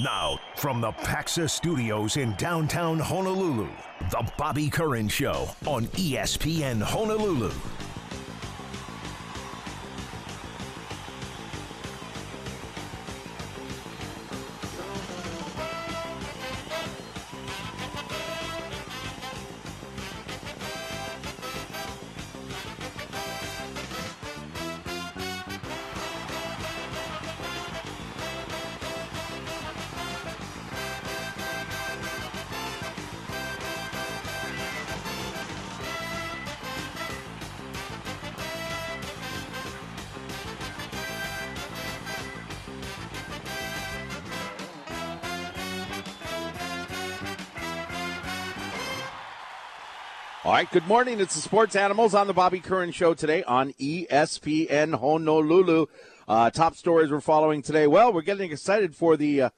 Now, from the Paxa Studios in downtown Honolulu, The Bobby Curran Show on ESPN Honolulu. Right, good morning. It's the Sports Animals on the Bobby Curran Show today on ESPN Honolulu. Uh, top stories we're following today. Well, we're getting excited for the uh,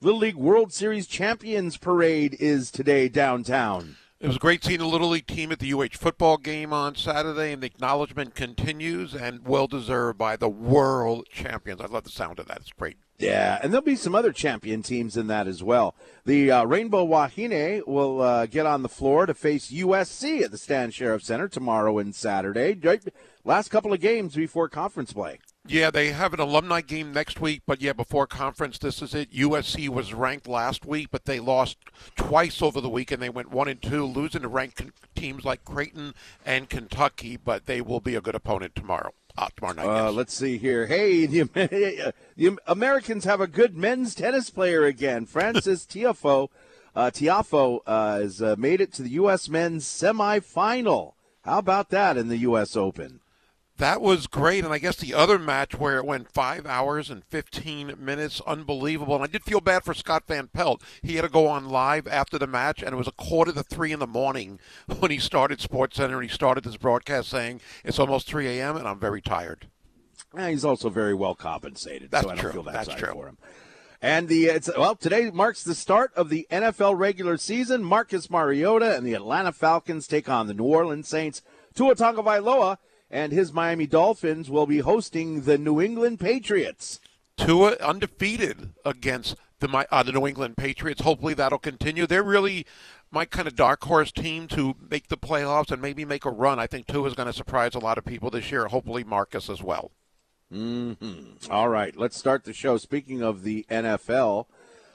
Little League World Series Champions Parade is today downtown. It was great seeing the Little League team at the UH football game on Saturday, and the acknowledgement continues and well deserved by the world champions. I love the sound of that. It's great. Yeah, and there'll be some other champion teams in that as well. The uh, Rainbow Wahine will uh, get on the floor to face USC at the Stan Sheriff Center tomorrow and Saturday. Right- Last couple of games before conference play. Yeah, they have an alumni game next week, but yeah, before conference, this is it. USC was ranked last week, but they lost twice over the weekend. They went one and two, losing to ranked teams like Creighton and Kentucky, but they will be a good opponent tomorrow. Uh, tomorrow night. Uh, yes. let's see here. Hey, the, the Americans have a good men's tennis player again. Frances Tiafoe, uh, Tiafoe uh, has uh, made it to the U.S. men's semifinal. How about that in the U.S. Open? That was great, and I guess the other match where it went five hours and fifteen minutes, unbelievable. And I did feel bad for Scott Van Pelt. He had to go on live after the match, and it was a quarter to three in the morning when he started Sports Center. and He started his broadcast saying it's almost three a.m. and I'm very tired. Eh, he's also very well compensated, That's so I don't true. feel that That's sorry true. for him. And the it's well today marks the start of the NFL regular season. Marcus Mariota and the Atlanta Falcons take on the New Orleans Saints. Tua Tagovailoa and his Miami Dolphins will be hosting the New England Patriots. Tua undefeated against the uh, the New England Patriots. Hopefully that'll continue. They're really my kind of dark horse team to make the playoffs and maybe make a run. I think Tua is going to surprise a lot of people this year. Hopefully Marcus as well. All right, let's start the show. Speaking of the NFL,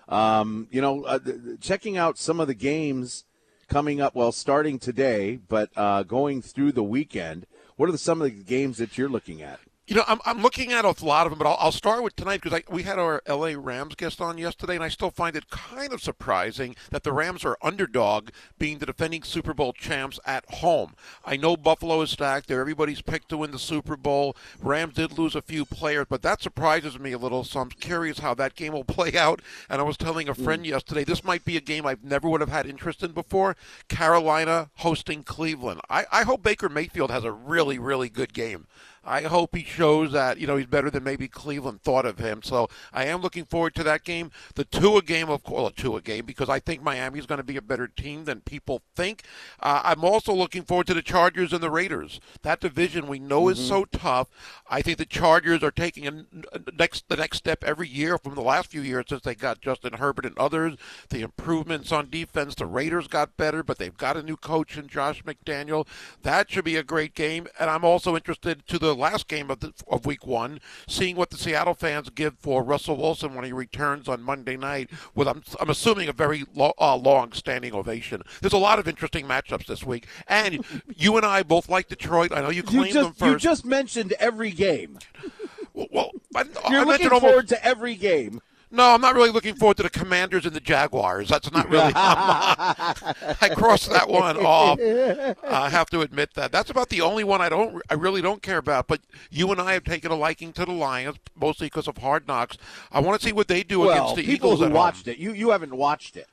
um, you know, uh, checking out some of the games coming up. Well, starting today, but uh, going through the weekend. What are the, some of the games that you're looking at? You know, I'm, I'm looking at a lot of them, but I'll, I'll start with tonight because we had our LA Rams guest on yesterday, and I still find it kind of surprising that the Rams are underdog, being the defending Super Bowl champs at home. I know Buffalo is stacked; they're everybody's picked to win the Super Bowl. Rams did lose a few players, but that surprises me a little. So I'm curious how that game will play out. And I was telling a friend hmm. yesterday, this might be a game I never would have had interest in before. Carolina hosting Cleveland. I, I hope Baker Mayfield has a really, really good game. I hope he shows that you know he's better than maybe Cleveland thought of him. So I am looking forward to that game. The Tua game, of course, well, a Tua game because I think Miami is going to be a better team than people think. Uh, I'm also looking forward to the Chargers and the Raiders. That division we know is so tough. I think the Chargers are taking a, a next the next step every year from the last few years since they got Justin Herbert and others. The improvements on defense. The Raiders got better, but they've got a new coach in Josh McDaniel. That should be a great game. And I'm also interested to the last game of, the, of week one, seeing what the Seattle fans give for Russell Wilson when he returns on Monday night with, I'm, I'm assuming, a very lo- uh, long standing ovation. There's a lot of interesting matchups this week. And you and I both like Detroit. I know you claimed You them just, you just mentioned every game. well, well, I, You're I looking mentioned almost- forward to every game. No, I'm not really looking forward to the Commanders and the Jaguars. That's not really. I crossed that one off. I have to admit that. That's about the only one I don't. I really don't care about. But you and I have taken a liking to the Lions, mostly because of Hard Knocks. I want to see what they do Well, against the people Eagles who at watched home. it, you you haven't watched it,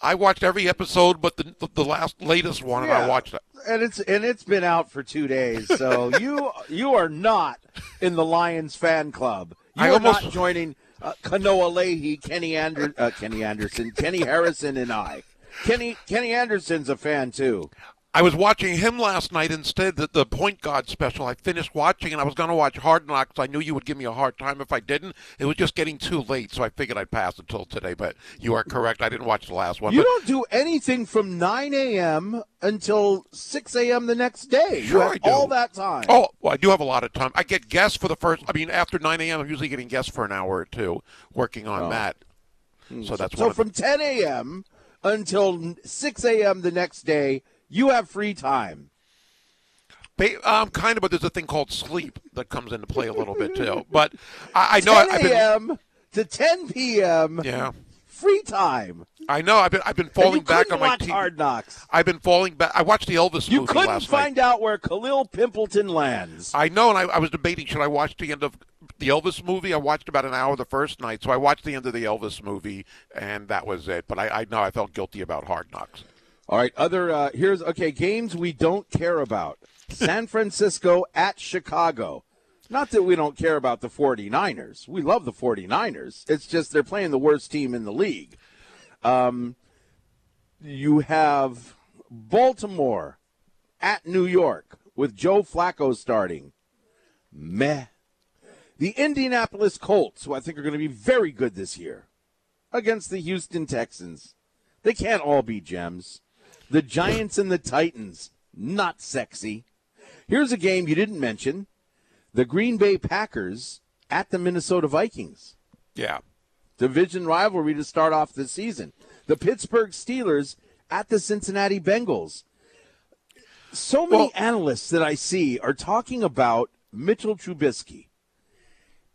I watched every episode, but the the, last latest one, and I watched it. and it's and it's been out for two days. So you you are not in the Lions fan club. You I are almost- not joining uh, Kanoa Leahy, Kenny Ander, uh, Kenny Anderson, Kenny Harrison, and I. Kenny Kenny Anderson's a fan too. I was watching him last night instead. The, the Point Guard special. I finished watching, and I was going to watch Hard Knocks. I knew you would give me a hard time if I didn't. It was just getting too late, so I figured I'd pass until today. But you are correct. I didn't watch the last one. You but, don't do anything from 9 a.m. until 6 a.m. the next day. Sure you have I do. all that time. Oh, well, I do have a lot of time. I get guests for the first. I mean, after 9 a.m., I'm usually getting guests for an hour or two working on Oh. that. So hmm. that's so of the- from 10 a.m. until 6 a.m. the next day, you have free time. Um, kind of, but there's a thing called sleep that comes into play a little bit too. But I, I know 10 I, I've been. to 10 p.m. Yeah, free time. I know. I've been. I've been falling back on my watch TV. Hard Knocks. I've been falling back. I watched the Elvis You movie couldn't find night. out where Khalil Pimpleton lands. I know, and I, I was debating should I watch the end of the Elvis movie. I watched about an hour the first night, so I watched the end of the Elvis movie, and that was it. But I, I know I felt guilty about Hard Knocks. All right, other uh, here's okay games we don't care about. San Francisco at Chicago. Not that we don't care about the 49ers. We love the 49ers. It's just they're playing the worst team in the league. Um, you have Baltimore at New York with Joe Flacco starting. Meh. The Indianapolis Colts, who I think are going to be very good this year, against the Houston Texans. They can't all be gems. The Giants and the Titans, not sexy. Here's a game you didn't mention the Green Bay Packers at the Minnesota Vikings. Yeah. Division rivalry to start off the season. The Pittsburgh Steelers at the Cincinnati Bengals. So many Well- analysts that I see are talking about Mitchell Trubisky.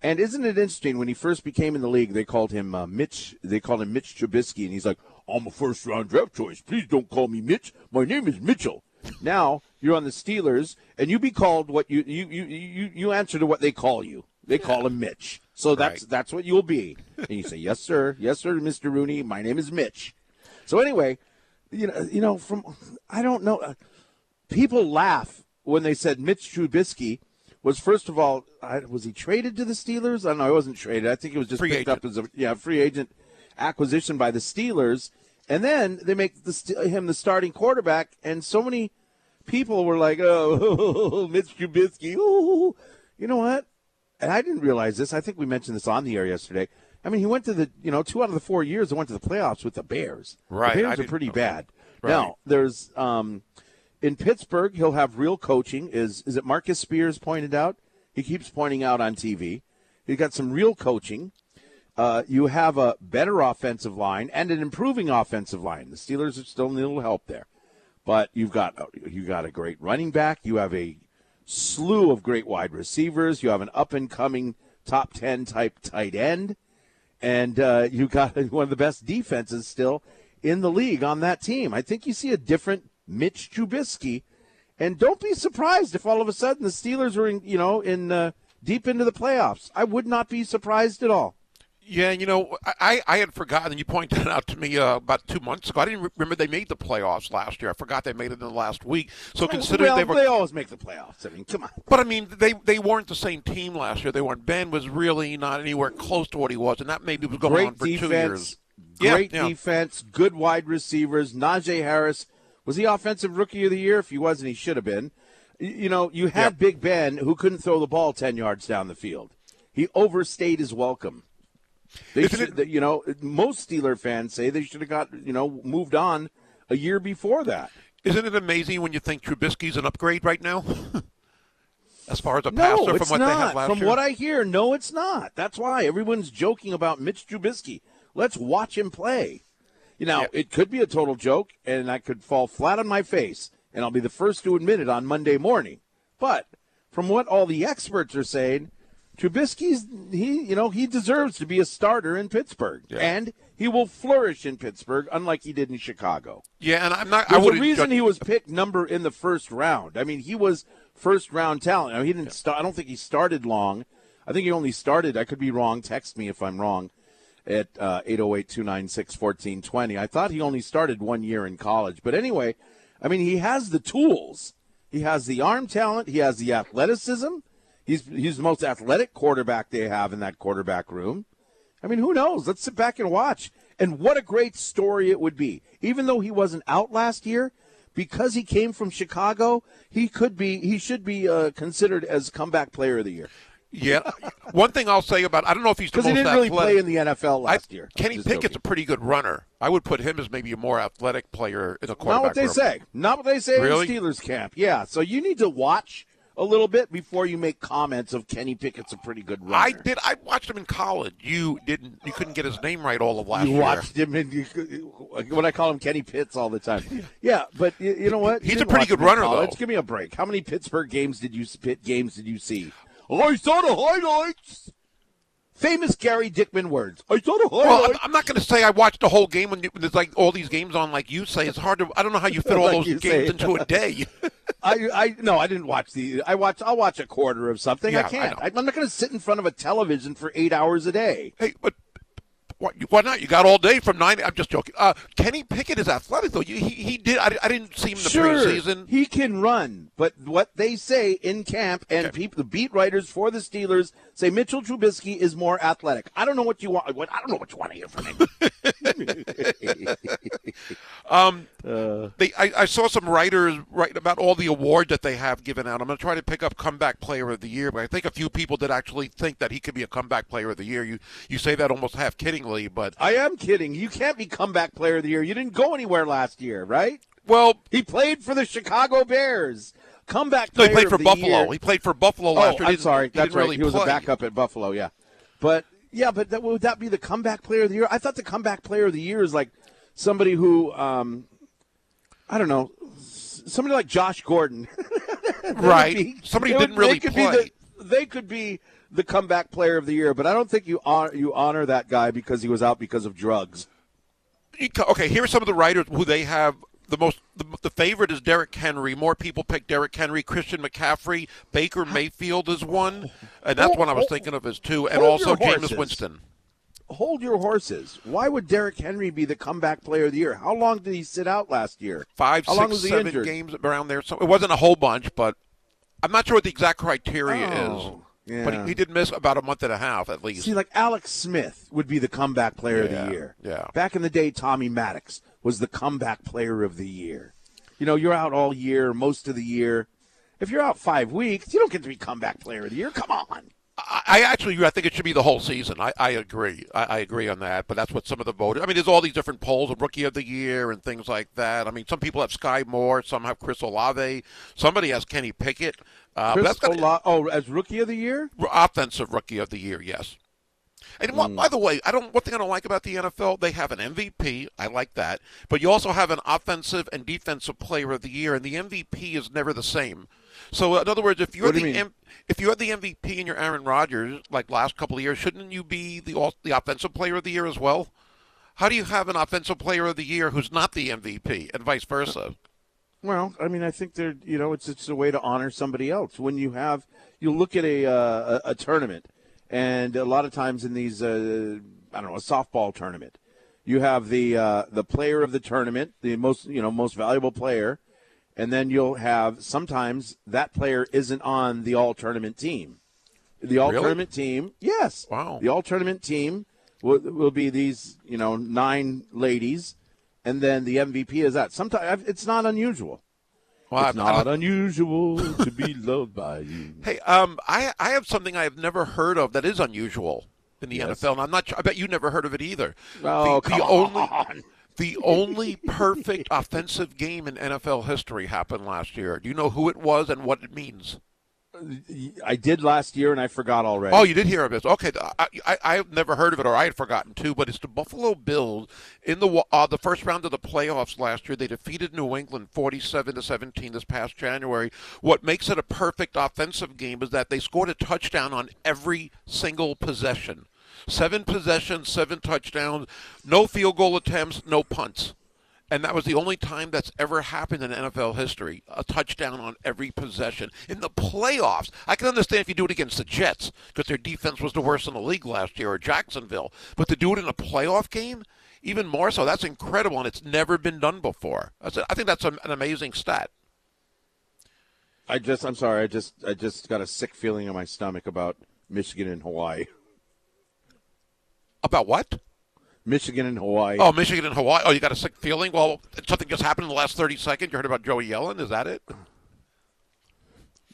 And isn't it interesting when he first became in the league, they called him uh, Mitch. They called him Mitch Trubisky, and he's like, "I'm a first round draft choice. Please don't call me Mitch. My name is Mitchell." now you're on the Steelers, and you be called what you you you you, you answer to what they call you. They call him Mitch. So that's Right. that's what you'll be. And you say, "Yes, sir. Yes, sir, Mr. Rooney. My name is Mitch." So anyway, you know, you know, from I don't know. uh, People laugh when they said Mitch Trubisky was first of all I, was he traded to the Steelers? I don't know. He wasn't traded. I think he was just Free picked agent. up as a yeah free agent acquisition by the Steelers, and then they make the, him the starting quarterback. And so many people were like, "Oh, Mitch Trubisky." You know what? And I didn't realize this. I think we mentioned this on the air yesterday. I mean, he went to the you know two out of the four years they went to the playoffs with the Bears. Right, The Bears are pretty bad. that. Now there's um, in Pittsburgh he'll have real coaching. Is is it Marcus Spears pointed out? He keeps pointing out on TV. He got some real coaching. Uh, you have a better offensive line and an improving offensive line. The Steelers are still need a little help there, but you've got you got a great running back. You have a slew of great wide receivers. You have an up and coming top ten type tight end, and uh, you got one of the best defenses still in the league on that team. I think you see a different Mitch Trubisky, and don't be surprised if all of a sudden the Steelers are in you know in uh, deep into the playoffs. I would not be surprised at all. Yeah, you know, I, I had forgotten. You pointed it out to me uh, about two months ago. I didn't re- remember they made the playoffs last year. I forgot they made it in the last week. So considering well, they were, they always make the playoffs. I mean, come on. but I mean, they they weren't the same team last year. They weren't. Ben was really not anywhere close to what he was, and that maybe was going great on for two years. defense, Yeah, great yeah. defense, good wide receivers. Najee Harris was he offensive rookie of the year? If he wasn't, he should have been. You know, you had Yeah. Big Ben who couldn't throw the ball ten yards down the field. He overstayed his welcome. They Isn't should, it- you know, most Steeler fans say they should have got you know moved on a year before that. Isn't it amazing when you think Trubisky's an upgrade right now? as far as a No, passer from what they had not. last From year. what I hear, no, it's not. That's why everyone's joking about Mitch Trubisky. Let's watch him play. You know, Yeah. it could be a total joke, and I could fall flat on my face, and I'll be the first to admit it on Monday morning. But from what all the experts are saying, Trubisky's he, you know, he deserves to be a starter in Pittsburgh, Yeah. and he will flourish in Pittsburgh, unlike he did in Chicago. yeah, and I'm not. I There's a reason judge- he was picked number in the first round. I mean, he was first round talent. I mean, he didn't start. I don't think he started long. I think he only started. I could be wrong. Text me if I'm wrong. At uh, 808-296-1420. I thought he only started one year in college. But anyway, I mean, he has the tools. He has the arm talent. He has the athleticism. He's he's the most athletic quarterback they have in that quarterback room. I mean, who knows? Let's sit back and watch. And what a great story it would be. Even though he wasn't out last year, because he came from Chicago, he could be, he should be uh, considered as comeback player of the year. Yeah. One thing I'll say about I don't know if he's Because he didn't really play in the NFL last I- year. Kenny Pickett's a pretty good runner. I would put him as maybe a more athletic player in the Not what they room. say. Not what they say Really? in Steelers camp. Yeah. So you need to watch a little bit before you make comments of Kenny Pickett's a pretty good runner. I did. I watched him in college. You didn't. You couldn't get his name right all of last You year. watched him, you, when I call him Kenny Pitts all the time. Yeah, but you, you know what? He's a pretty good in runner, though. Give me a break. How many Pittsburgh games did you Pitt games did you see? Oh, I saw the highlights. Famous Gary Dickman words. I saw the Well, I'm. I'm not going to say I watched the whole game when, you, when there's like all these games on, like you say. It's hard to. I don't know how you fit all Like those games say. into a day. I, I no, I didn't watch the. I watch. I'll watch a quarter of something. Yeah, I can't. I am not going to sit in front of a television for eight hours a day. hey, but why, why not? You got all day from nine. I'm just joking. Uh, Kenny Pickett is athletic though. He, he did. I, I didn't see him in the sure, preseason. he can run, but what they say in camp and Okay. people, the beat writers for the Steelers say Mitchell Trubisky is more athletic. I don't know what you want. What I don't know what you want to hear from him. Um, Uh, they, I, I saw some writers write about all the awards that they have given out. I'm going to try to pick up comeback player of the year, but I think a few people did actually think that he could be a comeback player of the year. You you say that almost half kiddingly, but I am kidding. You can't be comeback player of the year. You didn't go anywhere last year, right? well, He played for the Chicago Bears. Comeback Player no, he played for Buffalo. year. He played for Buffalo Oh, last year. I'm sorry. That's right. really he was play. a backup at Buffalo. Yeah, but yeah, but that, would that be the comeback player of the year? I thought the comeback player of the year is like somebody who, um, I don't know, somebody like Josh Gordon. Right. be- Somebody who didn't would- they really could play. Be the, they could be the comeback player of the year, but I don't think you honor you honor that guy because he was out because of drugs. Okay, here are some of the writers who they have the most. The, the favorite is Derrick Henry. More people pick Derrick Henry. Christian McCaffrey, Baker Mayfield is one, and that's one I was thinking of as two, and also your Jameis. Winston. Hold your horses. Why would Derrick Henry be the comeback player of the year? How long did he sit out last year? Five, How long six, was he seven injured? games around there. So it wasn't a whole bunch, but I'm not sure what the exact criteria Oh, is. But he, he did miss about a month and a half at least. See, like Alex Smith would be the comeback player of the year. yeah. Back in the day, Tommy Maddox was the comeback player of the year. You know, you're out all year, most of the year. If you're out five weeks, you don't get to be comeback player of the year. Come on. I, actually I think it should be the whole season. I, I agree. I, I agree on that. But that's what some of the voters. I mean, there's all these different polls of rookie of the year and things like that. I mean, some people have Skyy Moore, some have Chris Olave, somebody has Kenny Pickett. Uh, Chris Ola- oh, as rookie of the year? offensive rookie of the year, yes. And one- by the way, I don't. One thing I don't like about the NFL, they have an MVP. I like that, but you also have an offensive and defensive player of the year, and the MVP is never the same. So, in other words, if you're What the you? M- if you're the MVP and you're Aaron Rodgers, like last couple of years, shouldn't you be the all- the offensive player of the year as well? How do you have an offensive player of the year who's not the MVP, and vice versa? Well, I mean, I think they're you know it's it's a way to honor somebody else. When you have you look at a uh, a, a tournament, and a lot of times in these uh, I don't know a softball tournament, you have the uh, the player of the tournament, the most you know most valuable player, and then you'll have sometimes that player isn't on the all tournament team. The all Really? tournament team, yes, Wow. the all tournament team will, will be these you know nine ladies, and then the MVP is that. Sometimes it's not unusual. Well, It's I- I- not unusual to be loved by you. Hey, um, I I have something I have never heard of that is unusual in the Yes. NFL, and I'm not. I bet you never heard of it either. Oh, the, come the only on. The only perfect offensive game in NFL history happened last year. Do you know who it was and what it means? I did last year and I forgot already. Oh, you did hear of this? Okay, I, I I have never heard of it, or I had forgotten too. But it's the Buffalo Bills in the uh, the first round of the playoffs last year. They defeated New England forty-seven to seventeen this past January. What makes it a perfect offensive game is that they scored a touchdown on every single possession. Seven possessions, seven touchdowns, no field goal attempts, no punts. And that was the only time that's ever happened in NFL history. A touchdown on every possession. In the playoffs, I can understand if you do it against the Jets, because their defense was the worst in the league last year, or Jacksonville. But to do it in a playoff game, even more so, that's incredible, and it's never been done before. I think that's an amazing stat. I just I'm sorry, I just I just got a sick feeling in my stomach about Michigan and Hawaii. About what? Michigan and Hawaii. Oh, Michigan and Hawaii. Oh, you got a sick feeling? Well, something just happened in the last 30 seconds. You heard about Joey Yellen? Is that it?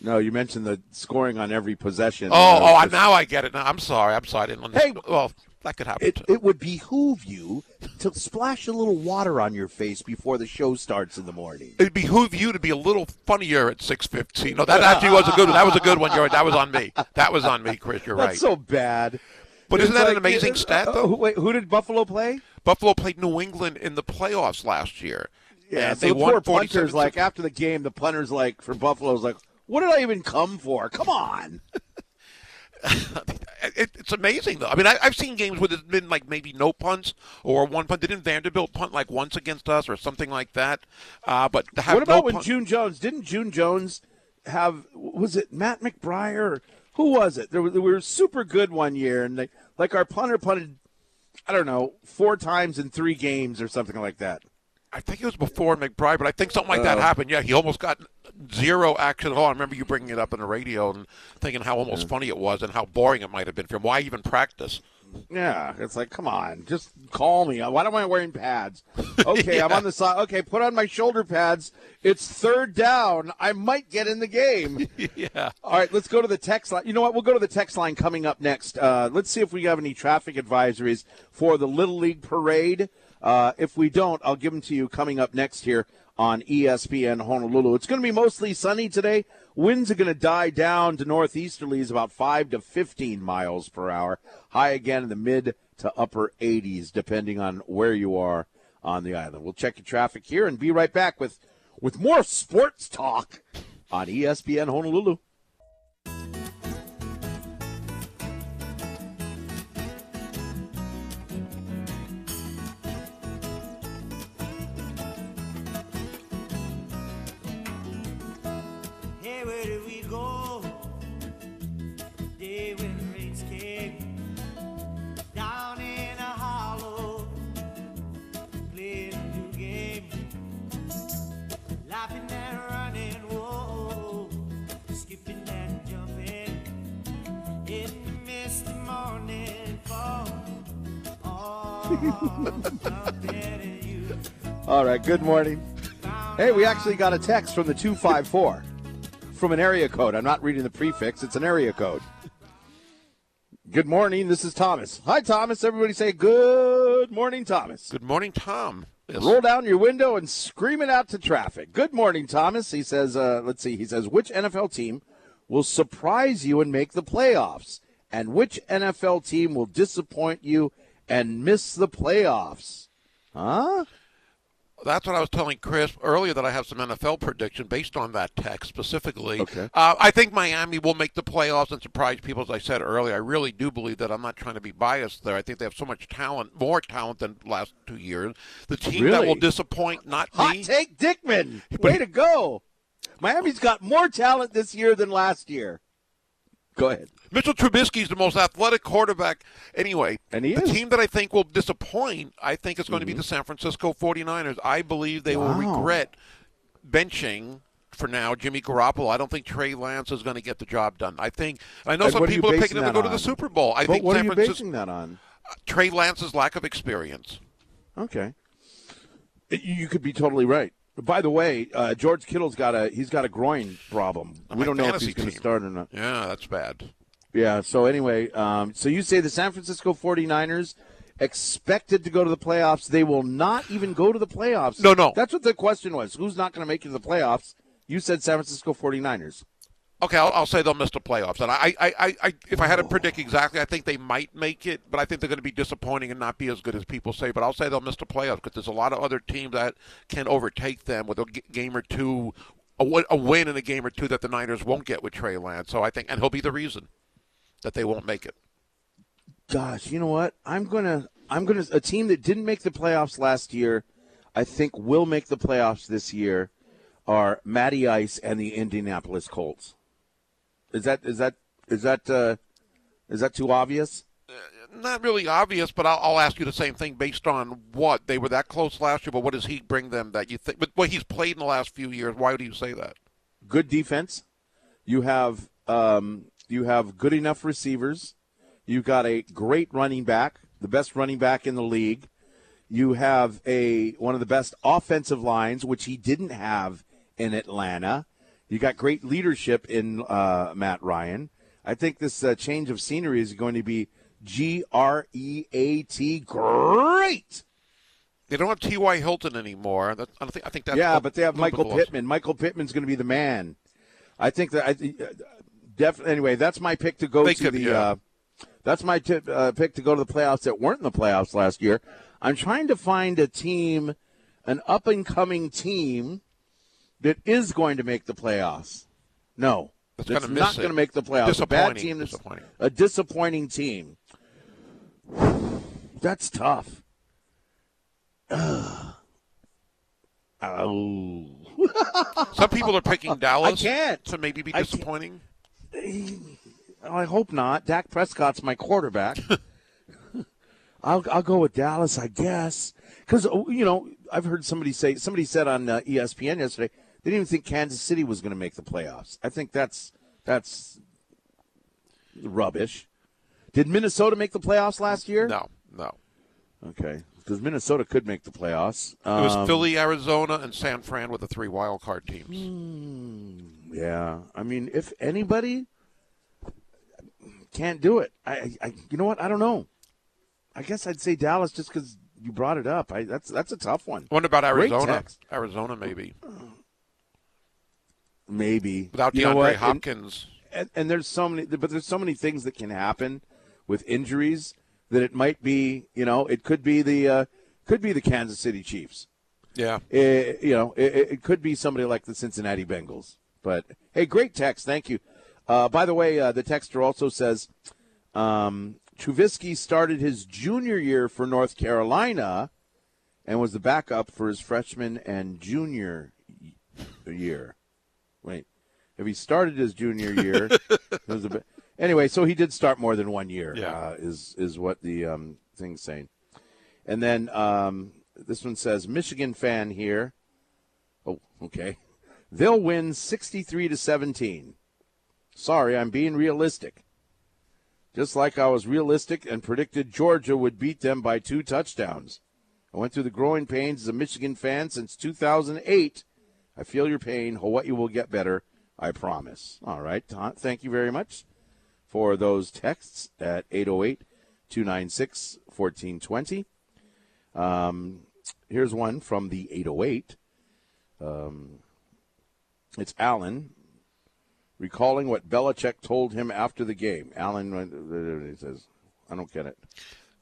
No, you mentioned the scoring on every possession. Oh, oh, just- now I get it. Now, I'm sorry. I'm sorry. I didn't understand. Hey, well, that could happen. It, it would behoove you to splash a little water on your face before the show starts in the morning. It'd behoove you to be a little funnier at 6:15. No, that actually was a good. That was a good one, George. That was on me. That was on me, Chris. You're That's right. so bad. But isn't It's that an amazing stat, uh, though? who- wait, who did Buffalo play? Buffalo played New England in the playoffs last year. Yeah, and so they the won poor punters, like after the game, the punters, like for Buffalo's, like, what did I even come for? Come on. It, it's amazing, though. I mean, I, I've seen games where there's been like maybe no punts or one punt. Didn't Vanderbilt punt like once against us or something like that? Uh, but to have what about no when punt- June Jones? Didn't June Jones have? Was it Matt McBriar? Who was it? There, were- they were super good one year, and they, like our punter punted, I don't know, four times in three games or something like that. I think it was before McBride, but I think something like that Oh. happened. Yeah, he almost got zero action at all. I remember you bringing it up on the radio and thinking how almost funny it was and how boring it might have been for him. Why even practice? Yeah, it's like, come on, just call me. Why am I wearing pads? Okay, I'm on the side. Okay, put on my shoulder pads. It's third down. I might get in the game. yeah. All right, let's go to the text line. You know what? We'll go to the text line coming up next. Uh, let's see if we have any traffic advisories for the Little League Parade. Uh, if we don't, I'll give them to you coming up next here on ESPN Honolulu. It's going to be mostly sunny today. Winds are going to die down to northeasterlies about 5 to 15 miles per hour. High again in the mid to upper 80s, depending on where you are on the island. We'll check your traffic here and be right back with, with more sports talk on ESPN Honolulu. Good morning. Hey, we actually got a text from the 254 from an area code. I'm not reading the prefix, it's an area code. Good morning, this is Thomas. Hi, Thomas. Everybody say good morning, Thomas. Good morning, Tom. Yes. Roll down your window and scream it out to traffic. Good morning, Thomas. He says, uh, let's see, he says, which NFL team will surprise you and make the playoffs? And which NFL team will disappoint you and miss the playoffs? Huh? That's what I was telling Chris earlier that I have some NFL prediction based on that text specifically. Okay. Uh, I think Miami will make the playoffs and surprise people, as I said earlier. I really do believe that. I'm not trying to be biased there. I think they have so much talent, more talent than last two years. The team that will disappoint, not Hot me. take, Dickman. Way to go. Miami's got more talent this year than last year. Go ahead. Mitchell Trubisky's the most athletic quarterback anyway. And he the is. Mm-hmm. team that I think will disappoint, I think is going to be the San Francisco 49ers. I believe they will regret benching for now Jimmy Garoppolo. I don't think Trey Lance is going to get the job done. I think I know And some people are picking him to go to the? Super Bowl. I but think what San are you Francisco basing that on? Trey Lance's lack of experience. Okay. You could be totally right. By the way, uh, George Kittle's got a he's got a groin problem. On we don't know if he's going to start or not. Yeah, that's bad. Yeah. So anyway, um, so you say the San Francisco 49ers expected to go to the playoffs. They will not even go to the playoffs. No, no. That's what the question was. Who's not going to make it to the playoffs? You said San Francisco 49ers. Okay, I'll, I'll say they'll miss the playoffs. And I, I, I, I, if I had to predict oh. exactly, I think they might make it, but I think they're going to be disappointing and not be as good as people say. But I'll say they'll miss the playoffs because there's a lot of other teams that can overtake them with a game or two, a, a win in a game or two that the Niners won't get with Trey Lance. So I think, and he'll be the reason that they won't make it. Gosh, you know what? I'm gonna I'm gonna a team that didn't make the playoffs last year, I think will make the playoffs this year, are Matty Ice and the Indianapolis Colts. Is that is that is that uh, is that too obvious? Not really obvious, but I'll, I'll ask you the same thing based on what they were that close last year. But what does he bring them that you think? But what he's played in the last few years, why do you say that? Good defense. You have um, you have good enough receivers. You've got a great running back the best running back in the league. You have a one of the best offensive lines, which he didn't have in Atlanta. You got great leadership in uh, Matt Ryan. I think this uh, change of scenery is going to be G R E A T great. They don't have T.Y. Hilton anymore. That, I, don't think, I think that's yeah, but they have Michael. Pittman. Michael Pittman's going to be the man. I think that I definitely. Anyway, that's my pick to go They to could, the. yeah. Uh, that's my tip, uh, pick to go to the playoffs that weren't in the playoffs last year. I'm trying to find a team, an up and coming team, that is going to make the playoffs. No, That's that's not going to make the playoffs. A bad Disappointing. team. That's Disappointing. a disappointing team. That's tough. oh. Some people are picking Dallas. I can't. To maybe be disappointing. Oh, I hope not. Dak Prescott's my quarterback. I'll I'll go with Dallas, I guess, because you know I've heard somebody say somebody said on uh, ESPN yesterday they didn't even think Kansas City was going to make the playoffs. I think that's that's rubbish. Did Minnesota make the playoffs last year? No, no. Okay, because Minnesota could make the playoffs. It was Um, Philly, Arizona, and San Fran with the three wild card teams. Yeah, I mean, if anybody can't do it, I, I, you know what? I don't know. I guess I'd say Dallas just because you brought it up. I, that's that's a tough one. What about Arizona? Arizona, maybe Maybe without you DeAndre? And- Hopkins. and, and there's so many, but there's so many things that can happen with injuries that it might be, you know, it could be the uh, could be the Kansas City Chiefs. yeah. It, you know, it, it could be somebody like the Cincinnati Bengals. But hey, great text, thank you. Uh, by the way, uh, the texter also says um, Trubisky started his junior year for North Carolina and was the backup for his freshman and junior year. Wait, if he started his junior year, it was a bit. Anyway, so he did start more than one year. Yeah. uh, is is what the um, thing's saying. And then um, this one says Michigan fan here. Oh, okay. They'll win 63 to 17. Sorry, I'm being realistic. Just like I was realistic and predicted Georgia would beat them by two touchdowns. I went through the growing pains as a Michigan fan since 2008. I feel your pain. Hawaii will get better. I promise. All right. Thank you very much for those texts at 808 296 1420. Um, here's one from the 808. Um, it's Allen recalling what Belichick told him after the game. Allen uh, he says, I don't get it.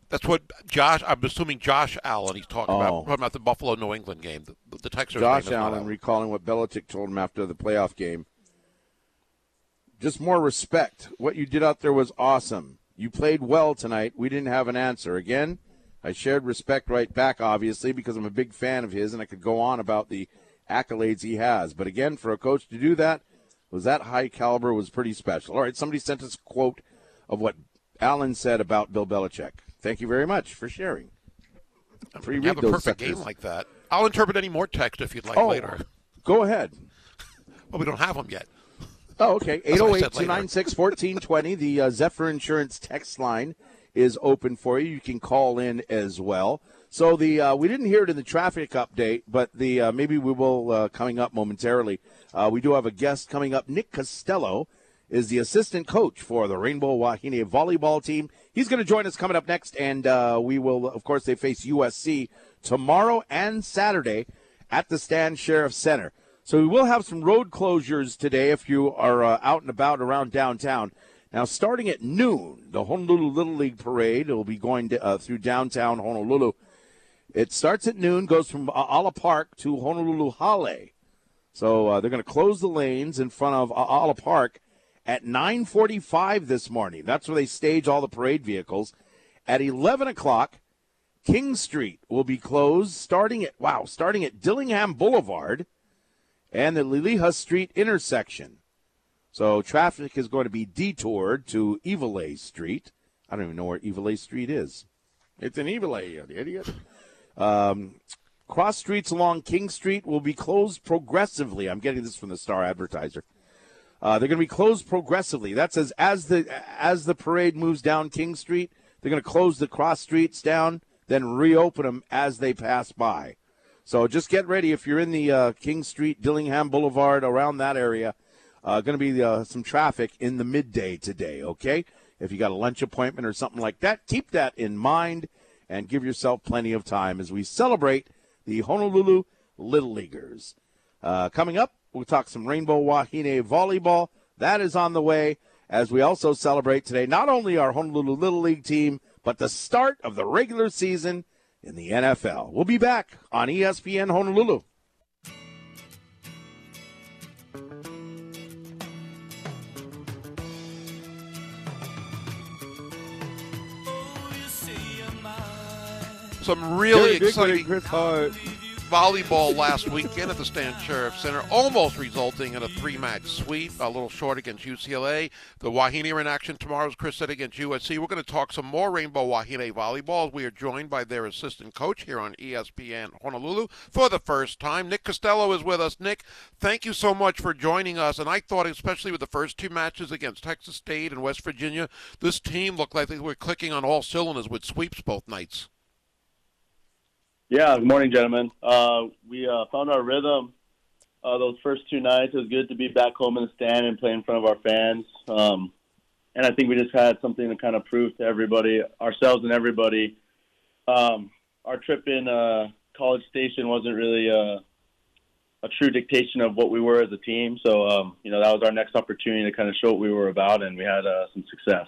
That's what Josh. I'm assuming Josh Allen. He's talking Oh. about talking about the Buffalo New England game. The, the Texans. Josh Allen recalling what Belichick told him after the playoff game. Just more respect. What you did out there was awesome. You played well tonight. We didn't have an answer. Again, I shared respect right back, obviously, because I'm a big fan of his and I could go on about the accolades he has. But again, for a coach to do that was that high caliber was pretty special. All right, somebody sent us a quote of what Allen said about Bill Belichick. Thank you very much for sharing. Free You read have a perfect game like that. I'll interpret any more text if you'd like Oh, later. go ahead. Well, we don't have them yet. Oh, okay. That's 808 said later. 296 1420. The uh, Zephyr Insurance text line is open for you. You can call in as well. So the uh, we didn't hear it in the traffic update, but the uh, maybe we will uh, coming up momentarily. Uh, we do have a guest coming up. Nick Castello is the assistant coach for the Rainbow Wahine volleyball team. He's going to join us coming up next, and uh, we will, of course, they face USC tomorrow and Saturday at the Stan Sheriff Center. So we will have some road closures today if you are uh, out and about around downtown. Now, starting at noon, the Honolulu Little League Parade will be going to, uh, through downtown Honolulu. It starts at noon, goes from Aala Park to Honolulu Hale. So uh, they're going to close the lanes in front of Aala Park at 9:45 this morning. That's where they stage all the parade vehicles. At 11 o'clock, King Street will be closed, starting at wow, starting at Dillingham Boulevard and the Liliha Street intersection. So traffic is going to be detoured to Iwilei Street. I don't even know where Iwilei Street is. It's in Iwilei, you idiot. Um, cross streets along King Street will be closed progressively. I'm getting this from the Star Advertiser. Uh, they're going to be closed progressively. That says as the as the parade moves down King Street, they're going to close the cross streets down, then reopen them as they pass by. So just get ready if you're in the uh, King Street, Dillingham Boulevard, around that area. Uh, going to be uh, some traffic in the midday today, okay? If you got a lunch appointment or something like that, keep that in mind and give yourself plenty of time as we celebrate the Honolulu Little Leaguers. Uh, coming up, we'll talk some Rainbow Wahine volleyball. That is on the way as we also celebrate today not only our Honolulu Little League team, but the start of the regular season in the NFL. We'll be back on ESPN Honolulu. Some really Jerry Bigwood exciting and Chris Hart. Volleyball last weekend at the Stan Sheriff Center, almost resulting in a three-match sweep. A little short against UCLA. The Wahine are in action tomorrow, as Chris said, against USC. We're going to talk some more Rainbow Wahine volleyball. We are joined by their assistant coach here on ESPN Honolulu for the first time. Nick Castello is with us. Nick, thank you so much for joining us. And I thought, especially with the first two matches against Texas State and West Virginia, this team looked like they were clicking on all cylinders with sweeps both nights. Yeah, good morning, gentlemen. Uh, we uh, found our rhythm uh, those first two nights. It was good to be back home in the stand and play in front of our fans. Um, and I think we just had something to kind of prove to everybody, ourselves and everybody. Um, our trip in uh, College Station wasn't really uh, a true dictation of what we were as a team. So, um, you know, that was our next opportunity to kind of show what we were about, and we had uh, some success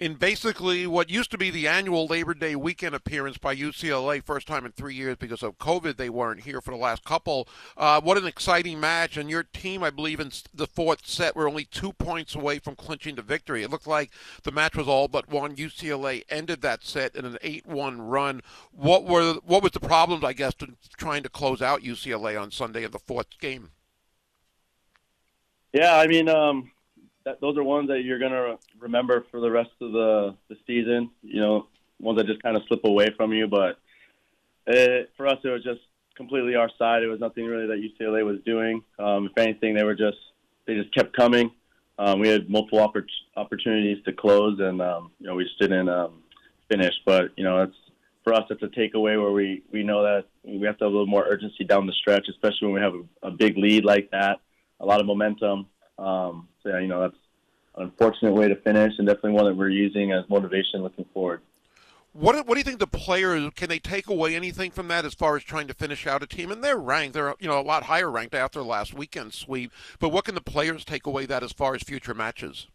in basically what used to be the annual Labor Day weekend appearance by UCLA, first time in three years because of COVID. They weren't here for the last couple. Uh, what an exciting match! And your team, I believe, in the fourth set were only two points away from clinching the victory. It looked like the match was all but won. UCLA ended that set in an eight-one run. What were what was the problems, I guess, to trying to close out UCLA on Sunday in the fourth game? Yeah, I mean, um, that, those are ones that you're gonna remember for the rest of the the season. You know, ones that just kind of slip away from you. But it, for us, it was just completely our side. It was nothing really that UCLA was doing. Um, if anything, they were just they just kept coming. Um, we had multiple oppor- opportunities to close, and um, you know we just didn't um, finish. But you know, it's for us, it's a takeaway where we we know that we have to have a little more urgency down the stretch, especially when we have a, a big lead like that, a lot of momentum. Um, so yeah, you know that's an unfortunate way to finish, and definitely one that we're using as motivation looking forward. What what do you think the players can they take away anything from that as far as trying to finish out a team? And they're ranked, they're you know a lot higher ranked after last weekend's sweep. But what can the players take away that as far as future matches?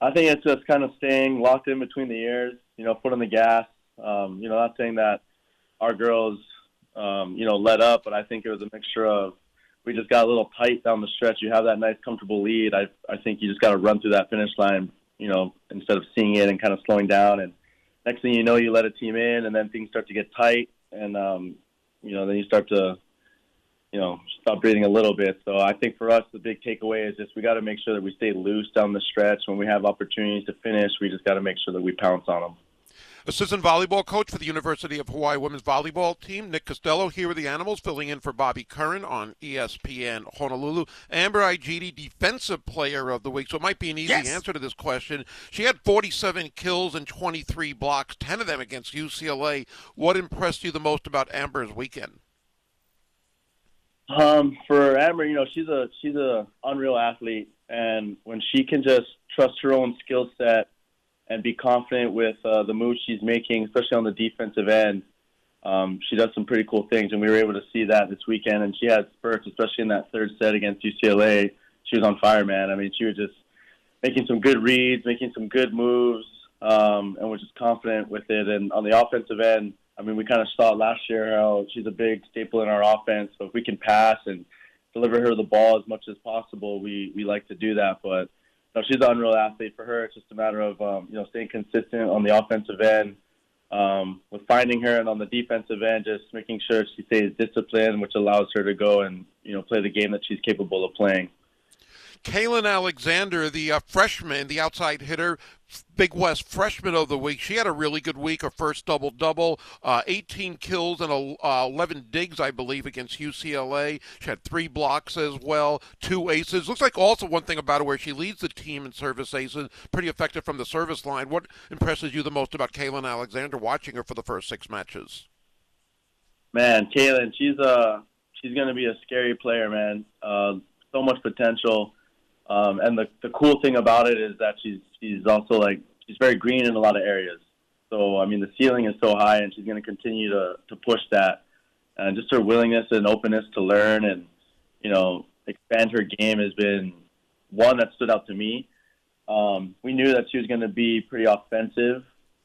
I think it's just kind of staying locked in between the ears, you know, foot on the gas. Um, you know, not saying that our girls, um, you know, let up, but I think it was a mixture of we just got a little tight down the stretch. You have that nice, comfortable lead. I I think you just got to run through that finish line, you know, instead of seeing it and kind of slowing down. And next thing you know, you let a team in, and then things start to get tight, and um, you know, then you start to, you know, stop breathing a little bit. So I think for us, the big takeaway is just we got to make sure that we stay loose down the stretch. When we have opportunities to finish, we just got to make sure that we pounce on them. Assistant volleyball coach for the University of Hawaii women's volleyball team, Nick Castello, here with the Animals, filling in for Bobby Curran on ESPN Honolulu. Amber Igiede, Defensive Player of the Week. So it might be an easy Yes. answer to this question. She had 47 kills and 23 blocks, 10 of them against UCLA. What impressed you the most about Amber's weekend? Um, for Amber, you know, she's a she's a unreal athlete, and when she can just trust her own skill set and be confident with uh, the moves she's making, especially on the defensive end, um, she does some pretty cool things, and we were able to see that this weekend. And she had spurts, especially in that third set against UCLA. She was on fire, man. I mean, she was just making some good reads, making some good moves, um, and was just confident with it. And on the offensive end, I mean, we kind of saw last year how she's a big staple in our offense. So if we can pass and deliver her the ball as much as possible, we we like to do that. But she's an unreal athlete. For her, it's just a matter of um, you know staying consistent on the offensive end, um, with finding her, and on the defensive end, just making sure she stays disciplined, which allows her to go and you know play the game that she's capable of playing. Caylen Alexander, the uh, freshman, the outside hitter, Big West Freshman of the Week. She had a really good week. Her first double double, uh, 18 kills and uh, 11 digs, I believe, against UCLA. She had three blocks as well, two aces. Looks like also one thing about her where she leads the team in service aces. Pretty effective from the service line. What impresses you the most about Caylen Alexander watching her for the first six matches? Man, Caylen, she's uh she's gonna be a scary player, man. Uh, so much potential. Um, and the, the cool thing about it is that she's she's also like she's very green in a lot of areas. So I mean the ceiling is so high, and she's going to continue to to push that. And just her willingness and openness to learn and you know expand her game has been one that stood out to me. Um, we knew that she was going to be pretty offensive,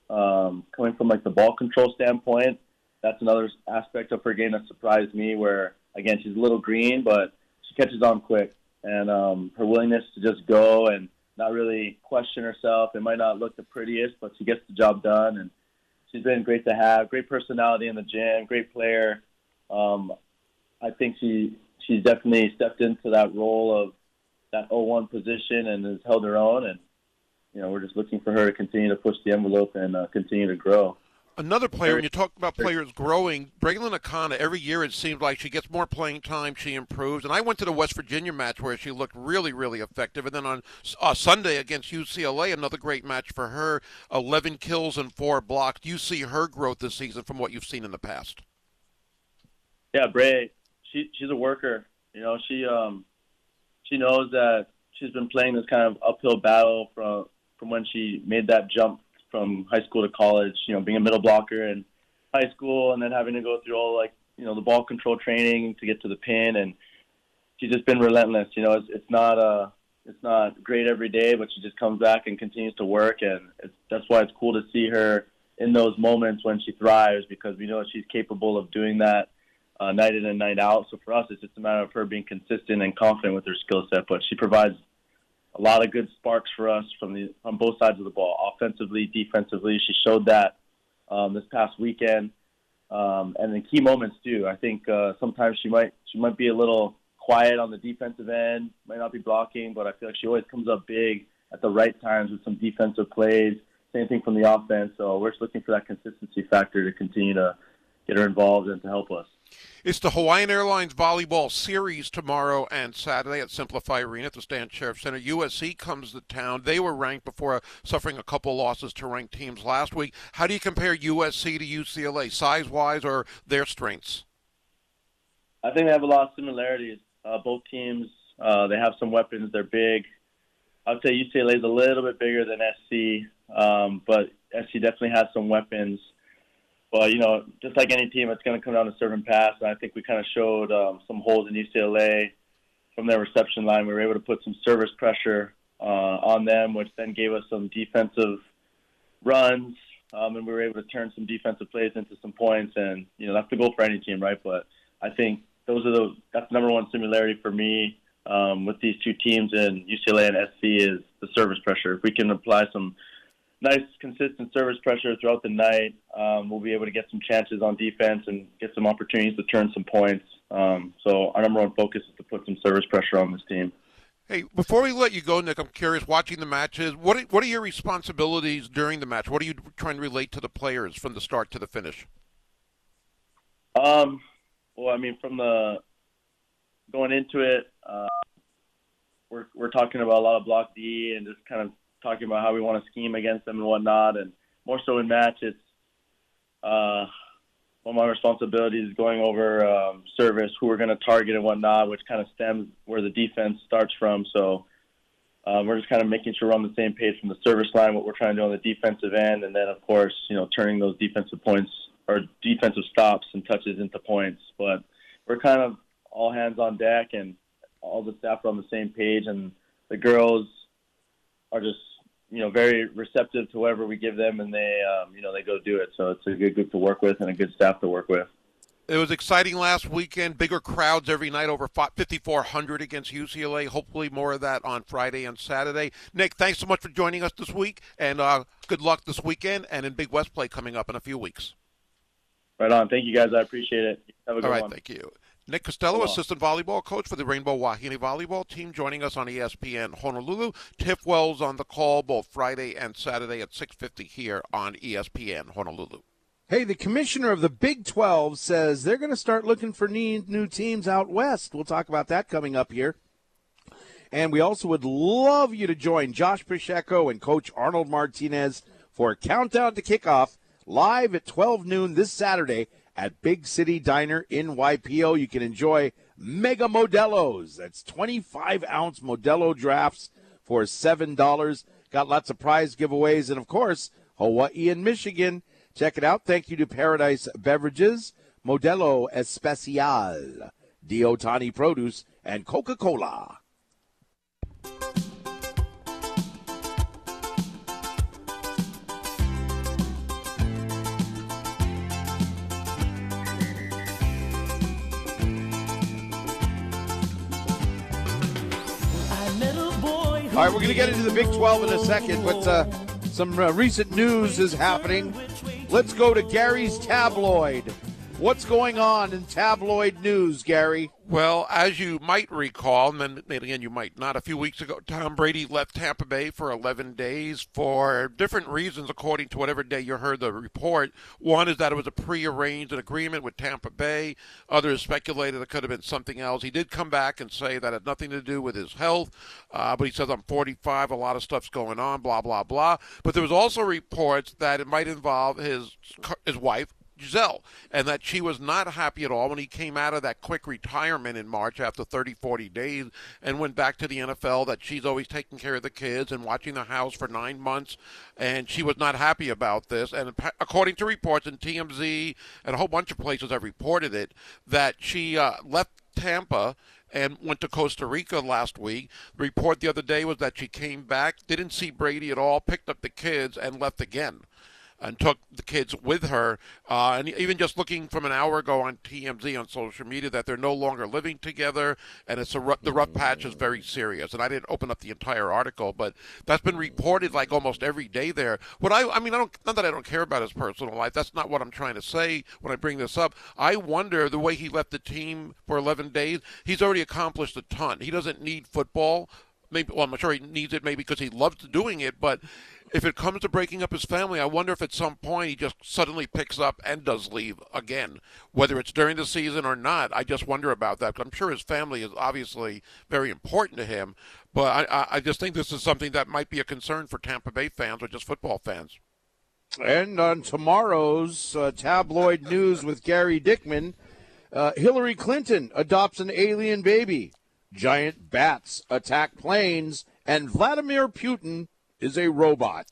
um, coming from like the ball control standpoint. That's another aspect of her game that surprised me. Where again, she's a little green, but she catches on quick and um, her willingness to just go and not really question herself. It might not look the prettiest, but she gets the job done, and she's been great to have. Great personality in the gym, great player. Um, I think she she's definitely stepped into that role of that 0-1 position and has held her own. And you know, we're just looking for her to continue to push the envelope and uh, continue to grow. Another player, when you talk about players growing, Braelyn Akana, every year it seems like she gets more playing time, she improves. And I went to the West Virginia match where she looked really, really effective. And then on uh, Sunday against UCLA, another great match for her 11 kills and four blocks. Do you see her growth this season from what you've seen in the past? Yeah, Bray, she, she's a worker. You know, she um, she knows that she's been playing this kind of uphill battle from from when she made that jump from high school to college. You know, being a middle blocker in high school, and then having to go through all like you know the ball control training to get to the pin, and she's just been relentless. You know, it's it's not uh it's not great every day, but she just comes back and continues to work, and it's, that's why it's cool to see her in those moments when she thrives because we know she's capable of doing that uh, night in and night out. So for us, it's just a matter of her being consistent and confident with her skill set. But she provides a lot of good sparks for us from the on both sides of the ball, offensively, defensively. She showed that um, this past weekend, um, and in key moments too. I think uh, sometimes she might she might be a little quiet on the defensive end, might not be blocking, but I feel like she always comes up big at the right times with some defensive plays. Same thing from the offense. So we're just looking for that consistency factor to continue to get her involved and to help us. It's the Hawaiian Airlines Volleyball Series tomorrow and Saturday at SimpliFi Arena at the Stan Sheriff Center. USC comes to town. They were ranked before suffering a couple losses to ranked teams last week. How do you compare USC to UCLA, size-wise, or their strengths? I think they have a lot of similarities. Uh, both teams, uh, they have some weapons. They're big. I'd say UCLA is a little bit bigger than SC, um, but SC definitely has some weapons. But you know, just like any team, it's going to come down to serve and pass. And I think we kind of showed um, some holes in UCLA from their reception line. We were able to put some service pressure uh, on them, which then gave us some defensive runs, um, and we were able to turn some defensive plays into some points. And you know, that's the goal for any team, right? But I think those are the that's number one similarity for me um, with these two teams in UCLA and SC is the service pressure. If we can apply some nice, consistent service pressure throughout the night, um, we'll be able to get some chances on defense and get some opportunities to turn some points. Um, so our number one focus is to put some service pressure on this team. Hey, before we let you go, Nick, I'm curious. Watching the matches, what are, what are your responsibilities during the match? What are you trying to relate to the players from the start to the finish? Um, well, I mean, from the going into it, uh, we're we're talking about a lot of block D and just kind of talking about how we want to scheme against them and whatnot. And more so in match, it's uh, one of my responsibilities is going over um, service, who we're going to target and whatnot, which kind of stems where the defense starts from. So um, we're just kind of making sure we're on the same page from the service line, what we're trying to do on the defensive end, and then of course, you know, turning those defensive points or defensive stops and touches into points. But we're kind of all hands on deck and all the staff are on the same page, and the girls are just you know very receptive to whatever we give them, and they um, you know they go do it. So it's a good group to work with and a good staff to work with. It was exciting last weekend. Bigger crowds every night, over 5,400 against UCLA. Hopefully, more of that on Friday and Saturday. Nick, thanks so much for joining us this week, and uh, good luck this weekend and in Big West play coming up in a few weeks. Right on. Thank you, guys. I appreciate it. Have a good All right, one. thank you. Nick Castello, Hello. assistant volleyball coach for the Rainbow Wahine volleyball team, joining us on ESPN Honolulu. Tiff Wells on the call both Friday and Saturday at 6:50 here on ESPN Honolulu. Hey, the commissioner of the Big 12 says they're going to start looking for new teams out west. We'll talk about that coming up here. And we also would love you to join Josh Pacheco and Coach Arnold Martinez for a countdown to kickoff live at 12 noon this Saturday at Big City Diner in YPO. You can enjoy Mega Modelos. That's 25 ounce Modelo drafts for $7. Got lots of prize giveaways. And of course, Hawaii and Michigan. Check it out. Thank you to Paradise Beverages, Modelo Especial, Diotani Produce, and Coca Cola. All right, we're going to get into the Big 12 in a second, but uh, some uh, recent news is happening. Let's go to Gary's tabloid. What's going on in tabloid news, Gary? Well, as you might recall, and then again you might not, a few weeks ago, Tom Brady left Tampa Bay for 11 days for different reasons, according to whatever day you heard the report. One is that it was a prearranged agreement with Tampa Bay. Others speculated it could have been something else. He did come back and say that had nothing to do with his health, uh, but he says, I'm 45, a lot of stuff's going on, blah, blah, blah. But there was also reports that it might involve his his wife, Gisele, and that she was not happy at all when he came out of that quick retirement in March after 30, 40 days and went back to the NFL, that she's always taking care of the kids and watching the house for nine months, and she was not happy about this. And according to reports in TMZ and a whole bunch of places have reported it, that she uh, left Tampa and went to Costa Rica last week. The report the other day was that she came back, didn't see Brady at all, picked up the kids, and left again and took the kids with her. Uh, and even just looking from an hour ago on TMZ on social media that they're no longer living together, and it's a ru- the rough patch is very serious. And I didn't open up the entire article, but that's been reported like almost every day there. What I, I mean, I don't not that I don't care about his personal life. That's not what I'm trying to say when I bring this up. I wonder the way he left the team for 11 days. He's already accomplished a ton. He doesn't need football. Maybe, well, I'm not sure he needs it maybe because he loves doing it, but if it comes to breaking up his family, I wonder if at some point he just suddenly picks up and does leave again, whether it's during the season or not. I just wonder about that. I'm sure his family is obviously very important to him, but I, I, just think this is something that might be a concern for Tampa Bay fans or just football fans. And on tomorrow's uh, tabloid news with Gary Dickman, uh, Hillary Clinton adopts an alien baby, giant bats attack planes, and Vladimir Putin is a robot.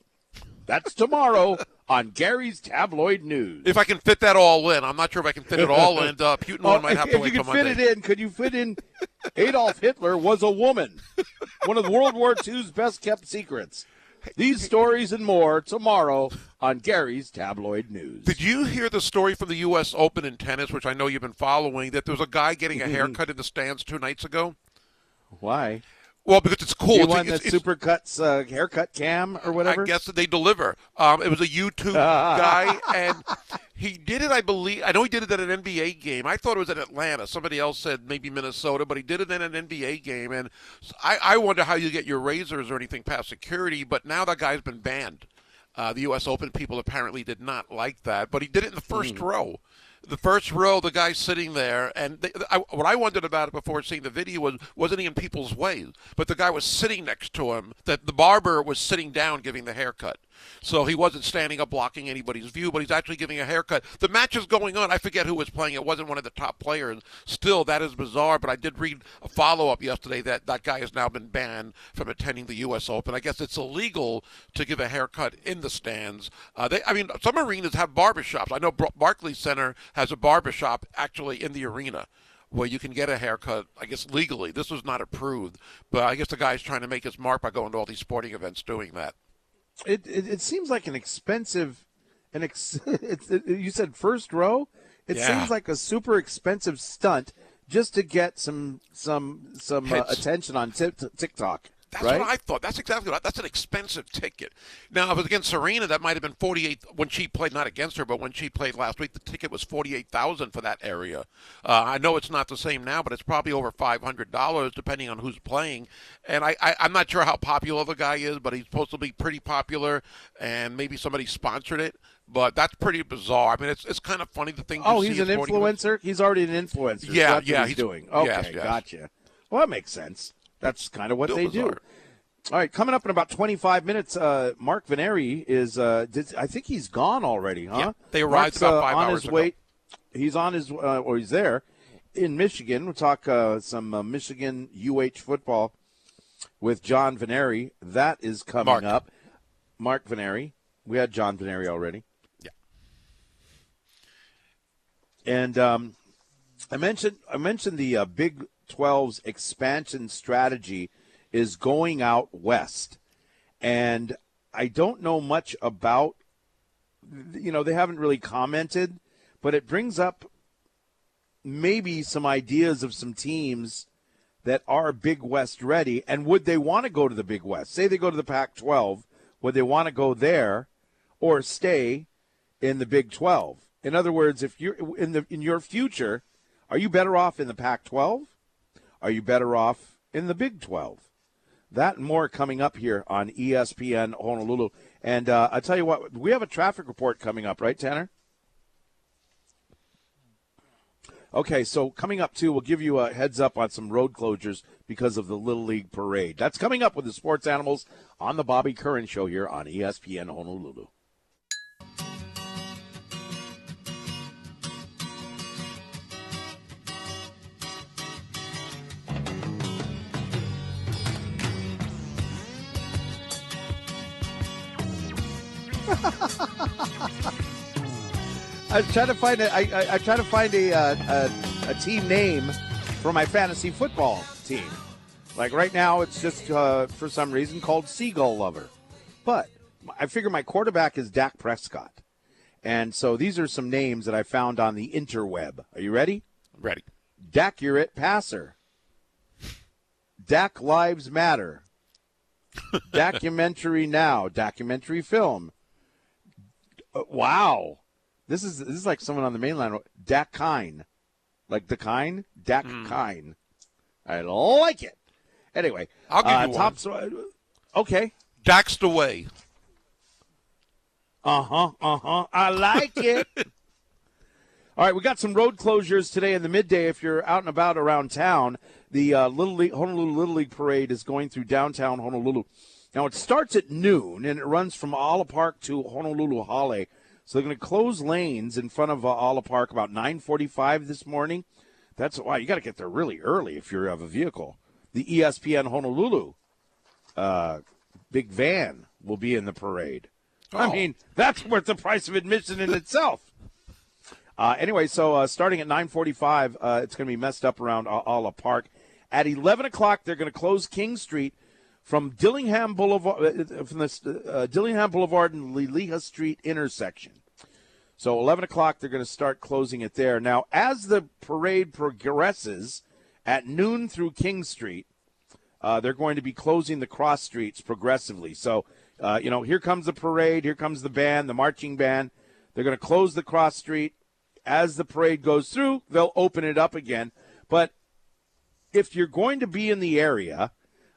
That's tomorrow on Gary's tabloid news. If I can fit that all in, I'm not sure if I can fit it all in. Uh, Putin one Oh, might if, have to if wait you till could fit Monday. it in, could you fit in? Adolf Hitler was a woman. One of World War II's best kept secrets. These stories and more tomorrow on Gary's tabloid news. Did you hear the story from the U.S. Open in tennis, which I know you've been following, that there was a guy getting a haircut in the stands two nights ago? Why? Well, because it's cool. You won it's- that Supercuts uh, haircut cam or whatever? I guess that they deliver. Um, it was a YouTube guy, and he did it. I believe. I know he did it at an NBA game. I thought it was in Atlanta. Somebody else said maybe Minnesota, but he did it in an NBA game. And I, I wonder how you get your razors or anything past security. But now that guy's been banned. Uh, the U.S. Open people apparently did not like that, but he did it in the first row. The first row, the guy sitting there, and they, I, what I wondered about it before seeing the video was wasn't he in people's way? But the guy was sitting next to him. That the barber was sitting down giving the haircut, so he wasn't standing up blocking anybody's view, but he's actually giving a haircut. The match is going on. I forget who was playing. It wasn't one of the top players. Still, that is bizarre. But I did read a follow up yesterday that that guy has now been banned from attending the U.S. Open. I guess it's illegal to give a haircut in the stands. Uh, they, I mean, some arenas have barbershops. I know Bar- Barclays Center has a barbershop actually in the arena where you can get a haircut, I guess legally. This was not approved, but I guess the guy's trying to make his mark by going to all these sporting events doing that. It, it it seems like an expensive, an ex. It's, it, you said first row. It Yeah. seems like a super expensive stunt just to get some some some uh, attention on Tik TikTok. That's right? what I thought. That's exactly what. I, that's an expensive ticket. Now, if it was against Serena, that might have been forty-eight when she played. Not against her, but when she played last week, the ticket was forty-eight thousand for that area. Uh, I know it's not the same now, but it's probably over five hundred dollars, depending on who's playing. And I, I, I'm not sure how popular the guy is, but he's supposed to be pretty popular, and maybe somebody sponsored it. But that's pretty bizarre. I mean, it's it's kind of funny the thing. Oh, he's an is 40 minutes. influencer. He's already an influencer. so Yeah, what yeah, he's, he's- doing. Okay, yes, yes. gotcha. Well, that makes sense. That's kind of what Still they bizarre. do. All right, coming up in about 25 minutes, uh, Mark Veneri is. Uh, did, I think he's gone already, huh? Yeah, they arrived Mark's, about uh, on hours his ago. way. He's on his, uh, or he's there in Michigan. We'll talk uh, some uh, Michigan UH football with John Veneri. That is coming Mark. up. Mark Veneri. We had John Veneri already. Yeah. And um, I mentioned I mentioned the uh, Big 12's expansion strategy is going out west, and I don't know much about. You know, they haven't really commented, but it brings up maybe some ideas of some teams that are Big West ready, and would they want to go to the Big West? Say they go to the Pac-12, would they want to go there, or stay in the Big 12? In other words, if you're in the in your future, are you better off in the Pac-12? Are you better off in the Big 12? That and more coming up here on ESPN Honolulu. And uh, I tell you what, we have a traffic report coming up, right, Tanner? Okay, so coming up too, we'll give you a heads up on some road closures because of the Little League parade. That's coming up with the sports animals on the Bobby Curran Show here on ESPN Honolulu. I was trying to find a, I, I, I try to find a, uh, a a team name for my fantasy football team. Like right now, it's just uh, for some reason called Seagull Lover, but I figure my quarterback is Dak Prescott, and so these are some names that I found on the interweb. Are you ready? Ready. Dak Urate Passer. Dak Lives Matter. documentary now. Documentary film. Wow. This is this is like someone on the mainland. Dak Kine. Like the Kine? Dak Kine. I like it. Anyway. I'll give uh, you one. top, so- Okay. Daxed away. Uh huh. Uh huh. I like it. All right, we got some road closures today in the midday. If you're out and about around town, the uh, Little League Honolulu Little League Parade is going through downtown Honolulu. Now it starts at noon and it runs from Aala Park to Honolulu Hale. So they're going to close lanes in front of uh, Aala Park about 9:45 this morning. That's why you got to get there really early if you have a vehicle. The ESPN Honolulu uh, big van will be in the parade. I Oh. mean, that's worth the price of admission in itself. Uh, anyway, so uh, starting at 9:45, uh, it's going to be messed up around A- Aala Park. At 11 o'clock, they're going to close King Street from Dillingham Boulevard, uh, from the uh, Dillingham Boulevard and Liliha Street intersection. So 11 o'clock, they're going to start closing it there. Now, as the parade progresses at noon through King Street, uh, they're going to be closing the cross streets progressively. So, uh, you know, here comes the parade, here comes the band, the marching band. They're going to close the cross street. As the parade goes through, they'll open it up again. But if you're going to be in the area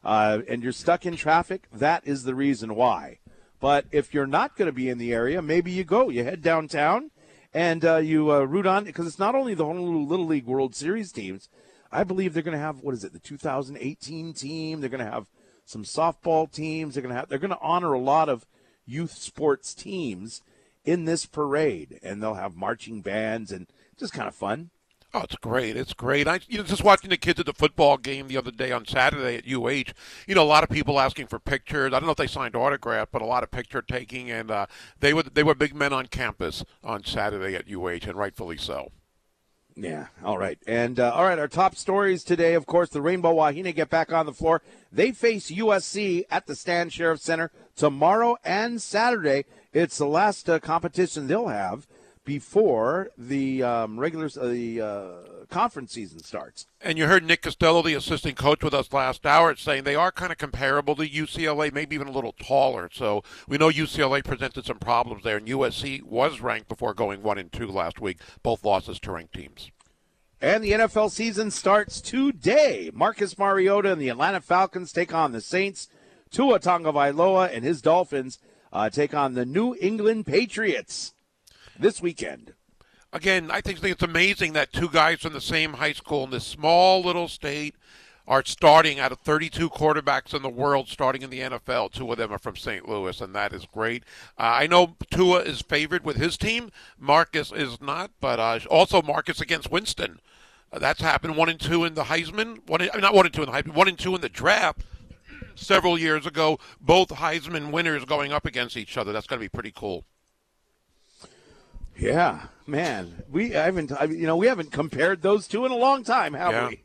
uh, and you're stuck in traffic, that is the reason why. But if you're not going to be in the area, maybe you go. You head downtown and uh, you uh, root on because it's not only the Honolulu Little League World Series teams. I believe they're going to have what is it, the 2018 team. They're going to have some softball teams. They're going to have. They're going to honor a lot of youth sports teams in this parade, and they'll have marching bands and just kind of fun. Oh, it's great. It's great. I you know just watching the kids at the football game the other day on Saturday at UH. You know, a lot of people asking for pictures. I don't know if they signed autographs, but a lot of picture taking, and uh, they were they were big men on campus on Saturday at UH, and rightfully so. Yeah. All right. And uh, all right, our top stories today, of course, the Rainbow Wahine get back on the floor. They face USC at the Stan Sheriff Center tomorrow and Saturday. It's the last uh, competition they'll have before the um, regular uh, the uh, conference season starts. And you heard Nick Castello, the assistant coach with us last hour, saying they are kind of comparable to UCLA, maybe even a little taller. So we know UCLA presented some problems there, and USC was ranked before going one and two last week, both losses to ranked teams. And the NFL season starts today. Marcus Mariota and the Atlanta Falcons take on the Saints. Tua Tagovailoa and his Dolphins uh, take on the New England Patriots this weekend. Again, I think it's amazing that two guys from the same high school in this small little state are starting out of 32 quarterbacks in the world starting in the NFL. Two of them are from St. Louis, and that is great. Uh, I know Tua is favored with his team. Marcus is not, but uh, also Marcus against Winston. Uh, that's happened one and two in the Heisman. One, in, not one and two in the Heisman. One and two in the draft several years ago. Both Heisman winners going up against each other. That's going to be pretty cool. Yeah, man, we I haven't I, you know we haven't compared those two in a long time, have Yeah. we?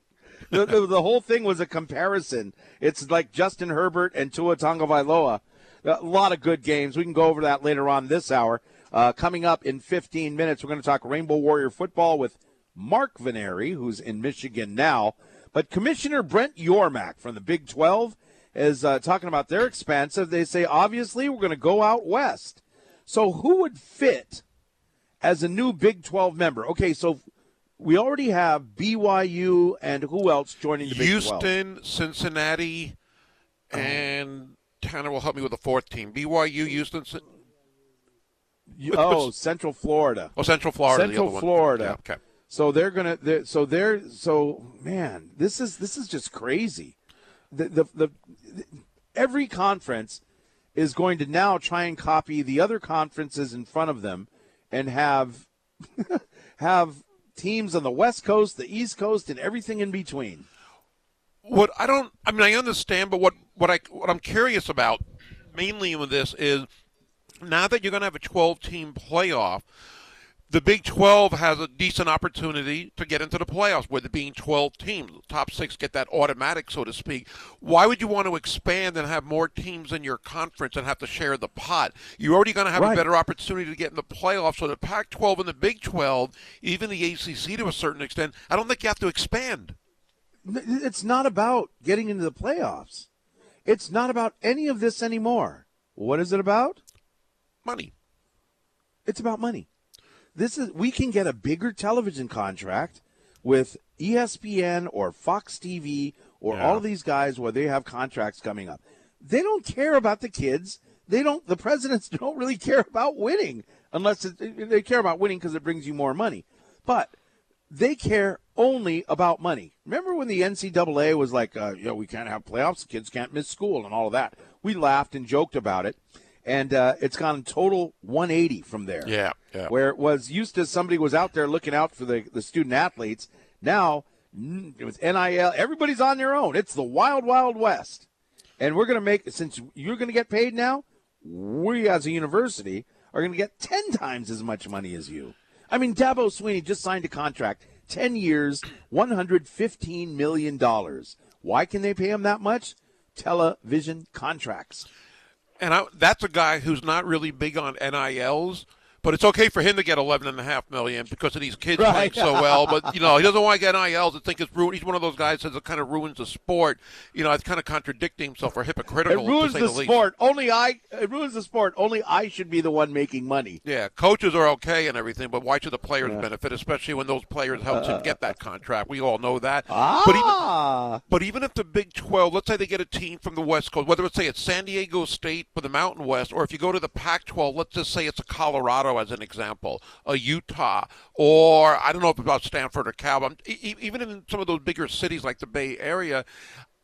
The, the, the whole thing was a comparison. It's like Justin Herbert and Tua Tagovailoa. A lot of good games. We can go over that later on this hour. Uh, coming up in 15 minutes, we're going to talk Rainbow Warrior football with Mark Veneri, who's in Michigan now. But Commissioner Brett Yormark from the Big 12 is uh, talking about their expansive. They say, obviously, we're going to go out west. So who would fit as a new Big 12 member? Okay, so we already have BYU and who else joining the Big 12? Houston, Cincinnati, uh-huh. and Tanner will help me with the fourth team. BYU, Houston, Oh, Central Florida. oh Central Florida. Central. Florida. Yeah, okay. So they're gonna. They're, so they're. So man, this is this is just crazy. The, the the every conference is going to now try and copy the other conferences in front of them, and have have teams on the West Coast, the East Coast, and everything in between. What I don't, I mean, I understand, but what what I what I'm curious about mainly with this is now that you're going to have a 12 team playoff. The Big 12 has a decent opportunity to get into the playoffs with it being 12 teams. The top six get that automatic, so to speak. Why would you want to expand and have more teams in your conference and have to share the pot? You're already going to have Right. a better opportunity to get in the playoffs. So the Pac 12 and the Big 12, even the ACC to a certain extent, I don't think you have to expand. It's not about getting into the playoffs. It's not about any of this anymore. What is it about? Money. It's about money. This is we can get a bigger television contract with ESPN or Fox TV or Yeah. all of these guys where they have contracts coming up. They don't care about the kids. They don't. The presidents don't really care about winning unless it, they care about winning because it brings you more money. But they care only about money. Remember when the NCAA was like, uh, you know, we can't have playoffs, The kids can't miss school, and all of that. We laughed and joked about it, and uh, it's gone total 180 from there. Yeah, yeah. Where it was used to somebody was out there looking out for the, the student athletes. Now it was NIL. Everybody's on their own. It's the wild, wild west. And we're going to make since you're going to get paid now. We as a university are going to get ten times as much money as you. I mean, Dabo Swinney just signed a contract, ten years, one hundred fifteen million dollars. Why can they pay him that much? Television contracts. And I, that's a guy who's not really big on NILs, but it's okay for him to get eleven and a half million because of these kids playing so well. But you know, he doesn't want to get NILs. I think it's ruined. He's one of those guys that kind of ruins the sport. You know, it's kind of contradicting himself or It hypocritical. ruins to the say the least. sport. Only I. It ruins the sport. Only I should be the one making money. Yeah, coaches are okay and everything, but why should the players benefit, especially when those players helped him get that contract? We all know that. But even Ah, But even if the Big 12, let's say they get a team from the West Coast, whether it's say it's San Diego State for the Mountain West, or if you go to the Pac 12, let's just say it's a Colorado as an example, a Utah, or I don't know if about Stanford or Cal, but even in some of those bigger cities like the Bay Area,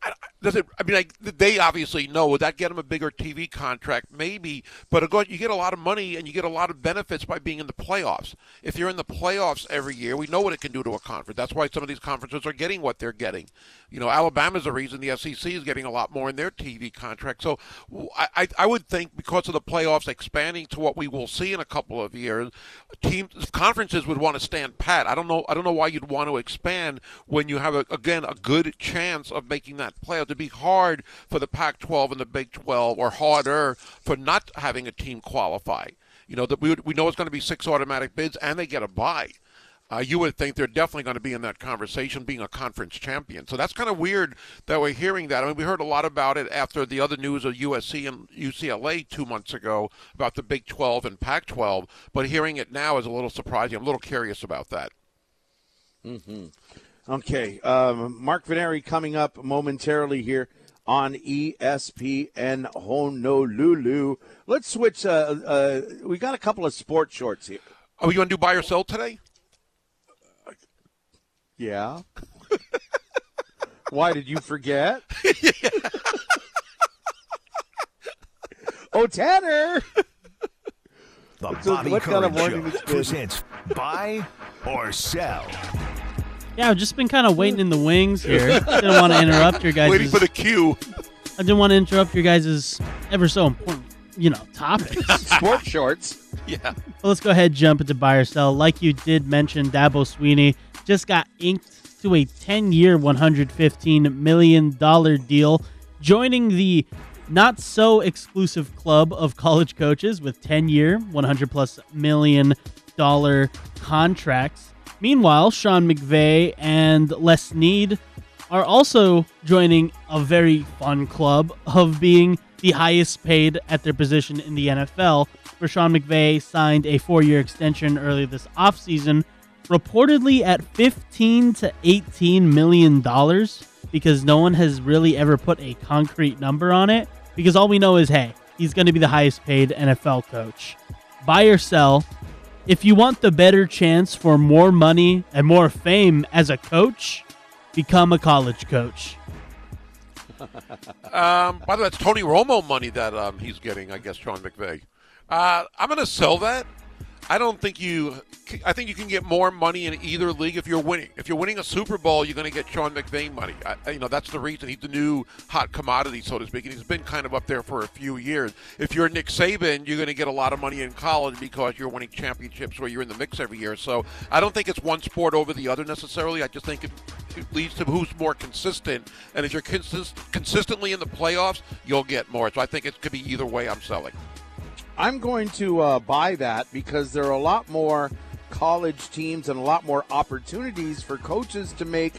I- I- does it? I mean, they obviously know. Would that get them a bigger TV contract? Maybe, but again, you get a lot of money and you get a lot of benefits by being in the playoffs. If you're in the playoffs every year, we know what it can do to a conference. That's why some of these conferences are getting what they're getting. You know, Alabama's the reason the SEC is getting a lot more in their TV contract. So, I would think because of the playoffs expanding to what we will see in a couple of years, teams conferences would want to stand pat. I don't know. I don't know why you'd want to expand when you have a, again a good chance of making that playoff. It'd be hard for the Pac-12 and the Big 12, or harder for not having a team qualify. You know that we we know it's going to be six automatic bids, and they get a buy. Uh, you would think they're definitely going to be in that conversation, being a conference champion. So that's kind of weird that we're hearing that. I mean, we heard a lot about it after the other news of USC and UCLA two months ago about the Big 12 and Pac 12, but hearing it now is a little surprising. I'm a little curious about that. Okay, um, Mark Veneri coming up momentarily here on ESPN Honolulu. Let's switch. Uh, uh, we got a couple of sports shorts here. Are we going to do buy or sell today? Yeah. Why did you forget? oh, Tanner. The So Bobby what kind of Show presents Buy or Sell. Yeah, I've just been kind of waiting in the wings here. Didn't want to interrupt your guys. Waiting for the cue. I didn't want to interrupt your guys' ever so important, you know, topics. Sports shorts. Yeah. Well, let's go ahead and jump into buy or sell. Like you did mention, Dabo Swinney just got inked to a 10 year, $115 million deal, joining the not so exclusive club of college coaches with 10 year, 100 plus million dollar contracts. Meanwhile, Sean McVay and Les Snead are also joining a very fun club of being the highest paid at their position in the NFL, where Sean McVay signed a four year extension earlier this offseason, reportedly at 15 to 18 million dollars, because no one has really ever put a concrete number on it. Because all we know is, hey, he's going to be the highest paid NFL coach. Buy or sell, if you want the better chance for more money and more fame as a coach, become a college coach. Um, by the way, that's Tony Romo money that um, he's getting, I guess, Sean McVay. Uh, I'm going to sell that. I don't think you. I think you can get more money in either league if you're winning. If you're winning a Super Bowl, you're going to get Sean McVay money. I, you know that's the reason he's the new hot commodity, so to speak, and he's been kind of up there for a few years. If you're Nick Saban, you're going to get a lot of money in college because you're winning championships where you're in the mix every year. So I don't think it's one sport over the other necessarily. I just think it, it leads to who's more consistent, and if you're consist- consistently in the playoffs, you'll get more. So I think it could be either way. I'm selling. I'm going to uh, buy that because there are a lot more college teams and a lot more opportunities for coaches to make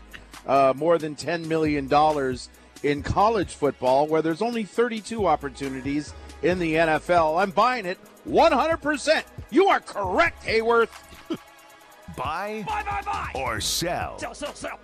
uh, more than $10 million in college football, where there's only 32 opportunities in the NFL. I'm buying it 100%. You are correct, Hayworth. Buy, or sell.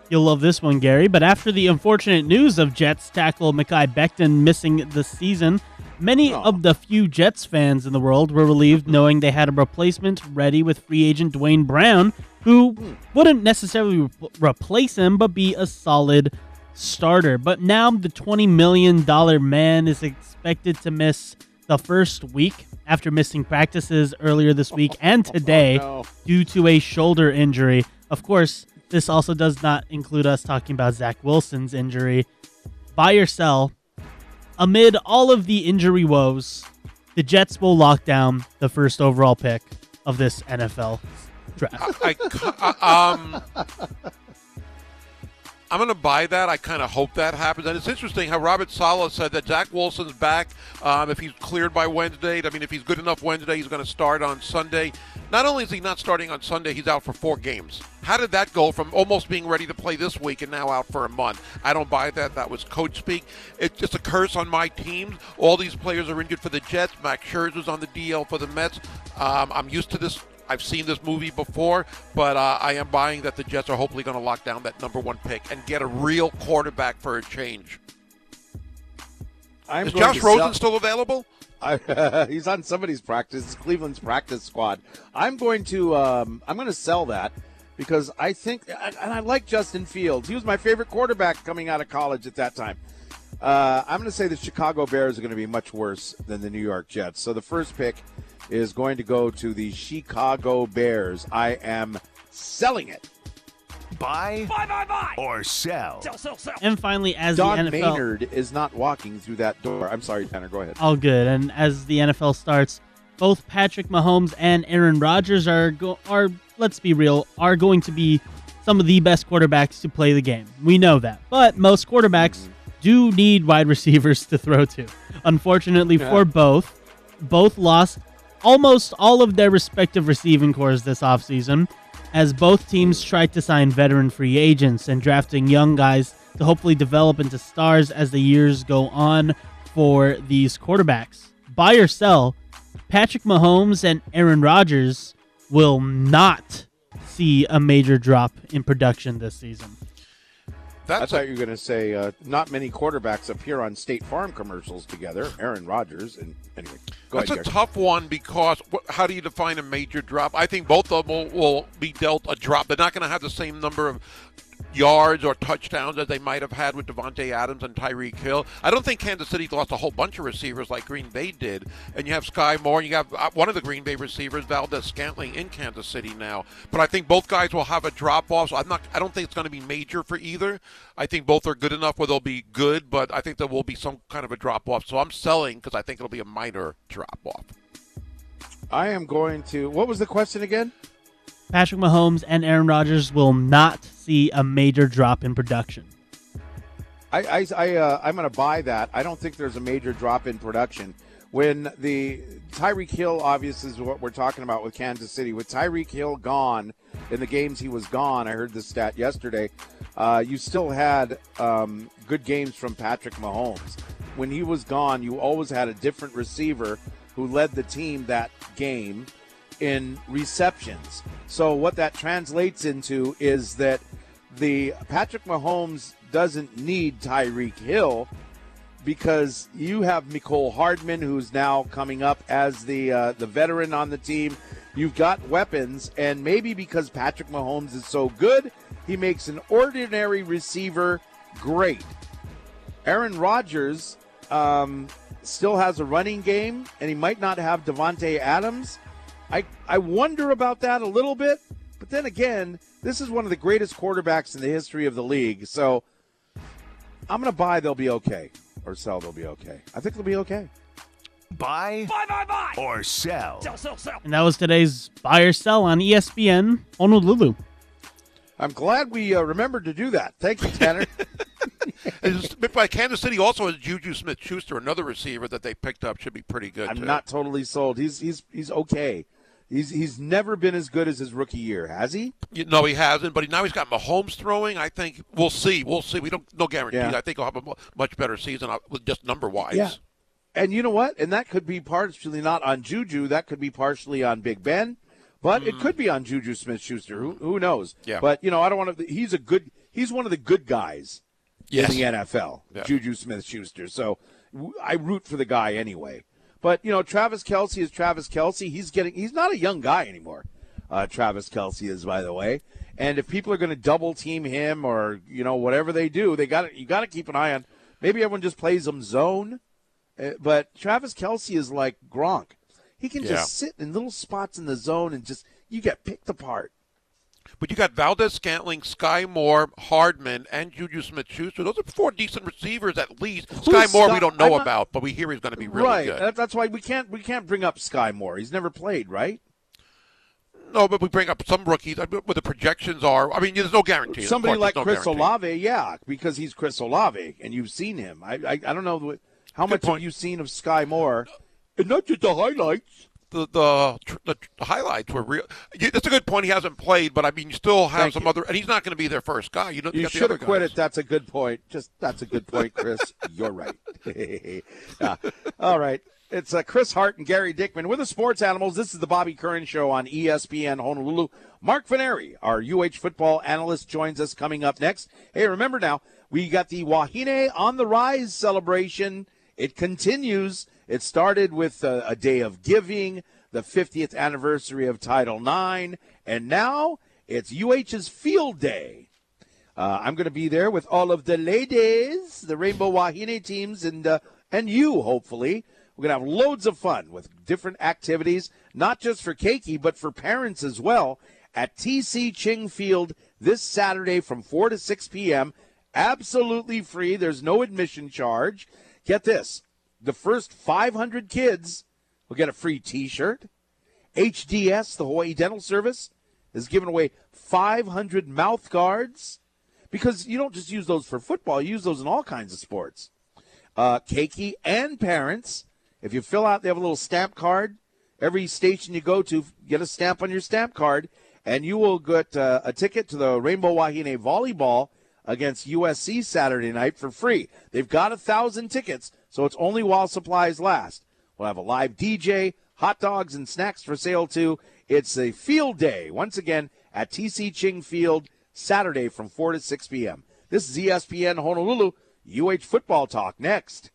You'll love this one, Gary. But after the unfortunate news of Jets tackle Mekhi Becton missing the season, many Aw. of the few Jets fans in the world were relieved knowing they had a replacement ready with free agent Duane Brown, who hmm. wouldn't necessarily re- replace him, but be a solid starter. But now the $20 million man is expected to miss the first week after missing practices earlier this week and today no. due to a shoulder injury. Of course, this also does not include us talking about Zach Wilson's injury. Buy or sell. Amid all of the injury woes, the Jets will lock down the first overall pick of this NFL draft. I, I um, I'm going to buy that. I kind of hope that happens. And it's interesting how Robert Saleh said that Zach Wilson's back. Um, if he's cleared by Wednesday, I mean, if he's good enough Wednesday, he's going to start on Sunday. Not only is he not starting on Sunday, he's out for four games. How did that go from almost being ready to play this week and now out for a month? I don't buy that. That was coach speak. It's just a curse on my teams. All these players are injured for the Jets. Max Scherzer's on the DL for the Mets. Um, I'm used to this I've seen this movie before, but uh, I am buying that the Jets are hopefully going to lock down that number one pick and get a real quarterback for a change. I'm Is Josh to sell- Rosen still available? I, he's on somebody's practice, Cleveland's practice squad. I'm going to um, I'm going to sell that because I think and and I like Justin Fields. He was my favorite quarterback coming out of college at that time. Uh, I'm going to say the Chicago Bears are going to be much worse than the New York Jets. So the first pick is going to go to the Chicago Bears. I am selling it. Buy, buy, buy, or sell. And finally, as Don the NFL, Maynard is not walking through that door. I'm sorry, Tanner. Go ahead. all good. And as the NFL starts, both Patrick Mahomes and Aaron Rodgers are go- are let's be real are going to be some of the best quarterbacks to play the game. We know that, but most quarterbacks mm-hmm. do need wide receivers to throw to. Unfortunately Yeah. for both, both lost almost all of their respective receiving cores this offseason, as both teams tried to sign veteran free agents and drafting young guys to hopefully develop into stars as the years go on for these quarterbacks. Buy or sell, Patrick Mahomes and Aaron Rodgers will not see a major drop in production this season. I That's thought a, you were going to say uh, not many quarterbacks appear on State Farm commercials together. Aaron Rodgers and anyway, that's ahead. a Gary. tough one because wh- how do you define a major drop? I think both of them will, will be dealt a drop. They're not going to have the same number of yards or touchdowns as they might have had with Davante Adams and Tyreek Hill. I don't think Kansas City lost a whole bunch of receivers like Green Bay did. And you have Skyy Moore, and you have uh, one of the Green Bay receivers, Valdes-Scantling, in Kansas City now. But I think both guys will have a drop off. So I'm not. I don't think it's going to be major for either. I think both are good enough where they'll be good, but I think there will be some kind of a drop off. So I'm selling because I think it'll be a minor drop off. I am going to. What was the question again? Patrick Mahomes and Aaron Rodgers will not see a major drop in production. I, I, I uh, I'm going to buy that. I don't think there's a major drop in production. When the Tyreek Hill, obviously, is what we're talking about with Kansas City. With Tyreek Hill gone in the games he was gone, I heard the stat yesterday. Uh, you still had um, good games from Patrick Mahomes. When he was gone, you always had a different receiver who led the team that game in receptions. So what that translates into is that the Patrick Mahomes doesn't need Tyreek Hill because you have Mecole Hardman, who's now coming up as the uh, the veteran on the team. You've got weapons, and maybe because Patrick Mahomes is so good, he makes an ordinary receiver great. Aaron Rodgers um, still has a running game, and he might not have Davante Adams. I I wonder about that a little bit, but then again, this is one of the greatest quarterbacks in the history of the league. So I'm going to buy they'll be okay, or sell they'll be okay. I think they'll be okay. Buy, buy, buy, buy, or sell. sell, sell. And that was today's buy or sell on ESPN Honolulu. I'm glad we uh, remembered to do that. Thank you, Tanner. And just- By Kansas City also has Juju Smith-Schuster, another receiver that they picked up, should be pretty good. I'm too. not totally sold. He's he's he's okay. He's he's never been as good as his rookie year, has he? You- No, he hasn't. But he, now he's got Mahomes throwing. I think we'll see. We'll see. We don't no guarantees. Yeah. I think he'll have a much better season uh, with just number wise. Yeah. And you know what? And that could be partially not on Juju. That could be partially on Big Ben, but it could be on Juju Smith-Schuster. Who who knows? Yeah. But you know, I don't want to. He's a good. He's one of the good guys Yes. in the NFL. Yeah. Juju Smith-Schuster. So I root for the guy anyway. But you know, Travis Kelce is Travis Kelce. He's getting. He's not a young guy anymore. Uh, Travis Kelce is, by the way. And if people are going to double team him or you know whatever they do, they got to you got to keep an eye on. Maybe everyone just plays him zone. Uh, but Travis Kelce is like Gronk. He can Yeah. just sit in little spots in the zone and just you get picked apart. But you got Valdez Scantling, Skyy Moore, Hardman, and Juju Smith-Schuster. Those are four decent receivers at least. Skyy Moore Sky- we don't know not- about, but we hear he's going to be really right. good. That- That's why we can't we can't bring up Skyy Moore. He's never played, right? No, but we bring up some rookies. What the projections are. I mean, there's no guarantee. Somebody course, like no Chris guarantee. Olave, yeah, because he's Chris Olave, and you've seen him. I I, I don't know what, how much have you seen of Skyy Moore, and not just the highlights. The the, the highlights were real. That's a good point. He hasn't played, but I mean, you still have Thank some you. other, and he's not going to be their first guy. You know, You the should have quit guys. it. That's a good point. Just that's a good point, Chris. You're right. Yeah. All right. It's uh, Chris Hart and Gary Dickman. We're the Sports Animals. This is the Bobby Curran Show on ESPN Honolulu. Mark Veneri, our UH football analyst, joins us coming up next. Hey, remember now, we got the Wahine on the Rise celebration. It continues. It started with uh, a day of giving, the 50th anniversary of Title IX, and now it's UH's Field Day. Uh, I'm going to be there with all of the ladies, the Rainbow Wahine teams, and uh, and you. Hopefully, we're going to have loads of fun with different activities, not just for Keiki, but for parents as well. At TC Ching Field this Saturday from 4 to 6 p.m. Absolutely free. There's no admission charge. Get this: the first 500 kids will get a free T-shirt. HDS, the Hawaii Dental Service, is giving away 500 mouth guards because you don't just use those for football, you use those in all kinds of sports. Uh, Keiki and parents, if you fill out, they have a little stamp card. every station you go to, get a stamp on your stamp card, and you will get uh, a ticket to the Rainbow Wahine volleyball against USC Saturday night for free. They've got a thousand tickets, so it's only while supplies last. We'll have a live DJ, hot dogs, and snacks for sale too. It's a field day once again at TC Ching Field Saturday from 4 to 6 p.m. This is ESPN Honolulu. UH football talk next.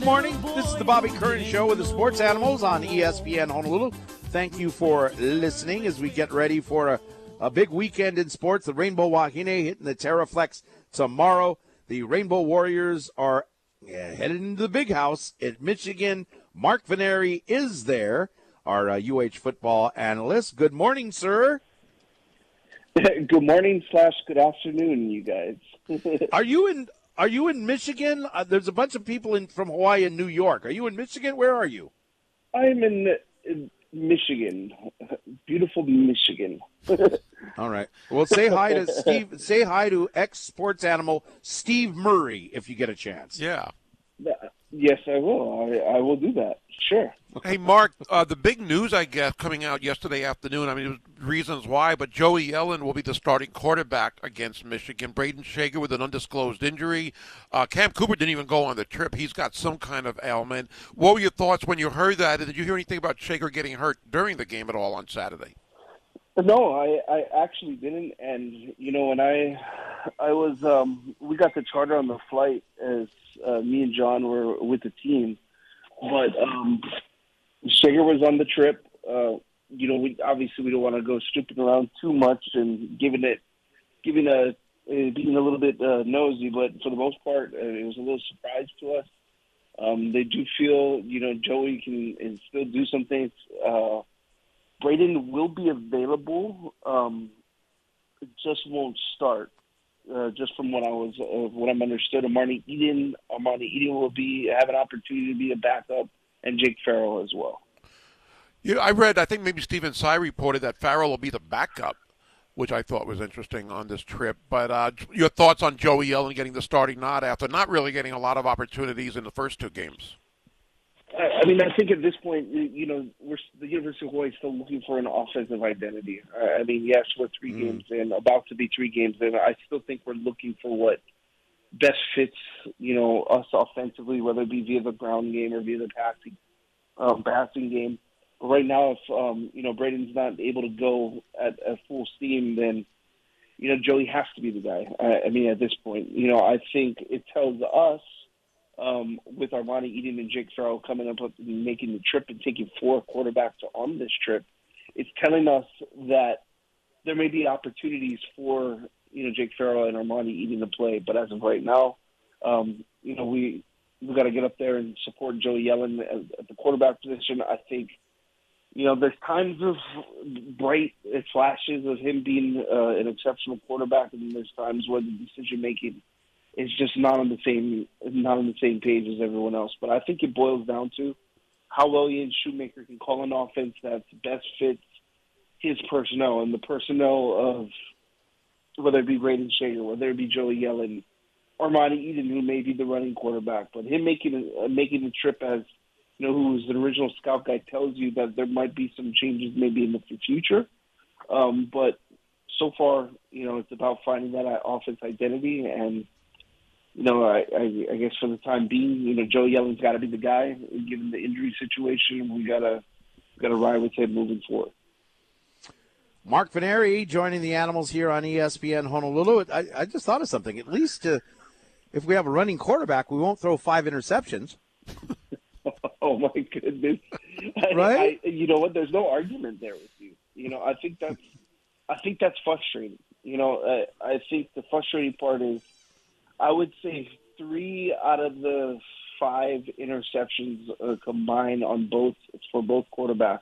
Good morning. This is the Bobby Curran Show with the Sports Animals on ESPN Honolulu. Thank you for listening as we get ready for a, a big weekend in sports. The Rainbow Wahine hitting the Taraflex tomorrow. The Rainbow Warriors are yeah, headed into the big house at Michigan. Mark Veneri is there, our uh, UH football analyst. Good morning, sir. good morning slash good afternoon, you guys. Are you in? Are you in Michigan? Uh, there's a bunch of people in from Hawaii and New York. Are you in Michigan? Where are you? I'm in, in Michigan, beautiful Michigan. All right. Well, say hi to Steve. Say hi to ex sports animal Steve Murray if you get a chance. Yeah. yes, I will. I, I will do that. Sure. Hey, Mark, uh, the big news, I guess, coming out yesterday afternoon, I mean, there was reasons why, but Joey Yellen will be the starting quarterback against Michigan. Brayden Schager with an undisclosed injury. Uh, Cam Cooper didn't even go on the trip. He's got some kind of ailment. What were your thoughts when you heard that? And did you hear anything about Schager getting hurt during the game at all on Saturday? No, I, I actually didn't. And you know, when I I was um, we got the charter on the flight as uh, me and John were with the team, but um, Schager was on the trip. Uh, you know, we obviously we don't want to go stripping around too much and giving it giving a uh, being a little bit uh, nosy, but for the most part, uh, it was a little surprise to us. Um, they do feel, you know, Joey can, still do some things. Uh, Brayden will be available. Um, just won't start. Uh, just from what I was, uh, what I'm understood, Amani Eden, Amani Eden will be have an opportunity to be a backup, and Jake Farrell as well. Yeah, I read, I think maybe Stephen Tsai reported that Farrell will be the backup, which I thought was interesting on this trip. But uh, your thoughts on Joey Yellen getting the starting nod after not really getting a lot of opportunities in the first two games? I I mean, I think at this point, you know, we're the University of Hawaii is still looking for an offensive identity. I mean, yes, we're three games in, about to be three games in. I still think we're looking for what best fits, you know, us offensively, whether it be via the ground game or via the passing um, passing game. But right now, if um, you know Brayden's not able to go at, at full steam, then you know Joey has to be the guy. I, I mean, at this point, you know, I think it tells us um, with Armani Eden and Jake Farrell coming up with making the trip and taking four quarterbacks on this trip, it's telling us that there may be opportunities for you know Jake Farrell and Armani Eden to play. But as of right now, um, you know we we got to get up there and support Joey Yellen at, at the quarterback position. I think you know there's times of bright flashes of him being uh, an exceptional quarterback, and there's times where the decision making is just not on the same not on the same page as everyone else. But I think it boils down to how well Ian Shoemaker can call an offense that best fits his personnel and the personnel of whether it be Brayden Schager, whether it be Joey Yellen, Armani Eden, who may be the running quarterback, but him making uh, making the trip as you know, who's the original scout guy, tells you that there might be some changes maybe in the future. Um, but so far, you know, it's about finding that offense identity and you know, I, I, I guess for the time being, you know, Joe Yellen's got to be the guy. Given the injury situation, we gotta gotta ride with him moving forward. Mark Veneri joining the Animals here on ESPN Honolulu. I, I just thought of something. At least uh, if we have a running quarterback, we won't throw five interceptions. oh my goodness! Right? I, I, you know what? There's no argument there with you. You know, I think that's I think that's frustrating. You know, I, I think the frustrating part is I would say three out of the five interceptions uh, combined on both for both quarterbacks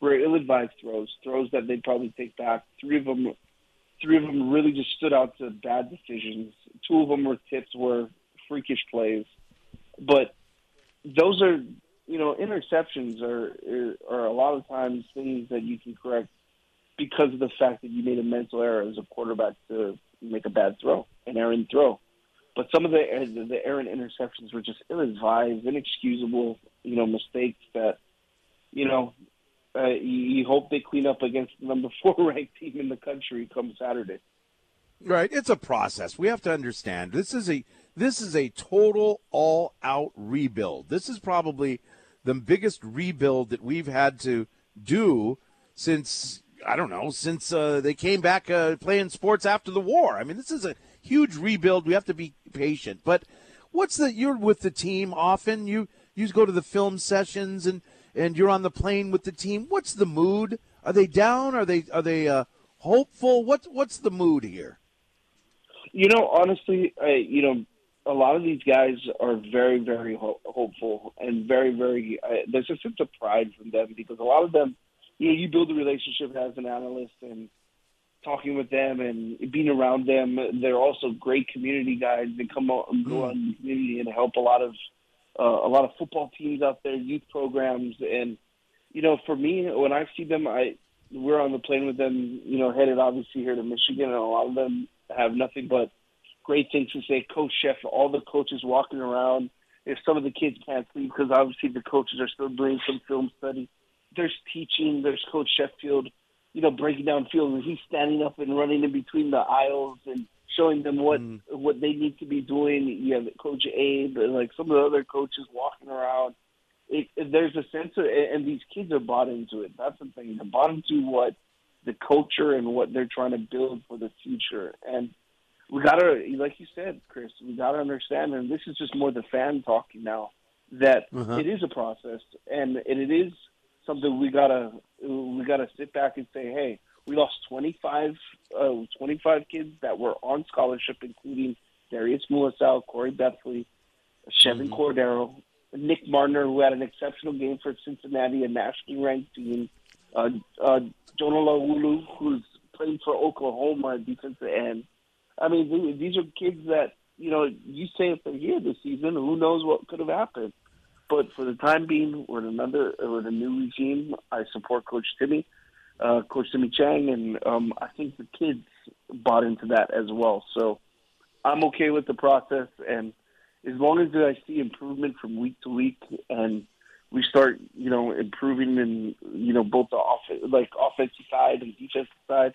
were ill-advised throws, throws that they'd probably take back. Three of them, three of them really just stood out to bad decisions. Two of them were tips, were freakish plays, but those are you know, interceptions are are a lot of times things that you can correct because of the fact that you made a mental error as a quarterback to make a bad throw, an errant throw. But some of the the errant interceptions were just ill-advised, inexcusable, you know, mistakes that, you know, uh, you, you hope they clean up against the number four ranked team in the country come Saturday. Right, it's a process. We have to understand this is a this is a total all out rebuild. This is probably the biggest rebuild that we've had to do since I don't know since uh, they came back uh, playing sports after the war. I mean, this is a huge rebuild. We have to be patient. But what's the you're with the team often? You you go to the film sessions and and you're on the plane with the team. What's the mood? Are they down? Are they are they uh, hopeful? What's what's the mood here? You know, honestly, I, you know, a lot of these guys are very, very ho- hopeful and very, very. Uh, there's a sense of pride from them because a lot of them, you know, you build a relationship as an analyst and talking with them and being around them. They're also great community guys. They come out and go out in the community and help a lot of uh, a lot of football teams out there, youth programs, and you know, for me, when I see them, I we're on the plane with them. You know, headed obviously here to Michigan, and a lot of them have nothing but great things to say. Coach Chef, all the coaches walking around. If some of the kids can't sleep because obviously the coaches are still doing some film study, there's teaching. There's Coach Sheffield, you know, breaking down field, and he's standing up and running in between the aisles and showing them what Mm. what they need to be doing. You have Coach Abe and like some of the other coaches walking around. It, it, there's a sense of, and these kids are bought into it. That's the thing. They're bought into what the culture and what they're trying to build for the future. And we gotta, like you said, Chris, we gotta understand, and this is just more the fan talking now, that Uh-huh. it is a process, and, and it is something we gotta we gotta sit back and say, hey, we lost 25, uh, 25 kids that were on scholarship, including Darius Muasau, Khoury Bethley, Chevan Cordeiro, Nick Mardner, who had an exceptional game for Cincinnati, a nationally ranked team, uh, uh, Jonah Laulu, who's playing for Oklahoma at defensive end. I mean, th- these are kids that you know. You say if they're here this season, who knows what could have happened. But for the time being, with another with a new regime, I support Coach Timmy, uh, Coach Timmy Chang, and um, I think the kids bought into that as well. So I'm okay with the process, and as long as I see improvement from week to week, and we start, you know, improving in you know both the off like offensive side and defensive side.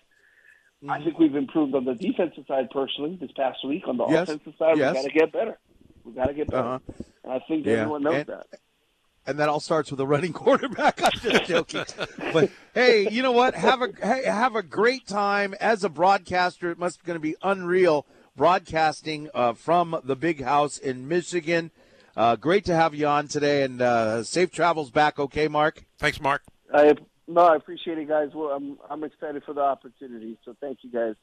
I think we've improved on the defensive side personally this past week. On the Yes. offensive side, Yes. we got to get better. We got to get better. Uh-huh. And I think Yeah. everyone knows And- that. and that all starts with a running quarterback. I'm just joking, but hey, you know what? Have a hey, have a great time as a broadcaster. It must be going to be unreal broadcasting uh, from the big house in Michigan. Uh, great to have you on today, and uh, safe travels back. Okay, Mark. Thanks, Mark. I no, I appreciate it, guys. Well, I'm I'm excited for the opportunity. So thank you, guys.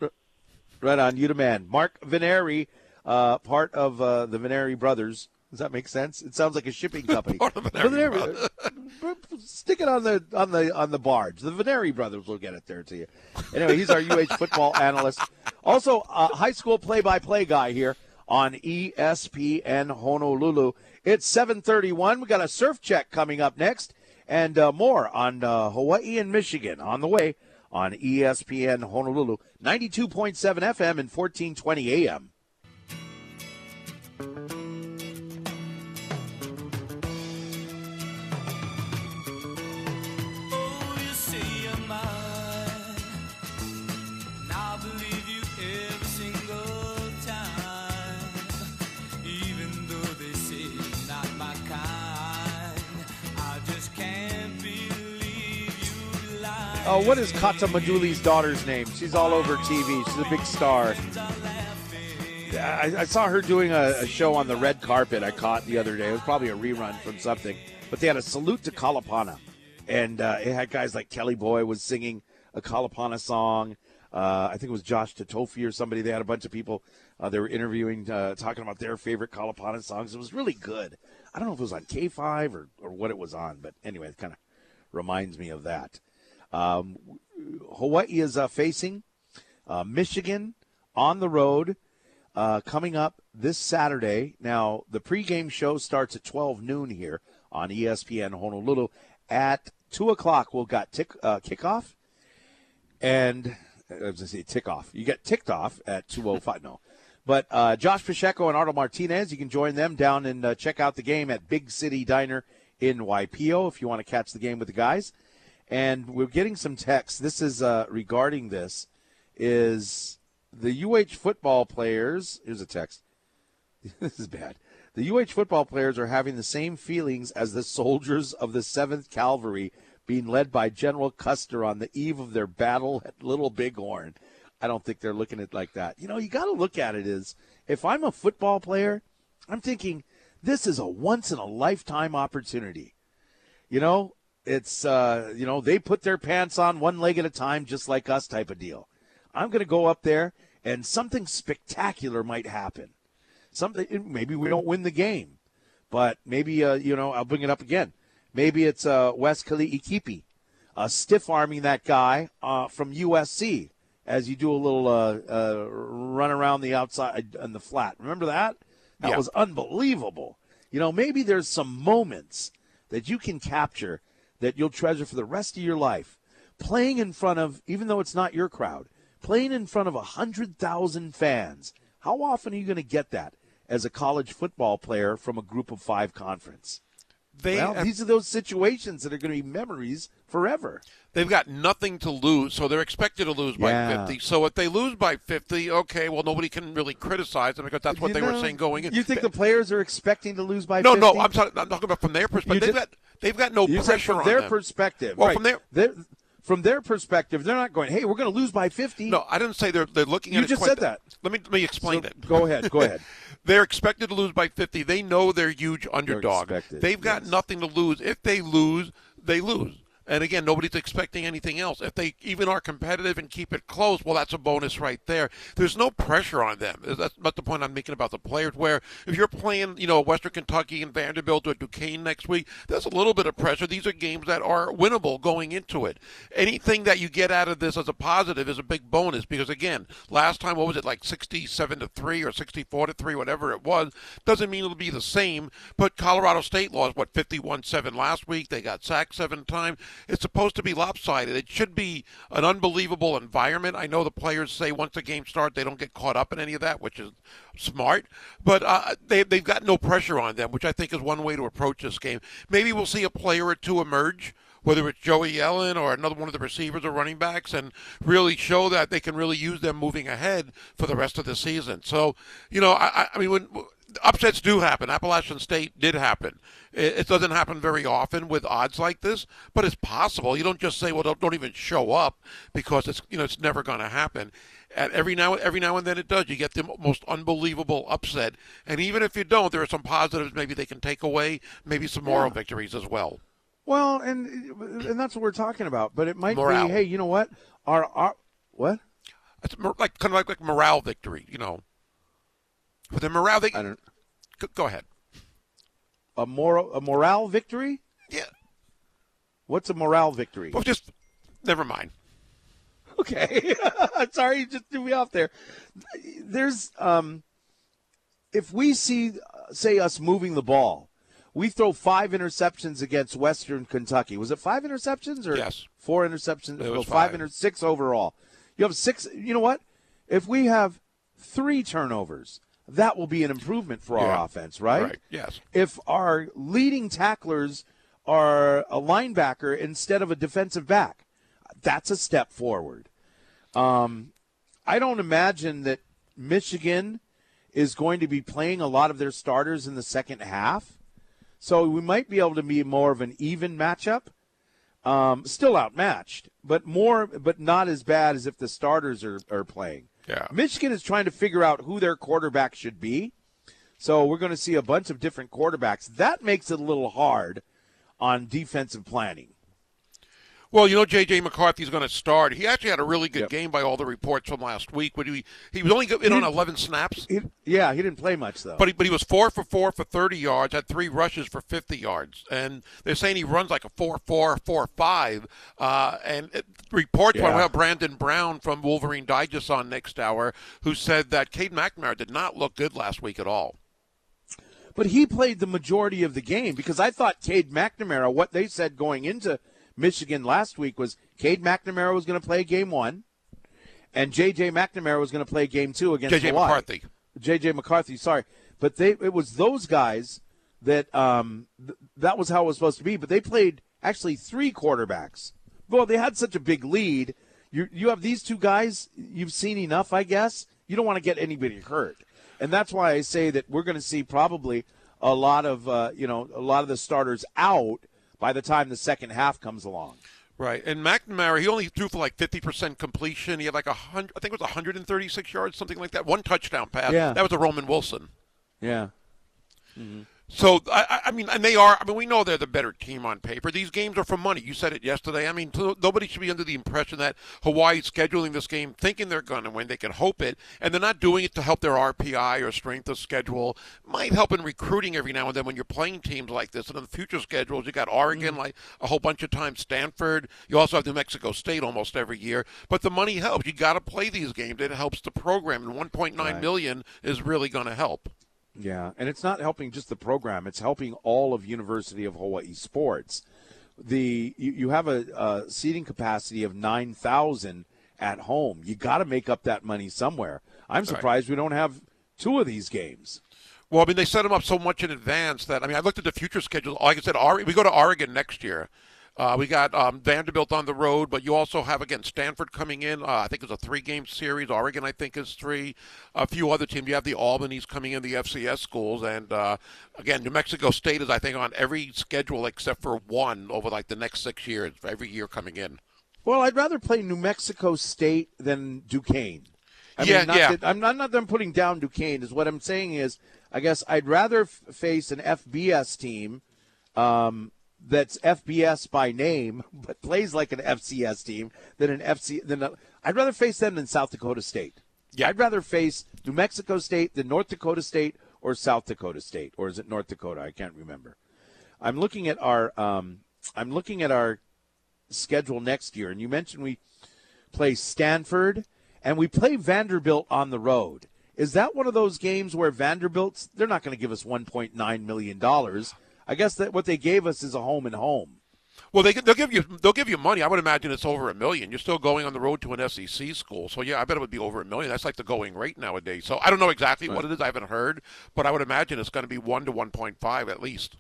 Right on, you the man. Mark Veneri, uh, part of uh, the Veneri brothers. Does that make sense? It sounds like a shipping company. Part of Veneri Veneri- Stick it on the on the on the barge. The Veneri brothers will get it there to you. Anyway, he's our UH football analyst. Also, a high school play-by-play guy here on ESPN Honolulu. It's 7:31. We got a surf check coming up next, and uh, more on uh, Hawaii and Michigan on the way on ESPN Honolulu, 92.7 FM and 1420 AM. Oh, what is Kata Maduli's daughter's name? She's all over TV. She's a big star. I, I saw her doing a, a show on the red carpet. I caught the other day. It was probably a rerun from something, but they had a salute to Kalapana, and uh, it had guys like Kelly Boy was singing a Kalapana song. Uh, I think it was Josh Tatofi or somebody. They had a bunch of people uh, they were interviewing, uh, talking about their favorite Kalapana songs. It was really good. I don't know if it was on K5 or, or what it was on, but anyway, it kind of reminds me of that. Um, Hawaii is uh, facing uh, Michigan on the road uh, coming up this Saturday. Now, the pregame show starts at 12 noon here on ESPN Honolulu. At 2 o'clock, we'll got tick, uh, kickoff. And I was going to say tick off. You get ticked off at 2.05. no. But uh, Josh Pacheco and Arnold Martinez, you can join them down and uh, check out the game at Big City Diner in Waipio if you want to catch the game with the guys. And we're getting some texts. This is uh, regarding this is the UH football players. Here's a text. this is bad. The UH football players are having the same feelings as the soldiers of the 7th Cavalry being led by General Custer on the eve of their battle at Little Bighorn. I don't think they're looking at it like that. You know, you got to look at it as if I'm a football player, I'm thinking this is a once in a lifetime opportunity. You know, it's uh, you know, they put their pants on one leg at a time just like us type of deal. I'm going to go up there and something spectacular might happen. Something maybe we don't win the game, but maybe uh, you know, I'll bring it up again. Maybe it's uh, Wes Kali'ikipi, uh, stiff arming that guy uh, from USC as you do a little uh, uh, run around the outside and the flat. Remember that? That Yeah. was unbelievable. You know, maybe there's some moments that you can capture that you'll treasure for the rest of your life. Playing in front of, even though it's not your crowd, playing in front of a hundred thousand fans. How often are you going to get that as a college football player from a group of five conference? They well, have- these are those situations that are going to be memories forever. They've got nothing to lose, so they're expected to lose by 50. So if they lose by 50, okay, well, nobody can really criticize them because that's what You they were saying going in. You think the players are expecting to lose by no, 50? no, I'm, talking, I'm talking about from their perspective. They've got they've got no pressure from their them. perspective. Well, right. from their- They're- from their perspective, they're not going, "Hey, we're going to lose by 50." No, I didn't say they're they're looking You at it just said that. Let me let me explain So, it. Go ahead. Go ahead. They're expected to lose by 50. They know they're huge underdog. expected, They've got yes. nothing to lose. If they lose, they lose. And again, nobody's expecting anything else. If they even are competitive and keep it close, well, that's a bonus right there. There's no pressure on them. That's not the point I'm making about the players. Where if you're playing, you know, Western Kentucky and Vanderbilt or Duquesne next week, there's a little bit of pressure. These are games that are winnable going into it. Anything that you get out of this as a positive is a big bonus because again, last time what was it like 67 to three or 64 to three, whatever it was, doesn't mean it'll be the same. But Colorado State lost what 51-7 last week. They got sacked seven times. It's supposed to be lopsided. It should be an unbelievable environment. I know the players say once the game starts they don't get caught up in any of that, which is smart. But uh, they they've got no pressure on them, which I think is one way to approach this game. Maybe we'll see a player or two emerge whether it's Joey Yellen or another one of the receivers or running backs, and really show that they can really use them moving ahead for the rest of the season. So, you know, I- I mean, when upsets do happen, Appalachian State did happen. It, it doesn't happen very often with odds like this, but it's possible. You don't just say, "Well, don't, don't even show up," because it's you know it's never going to happen. And every now every now and then it does. You get the most unbelievable upset, and even if you don't, there are some positives maybe they can take away, maybe some moral victories as well. Well, and and that's what we're talking about. But it might Morale. be, hey, you know what? Our our what? It's like kind of like, like morale victory, you know. With the morale, they, I don't. go, go ahead. A moral a morale victory? Yeah, What's a morale victory? well, just never mind. Okay. Sorry, you just threw me off there. There's um if we see uh, say us moving the ball, we throw five interceptions against Western Kentucky. Was it five interceptions or Yes. four interceptions? It was five, five. inter- six overall. You have six. You know what? If we have three turnovers, that will be an improvement for Yeah. our offense, right? Right. Yes. if our leading tacklers are a linebacker instead of a defensive back, that's a step forward. Um, I don't imagine that Michigan is going to be playing a lot of their starters in the second half. So we might be able to be more of an even matchup. Um, still outmatched, but more, but not as bad as if the starters are, are playing. Yeah. Michigan is trying to figure out who their quarterback should be. So we're going to see a bunch of different quarterbacks. That makes it a little hard on defensive planning. Well, you know, J.J. McCarthy's going to start. He actually had a really good Yep. game by all the reports from last week. But he he was only in on 11 snaps, He, yeah, he didn't play much though. but he, but he was four for four for 30 yards, had three rushes for 50 yards, and they're saying he runs like a four four four five. Uh, and it, reports Yeah. yeah. have Brandon Brown from Wolverine Digest on next hour, who said that Cade McNamara did not look good last week at all. But he played the majority of the game because I thought Cade McNamara, what they said going into Michigan last week was Cade McNamara was going to play game one, and J.J. McNamara was going to play game two against JJ Hawaii. McCarthy. J.J. McCarthy, sorry, but they it was those guys that um th- that was how it was supposed to be. But they played actually three quarterbacks. Well, they had such a big lead. You you have these two guys. You've seen enough, I guess. You don't want to get anybody hurt, and that's why I say that we're going to see probably a lot of uh, you know a lot of the starters out by the time the second half comes along. Right, and McNamara, he only threw for like fifty percent completion. He had like a hundred, I think it was one hundred and thirty-six yards, something like that. One touchdown pass. Yeah. that was a Roman Wilson. Yeah. Mm-hmm. So I, I- mean, and they are. I mean, we know they're the better team on paper. These games are for money. You said it yesterday. I mean, t- nobody should be under the impression that Hawaii's scheduling this game thinking they're going to win. They can hope it, and they're not doing it to help their RPI or strength of schedule. Might help in recruiting every now and then when you're playing teams like this. And in the future schedules, you got Oregon mm-hmm. like a whole bunch of times, Stanford. You also have New Mexico State almost every year. But the money helps. You got to play these games. It helps the program, and 1.9 Right. million is really going to help. Yeah, and it's not helping just the program; it's helping all of University of Hawaii sports. The you, you have a, a seating capacity of nine thousand at home. You got to make up that money somewhere. I'm surprised we don't have two of these games. Well, I mean, they set them up so much in advance that I mean, I looked at the future schedule. Like I said, we go to Oregon next year. Uh, we got um, Vanderbilt on the road, but you also have again Stanford coming in. Uh, I think it's a three-game series. Oregon, I think, is three. A few other teams. You have the Albany's coming in, the FCS schools, and uh, again, New Mexico State is I think on every schedule except for one over like the next six years. Every year coming in. Well, I'd rather play New Mexico State than Duquesne. I Yeah, mean, not yeah. That, I'm not not that I'm putting down Duquesne. Is what I'm saying is, I guess I'd rather f- face an FBS team um, that's FBS by name but plays like an FCS team than an FC. Than a, I'd rather face them than South Dakota State. Yeah. I'd rather face New Mexico State than North Dakota State or South Dakota State, or is it North Dakota? I can't remember. I'm looking at our um, I'm looking at our schedule next year, and you mentioned we play Stanford and we play Vanderbilt on the road. Is that one of those games where Vanderbilt's they're not going to give us 1.9 million dollars? I guess that what they gave us is a home and home. Well, they they'll give you they'll give you money. I would imagine it's over a million. You're still going on the road to an SEC school, so yeah, I bet it would be over a million. That's like the going rate nowadays. So I don't know exactly what it is. I haven't heard, but I would imagine it's going to be one to one point five at least.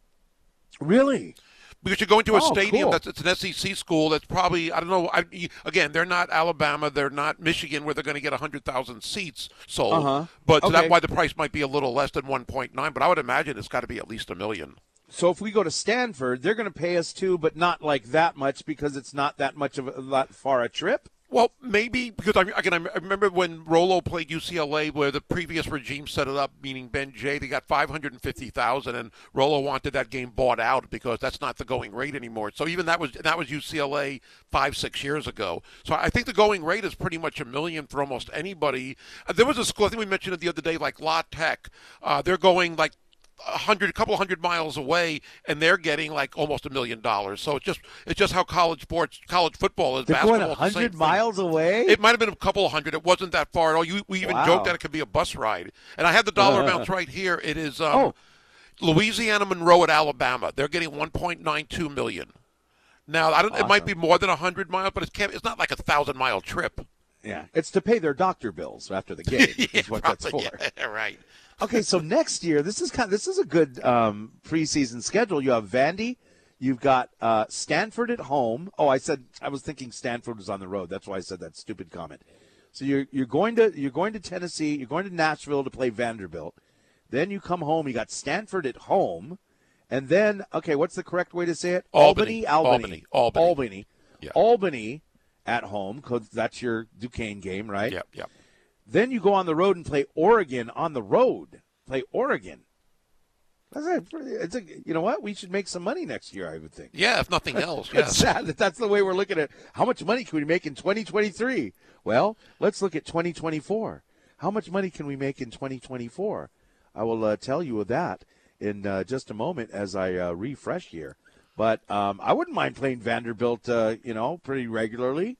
Really? Because you're going to a Oh, stadium cool. that's it's an SEC school that's probably I don't know. I, again, they're not Alabama, they're not Michigan, where they're going to get hundred thousand seats sold. Uh-huh. But so Okay. that's why the price might be a little less than one point nine. But I would imagine it's got to be at least a million. So if we go to Stanford, they're going to pay us too, but not like that much because it's not that much of a, that far a trip. Well, maybe because I again I remember when Rolo played UCLA, where the previous regime set it up, meaning Ben Jay, they got five hundred and fifty thousand, and Rolo wanted that game bought out because that's not the going rate anymore. So even that was that was UCLA five six years ago. So I think the going rate is pretty much a million for almost anybody. Uh, there was a school I think we mentioned it the other day, like La Tech. Uh, they're going like a hundred, a couple hundred miles away, and they're getting like almost a million dollars. So it's just it's just how college sports, college football is. They're going basketball, the same 100 thing. miles away. It might have been a couple of hundred. It wasn't that far at all. You, we even Wow. joked that it could be a bus ride. And I have the dollar amounts right here. It is um, Oh. Louisiana Monroe at Alabama. They're getting 1.92 million. Now I don't. It might be more than a hundred miles, but it can't. It's not like a thousand mile trip. yeah, it's to pay their doctor bills after the game. is what that's for. Probably, yeah, right. Okay, so next year, this is kind of, this is a good um, preseason schedule. You have Vandy, you've got uh, Stanford at home. Oh, I said I was thinking Stanford was on the road. That's why I said that stupid comment. So you're you're going to you're going to Tennessee, you're going to Nashville to play Vanderbilt. Then you come home. You got Stanford at home, and then okay, what's the correct way to say it? Albany. Albany, Albany. Albany, Yeah. Albany at home because that's your Duquesne game, right? Yep. Yep. Then you go on the road and play Oregon on the road. Play Oregon. That's a, it's a, you know what? We should make some money next year, I would think. Yeah. If nothing else. It's Yes. sad that that's the way we're looking at how much money can we make in 2023? Well, let's look at 2024. How much money can we make in 2024? I will uh, tell you that in uh, just a moment as I uh, refresh here. But um, I wouldn't mind playing Vanderbilt, uh, you know, pretty regularly.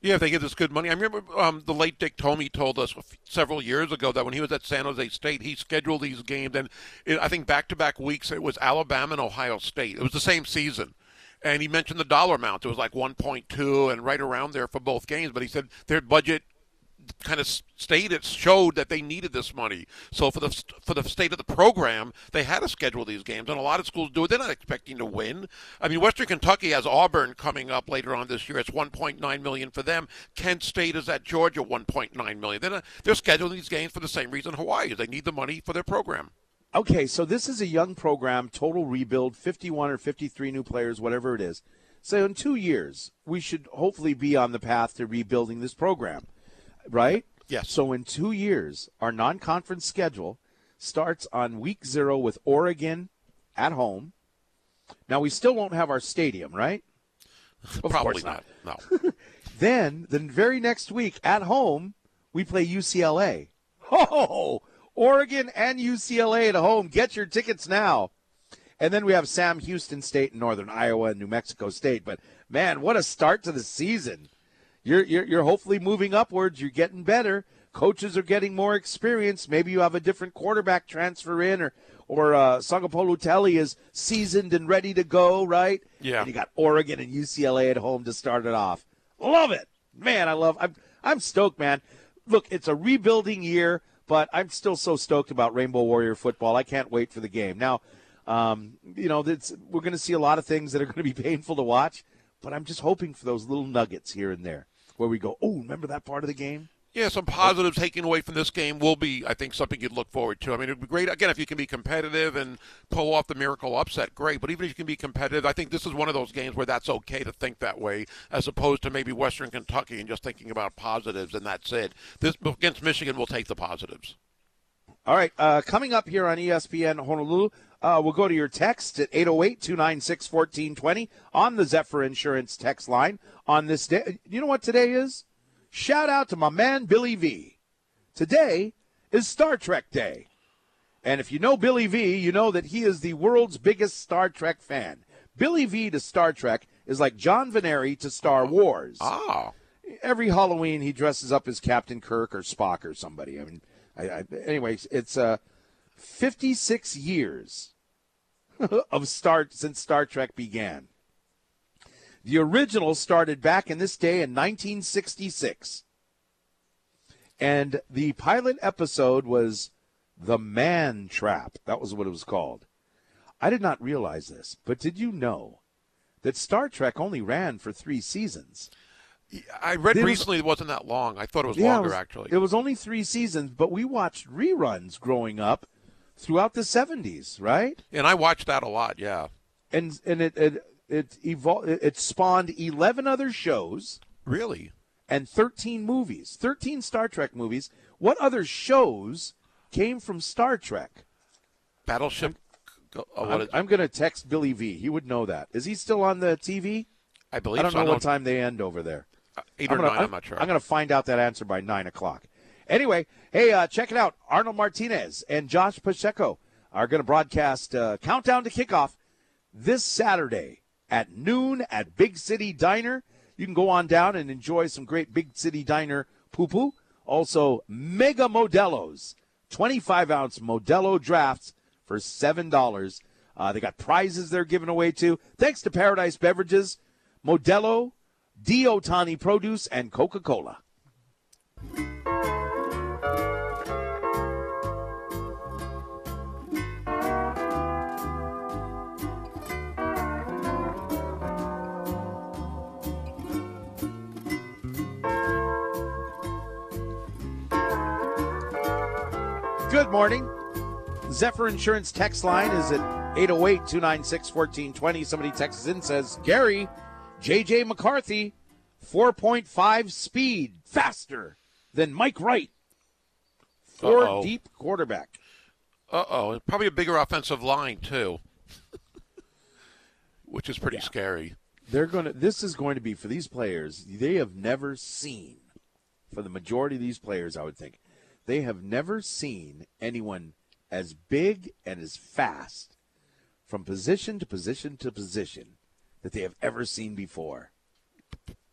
Yeah, if they get this good money. I remember um, the late Dick Tomey told us several years ago that when he was at San Jose State, he scheduled these games, and it, I think back-to-back weeks it was Alabama and Ohio State. It was the same season. And he mentioned the dollar amount. It was like 1.2 and right around there for both games. But he said their budget kind of stated showed that they needed this money. So for the for the state of the program, they had to schedule these games, and a lot of schools do it. They're not expecting to win. I mean, Western Kentucky has Auburn coming up later on this year. It's 1.9 million for them. Kent State is at Georgia, 1.9 million. They're not, they're scheduling these games for the same reason Hawaii is. They need the money for their program. Okay, so this is a young program, total rebuild, 51 or 53 new players, whatever it is. So in two years, we should hopefully be on the path to rebuilding this program, right? Yes. So in two years, our non-conference schedule starts on week zero with Oregon at home. Now we still won't have our stadium, right? Of Probably course not. No. Then the very next week at home, we play UCLA. Oh, Oregon and UCLA at home. Get your tickets now. And then we have Sam Houston State and Northern Iowa and New Mexico State. But man, what a start to the season. You're, you're, you're hopefully moving upwards. You're getting better. Coaches are getting more experience. Maybe you have a different quarterback transfer in, or or uh, Sangapolu Telly is seasoned and ready to go, right? Yeah. And you got Oregon and UCLA at home to start it off. Love it, man. I love. I'm I'm stoked, man. Look, it's a rebuilding year, but I'm still so stoked about Rainbow Warrior football. I can't wait for the game. Now, um, you know, we're going to see a lot of things that are going to be painful to watch, but I'm just hoping for those little nuggets here and there where we go, oh, remember that part of the game? Yeah, some positives taken away from this game will be, I think, something you'd look forward to. I mean, it'd be great again if you can be competitive and pull off the miracle upset. Great, but even if you can be competitive, I think this is one of those games where that's okay to think that way, as opposed to maybe Western Kentucky and just thinking about positives and that's it. This against Michigan, will take the positives. All right, uh, coming up here on ESPN Honolulu, uh, we'll go to your text at 808 296 1420 on the Zephyr Insurance text line on this day. You know what today is? Shout out to my man Billy V. Today is Star Trek Day. And if you know Billy V, you know that he is the world's biggest Star Trek fan. Billy V to Star Trek is like John Veneri to Star Wars Ah, every Halloween he dresses up as Captain Kirk or Spock or somebody. I mean, I, I, anyways, it's uh, 56 years of start since Star Trek began. The original started back in this day in 1966, and the pilot episode was the Man Trap. That was what it was called. I did not realize this, but did you know that Star Trek only ran for three seasons? I read was- recently it wasn't that long. I thought it was Yeah, it longer was- actually. It was only three seasons, but we watched reruns growing up throughout the seventies, right? and I watched that a lot. Yeah, And and it it it evolved. It spawned eleven other shows really. and thirteen movies, thirteen Star Trek movies. What other shows came from Star Trek? Battleship. go- oh, I'm, I'm going to text Billy V. He would know that. Is he still on the TV? I believe I don't so. know what time they end over there. Uh, eight I'm or gonna, 9 I'm, not sure. I'm going to find out that answer by nine o'clock. Anyway, hey, uh, check it out. Arnold Martinez and Josh Pacheco are going to broadcast uh, Countdown to Kickoff this Saturday at noon at Big City Diner. You can go on down and enjoy some great Big City Diner poo poo. Also, Mega Modelos, 25 ounce Modelo drafts for $7. Uh, they got prizes they're giving away too. Thanks to Paradise Beverages, Modelo, Diotani Produce, and Coca Cola. Good morning. Zephyr Insurance text line is at 808 296 1420. Somebody texts in says, Gary, JJ McCarthy, 4.5 speed, faster than Mike Wright. Four Uh-oh. deep quarterback. Uh oh, probably a bigger offensive line too, which is pretty scary. They're going to, this is going to be for these players, they have never seen, for the majority of these players, I would think, they have never seen anyone as big and as fast from position to position to position that they have ever seen before.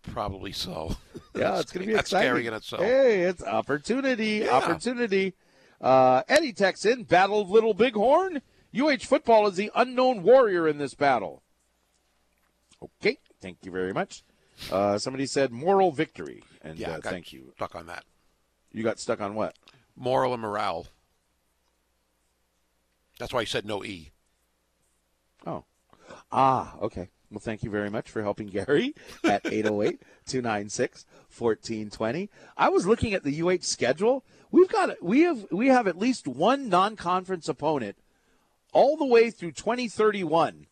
Probably so. Yeah, it's going to be That's exciting. scary in itself. Hey, it's opportunity, Yeah. opportunity. Uh, Eddie texts in, Battle of Little Bighorn. UH football is the unknown warrior in this battle. Okay, thank you very much. Uh, somebody said moral victory, and Yeah, uh, thank you. Stuck on that. You got stuck on what? Moral and morale. That's why he said no E. Oh. Ah, okay. Well, thank you very much for helping Gary at 808 296 1420. I was looking at the UH schedule. We've got we have we have at least one non-conference opponent all the way through 2031.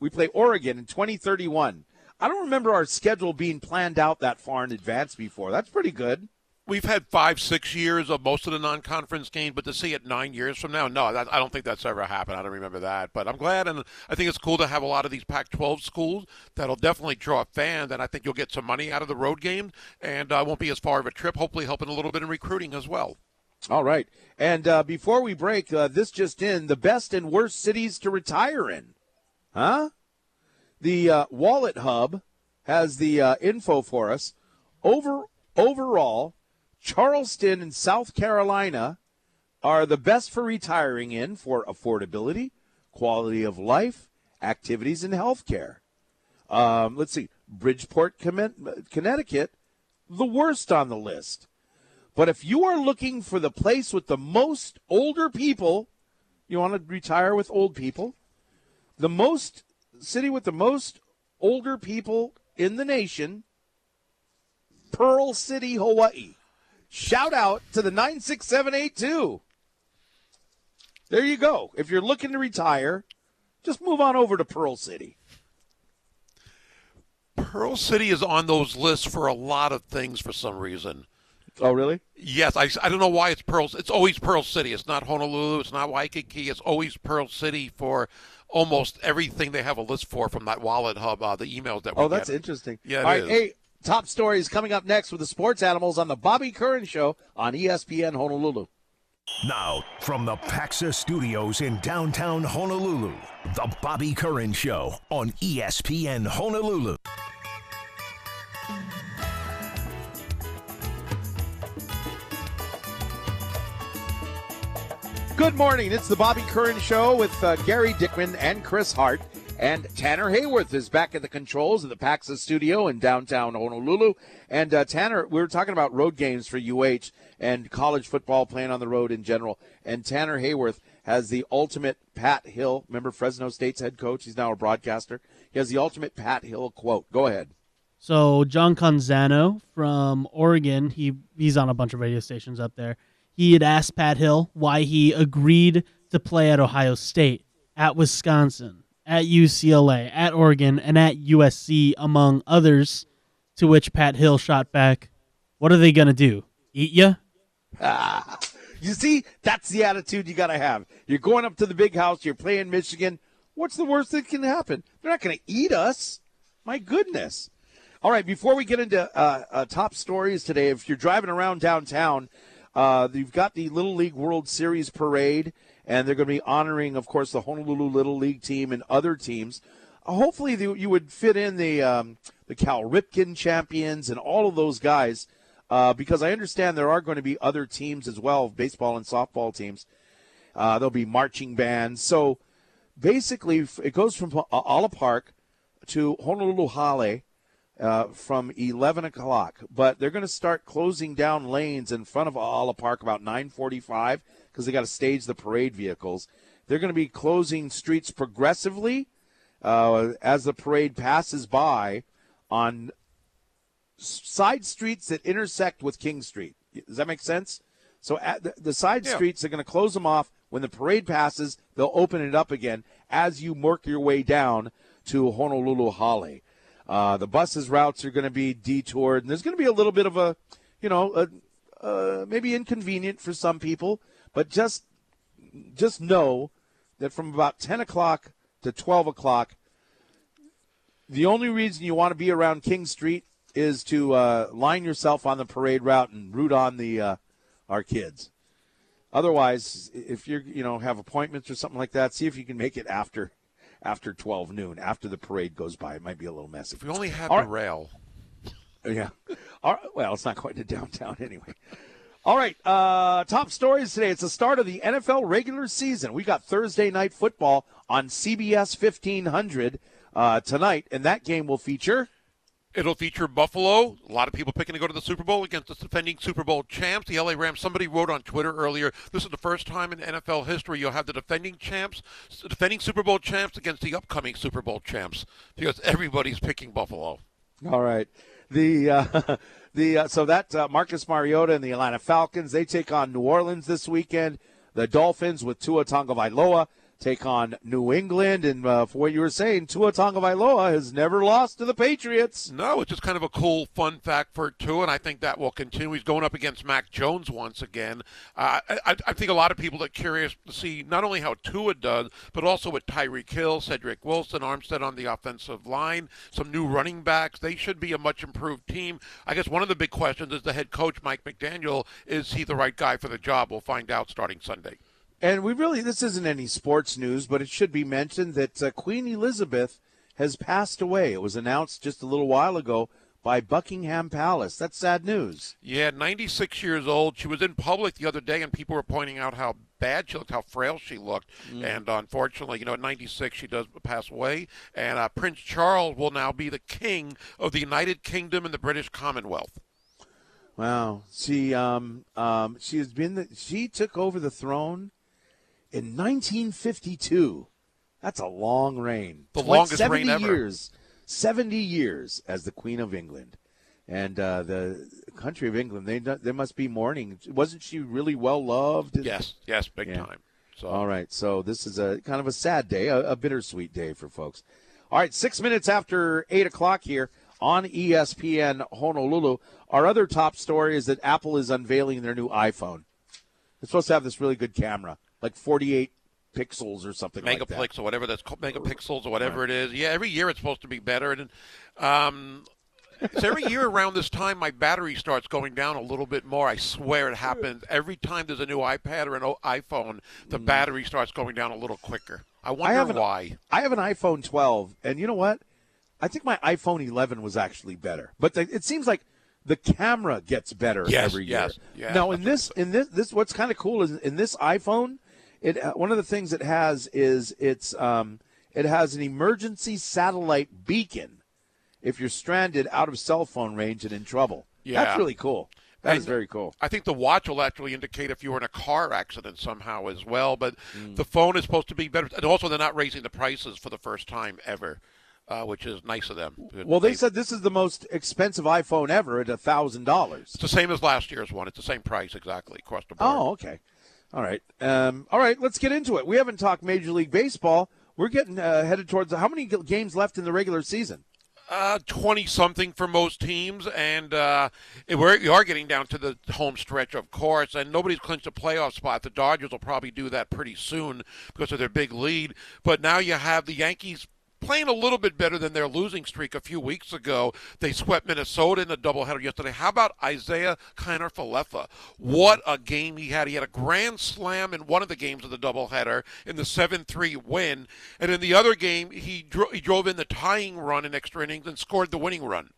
We play Oregon in 2031. I don't remember our schedule being planned out that far in advance before. That's pretty good. We've had five, six years of most of the non-conference games, but to see it nine years from now, no, that, I don't think that's ever happened. I don't remember that, but I'm glad, and I think it's cool to have a lot of these Pac-12 schools that'll definitely draw fans, and I think you'll get some money out of the road games, and uh, won't be as far of a trip. Hopefully, helping a little bit in recruiting as well. All right. And uh, before we break, uh, this just in the best and worst cities to retire in. Huh? The uh, Wallet Hub has the uh, info for us. Over Overall, Charleston and South Carolina are the best for retiring in for affordability, quality of life, activities, and health care. Um, let's see. Bridgeport, Connecticut, the worst on the list. But if you are looking for the place with the most older people, you want to retire with old people, the most city with the most older people in the nation, Pearl City, Hawaii. Shout out to the 96782. There you go. If you're looking to retire, just move on over to Pearl City. Pearl City is on those lists for a lot of things for some reason. Oh, really? Yes, I, I don't know why it's Pearl. It's always Pearl City. It's not Honolulu. It's not Waikiki. It's always Pearl City for almost everything they have a list for from that Wallet Hub. Uh, the emails that we Oh, that's get. interesting. Yeah, it All right, is. hey, top stories coming up next with the sports animals on the Bobby Curran Show on ESPN Honolulu. Now, from the Pacxa Studios in downtown Honolulu, the Bobby Curran Show on ESPN Honolulu. Good morning. It's the Bobby Curran Show with uh, Gary Dickman and Chris Hart. And Tanner Hayworth is back at the controls of the Pacxa studio in downtown Honolulu. And uh, Tanner, we were talking about road games for UH and college football playing on the road in general. And Tanner Hayworth has the ultimate Pat Hill. Remember Fresno State's head coach? He's now a broadcaster. He has the ultimate Pat Hill quote. Go ahead. So John Canzano from Oregon, he he's on a bunch of radio stations up there. He had asked Pat Hill why he agreed to play at Ohio State, at Wisconsin, at UCLA, at Oregon, and at USC, among others. To which Pat Hill shot back, "What are they gonna do? Eat ya?" You see, that's the attitude you got to have. You're going up to the big house, you're playing Michigan. What's the worst that can happen? They're not going to eat us. My goodness. All right, before we get into uh, uh, top stories today, if you're driving around downtown, uh, you've got the Little League World Series parade, and they're going to be honoring, of course, the Honolulu Little League team and other teams. Uh, hopefully, the, you would fit in the um, the Cal Ripken champions and all of those guys, uh, because I understand there are going to be other teams as well, baseball and softball teams. Uh, there'll be marching bands. So basically, it goes from uh, Aala Park to Honolulu Hale uh, from 11 o'clock. But they're going to start closing down lanes in front of Aala Park about 9:45 because they got to stage the parade vehicles. They're going to be closing streets progressively uh, as the parade passes by on side streets that intersect with King Street. Does that make sense? So at the, the side Yeah. streets, they're going to close them off. When the parade passes, they'll open it up again as you work your way down to Honolulu Hale. Uh, the buses routes are going to be detoured, and there's going to be a little bit of a, you know, a, uh, maybe inconvenient for some people, but just just know that from about 10 o'clock to 12 o'clock, the only reason you want to be around King Street is to uh, line yourself on the parade route and root on the uh, our kids. Otherwise, if you're you know have appointments or something like that, see if you can make it after after 12 noon, after the parade goes by. It might be a little messy. If we only had All the right. rail. Yeah. All right, well, it's not quite to downtown anyway. All right. Uh, top stories today. It's the start of the NFL regular season. We got Thursday night football on CBS 1500 uh, tonight, and that game will feature. It'll feature Buffalo. A lot of people picking to go to the Super Bowl against the defending Super Bowl champs, the LA Rams. Somebody wrote on Twitter earlier, this is the first time in NFL history you'll have the defending champs, defending Super Bowl champs against the upcoming Super Bowl champs because everybody's picking Buffalo. All right. The uh, the uh, so that uh, Marcus Mariota and the Atlanta Falcons they take on New Orleans this weekend. The Dolphins with Tua Tagovailoa take on New England, and uh, for what you were saying, Tua Tagovailoa has never lost to the Patriots. No, it's just kind of a cool, fun fact for Tua, and I think that will continue. He's going up against Mac Jones once again. Uh, I, I, think a lot of people are curious to see not only how Tua does, but also with Tyreek Hill, Cedric Wilson, Armstead on the offensive line, some new running backs. They should be a much improved team. I guess one of the big questions is the head coach, Mike McDaniel, is he the right guy for the job? We'll find out starting Sunday. And we really, this isn't any sports news, but it should be mentioned that uh, Queen Elizabeth has passed away. It was announced just a little while ago by Buckingham Palace. That's sad news. Yeah, 96 years old. She was in public the other day, and people were pointing out how bad she looked, how frail she looked. Mm. And unfortunately, you know, at 96, she does pass away. And uh, Prince Charles will now be the king of the United Kingdom and the British Commonwealth. Wow. She um um she has been the, she took over the throne in 1952. That's a long reign. The longest 70 reign ever. years. 70 years as the Queen of England. And uh, the country of England, they they must be mourning. Wasn't she really well loved? Yes, yes, big Yeah. time. So All right, so this is a kind of a sad day, a, a bittersweet day for folks. All right, six minutes after eight o'clock here on ESPN Honolulu. Our other top story is that Apple is unveiling their new iPhone. It's supposed to have this really good camera, like 48 pixels or something like that. megapixels or whatever that's called, megapixels or whatever it is. Yeah, every year it's supposed to be better. And um, so every year around this time, my battery starts going down a little bit more. I swear it happens every time there's a new iPad or an iPhone. The battery starts going down a little quicker. I wonder Mm. have an- why. I have an iPhone 12, and you know what? I think my iPhone 11 was actually better. But the, it seems like the camera gets better Yes, every year. yes, yeah, now in this in this this what's kind of cool is in this iPhone, it uh, one of the things it has is it's um it has an emergency satellite beacon if you're stranded out of cell phone range and in trouble. Yeah. That's really cool. That is very cool. I think the watch will actually indicate if you were in a car accident somehow as well. But Mm. the phone is supposed to be better. And also, they're not raising the prices for the first time ever, uh, which is nice of them. Well, they said this is the most expensive iPhone ever at a thousand dollars. it's the same as last year's one. It's the same price exactly across the board. Oh, okay. All right. Um, all right. Let's get into it. We haven't talked Major League Baseball. We're getting uh, headed towards how many games left in the regular season? Uh, 20 something for most teams, and uh, we're, you are getting down to the home stretch, of course, and nobody's clinched a playoff spot. The Dodgers will probably do that pretty soon because of their big lead. But now you have the Yankees playing a little bit better than their losing streak a few weeks ago. They swept Minnesota in a doubleheader yesterday. How about Isiah Kiner Falefa? What a game he had. He had a grand slam in one of the games of the doubleheader in the 7 3 win. And in the other game, he, dro- he drove in the tying run in extra innings and scored the winning run.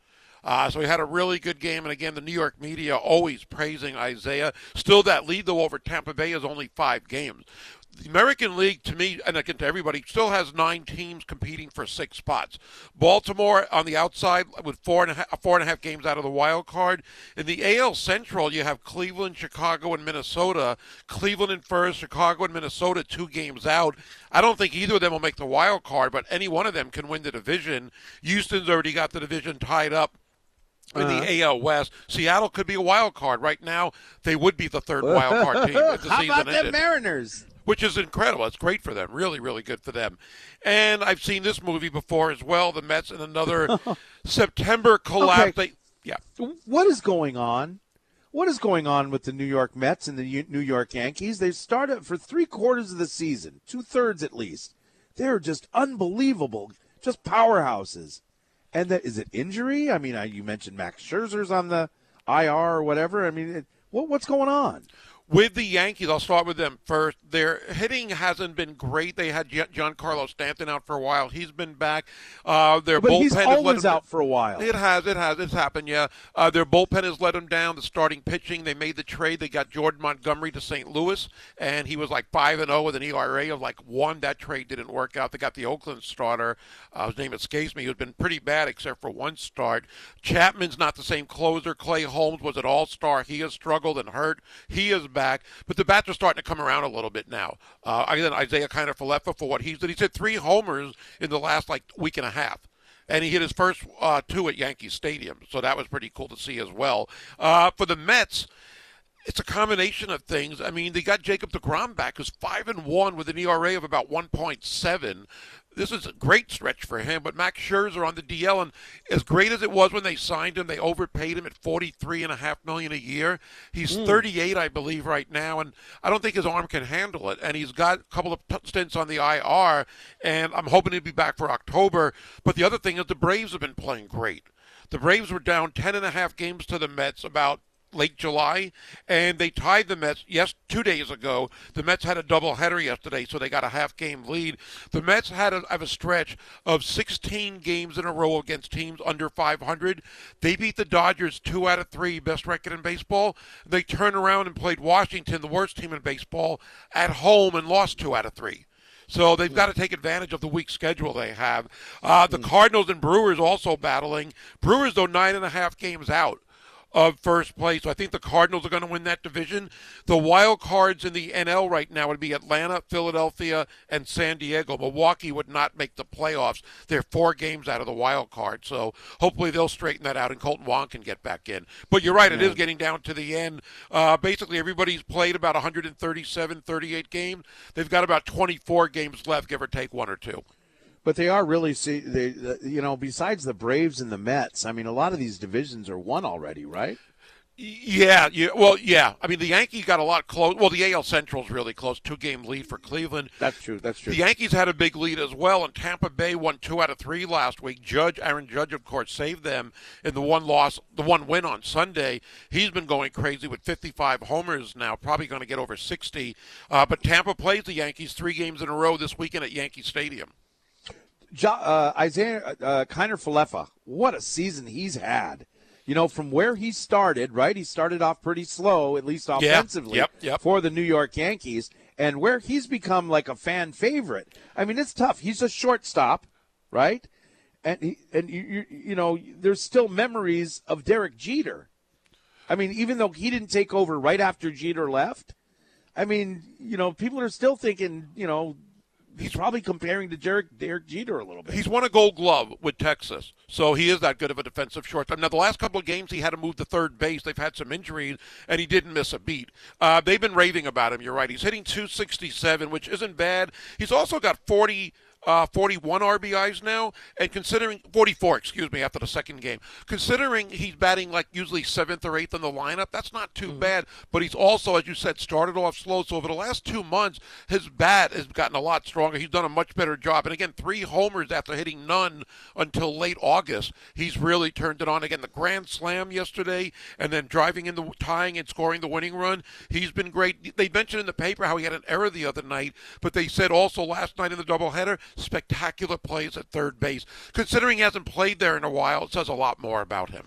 Uh, so he had a really good game, and again, the New York media always praising Isiah. Still, that lead though over Tampa Bay is only five games. The American League, to me, and again to everybody, still has nine teams competing for six spots. Baltimore on the outside with four and a half, four and a half games out of the wild card. In the AL Central, you have Cleveland, Chicago, and Minnesota. Cleveland in first, Chicago and Minnesota two games out. I don't think either of them will make the wild card, but any one of them can win the division. Houston's already got the division tied up in the uh-huh. AL West. Seattle could be a wild card. Right now, they would be the third wild card team if the How season about them ended Mariners? Which is incredible. It's great for them. Really, really good for them. And I've seen this movie before as well. The Mets in another September collapse. Okay. They, yeah. What is going on? What is going on with the New York Mets and the New York Yankees? They've started for three quarters of the season, two thirds at least. They're just unbelievable, just powerhouses. And that is it injury? I mean, I, you mentioned Max Scherzer's on the IR or whatever. I mean, it, what, what's going on? With the Yankees, I'll start with them first. Their hitting hasn't been great. They had Giancarlo Stanton out for a while. He's been back. Uh, their But bullpen he's has let always out for a while. It has, it has, it's happened. Yeah, uh, their bullpen has let them down. The starting pitching, they made the trade. They got Jordan Montgomery to St. Louis, and he was like five and zero with an ERA of like one. That trade didn't work out. They got the Oakland starter. Uh, his name escapes me. Who's been pretty bad except for one start. Chapman's not the same closer. Clay Holmes was an All Star. He has struggled and hurt. He is back, but the bats are starting to come around a little bit now. Uh, again, Isiah Kiner Falefa for what he's did. He's hit three homers in the last like week and a half and he hit his first uh, two at Yankee Stadium, so that was pretty cool to see as well. Uh, for the Mets, it's a combination of things. I mean, they got Jacob DeGrom back, who's five and one with an ERA of about 1.7. This is a great stretch for him, but Max Scherzer on the DL, and as great as it was when they signed him, they overpaid him at forty-three and a half million a year. He's hmm. 38, I believe, right now, and I don't think his arm can handle it. And he's got a couple of stints on the IR, and I'm hoping he'll be back for October. But the other thing is the Braves have been playing great. The Braves were down ten and a half games to the Mets about late July, and they tied the Mets. Yes, two days ago, the Mets had a doubleheader yesterday, so they got a half game lead. The Mets had a, have a stretch of 16 games in a row against teams under 500. They beat the Dodgers two out of three, best record in baseball. They turned around and played Washington, the worst team in baseball, at home and lost two out of three. So they've got to take advantage of the weak schedule they have. Uh, the Cardinals and Brewers also battling. Brewers, though, nine and a half games out of first place. So I think the Cardinals are going to win that division. The wild cards in the NL right now would be Atlanta, Philadelphia, and San Diego. Milwaukee would not make the playoffs. They're four games out of the wild card. So hopefully they'll straighten that out and Kolten Wong can get back in. But you're right, it is getting down to the end. Uh, basically, everybody's played about 137, 38 games. They've got about 24 games left, give or take one or two. But they are really see they you know besides the Braves and the Mets. I mean, a lot of these divisions are won already, right? Yeah, yeah. Well, yeah. I mean, the Yankees got a lot close. Well, the AL Central's really close, two game lead for Cleveland. That's true. That's true. The Yankees had a big lead as well, and Tampa Bay won two out of three last week. Judge Aaron Judge, of course, saved them in the one loss, the one win on Sunday. He's been going crazy with 55 homers now, probably going to get over 60. Uh, but Tampa plays the Yankees three games in a row this weekend at Yankee Stadium. Jo- uh, Isiah uh, Kiner Falefa, what a season he's had. You know, from where he started, right? He started off pretty slow, at least offensively, Yep, yep. for the New York Yankees, and where he's become like a fan favorite. I mean, it's tough. He's a shortstop, right? And he, and you, you you know, there's still memories of Derek Jeter. I mean, even though he didn't take over right after Jeter left, I mean, you know, people are still thinking, you know, he's probably comparing to Derek Derek Jeter a little bit. He's won a Gold Glove with Texas, so he is that good of a defensive shortstop. Now, the last couple of games, he had to move to third base. They've had some injuries, and he didn't miss a beat. Uh, they've been raving about him. You're right. He's hitting 267, which isn't bad. He's also got 40. Uh, 41 RBIs now, and considering 44, excuse me, after the second game, considering he's batting like usually seventh or eighth in the lineup, that's not too bad. But he's also, as you said, started off slow. So over the last two months, his bat has gotten a lot stronger. He's done a much better job. And again, three homers after hitting none until late August. He's really turned it on. Again, the grand slam yesterday, and then driving in the tying and scoring the winning run. He's been great. They mentioned in the paper how he had an error the other night, but they said also last night in the doubleheader, spectacular plays at third base. Considering he hasn't played there in a while, it says a lot more about him.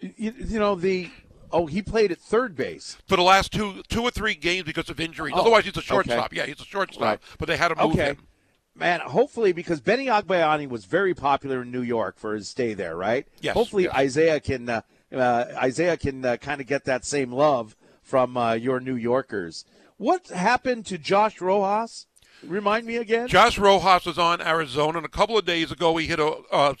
you, you know the oh he played at third base For the last two, two or three games because of injuries. Oh, Otherwise, he's a shortstop. Yeah, he's a shortstop. Right. But they had to move okay him. man hopefully because benny agbayani was very popular in new york for his stay there right Yes, hopefully yes. isiah can uh, uh, isiah can uh, kind of get that same love from uh, your new yorkers what happened to josh rojas remind me again Josh Rojas was on Arizona, and a couple of days ago he hit a, a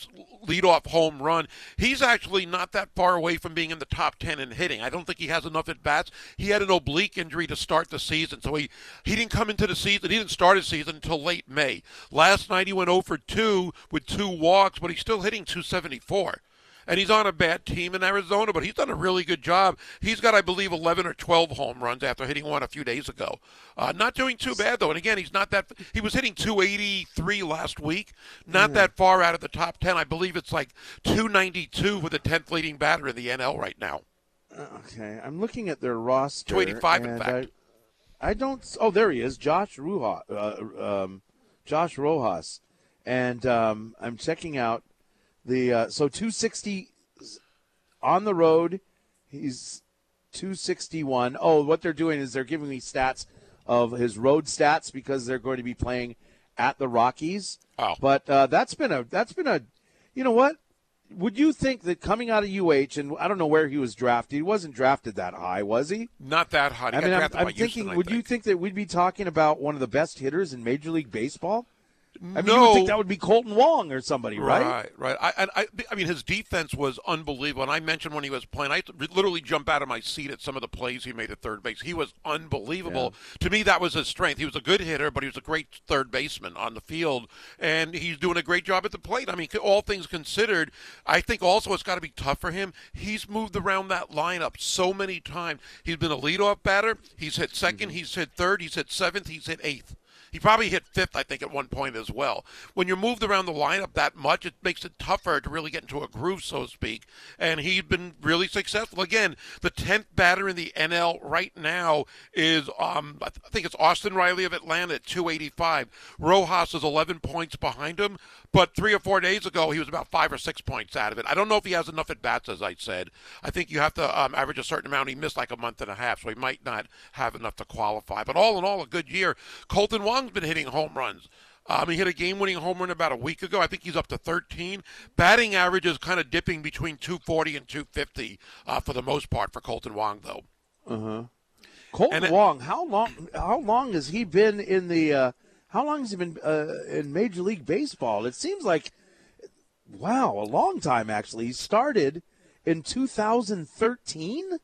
leadoff home run. He's actually not that far away from being in the top ten in hitting. I don't think he has enough at bats. He had an oblique injury to start the season, so he he didn't come into the season. He didn't start his season until late May. Last night he went 0 for 2 with two walks, but he's still hitting 274. And he's on a bad team in Arizona, but he's done a really good job. He's got, I believe, 11 or 12 home runs after hitting one a few days ago. Uh, not doing too bad, though. And again, he's not that. He was hitting 283 last week, not that far out of the top 10. I believe it's like 292 with the 10th leading batter in the NL right now. Okay, I'm looking at their roster. 285, in fact. I, I don't. Oh, there he is, Josh Ruha, uh, um, Josh Rojas, and um, I'm checking out the uh, so 260 on the road. He's 261. Oh, what they're doing is they're giving me stats of his road stats because they're going to be playing at the Rockies. Oh. But uh, that's been a that's been a you know what? Would you think that coming out of UH and I don't know where he was drafted, he wasn't drafted that high, was he? Not that high. He I mean, I'm, I'm thinking, Houston, would you think. think that we'd be talking about one of the best hitters in Major League Baseball? I mean, you No. would think that would be Kolten Wong or somebody, right? Right, right. I, and I, I mean, his defense was unbelievable. And I mentioned when he was playing, I literally jump out of my seat at some of the plays he made at third base. He was unbelievable. To me, that was his strength. He was a good hitter, but he was a great third baseman on the field, and he's doing a great job at the plate. I mean, all things considered, I think also it's got to be tough for him. He's moved around that lineup so many times. He's been a leadoff batter. He's hit 2nd mm-hmm. He's hit third. He's hit seventh. He's hit eighth. He probably hit fifth, I think, at one point as well. When you're moved around the lineup that much, it makes it tougher to really get into a groove, so to speak. And he's been really successful. Again, the tenth batter in the NL right now is, um, I I think it's Austin Riley of Atlanta at 285. Rojas is 11 points behind him, but three or four days ago he was about five or six points out of it. I don't know if he has enough at bats, as I said. I think you have to um, average a certain amount. He missed like a month and a half, so he might not have enough to qualify. But all in all, a good year. Kolten Wong's been hitting home runs. Um, he hit a game-winning home run about a week ago. I think he's up to 13. Batting average is kind of dipping between 240 and 250 uh, for the most part for Kolten Wong, though. Kolten And it- Wong, how long? How long has he been in the? Uh, how long has he been uh, in Major League Baseball? It seems like, wow, a long time actually. He started in 2013.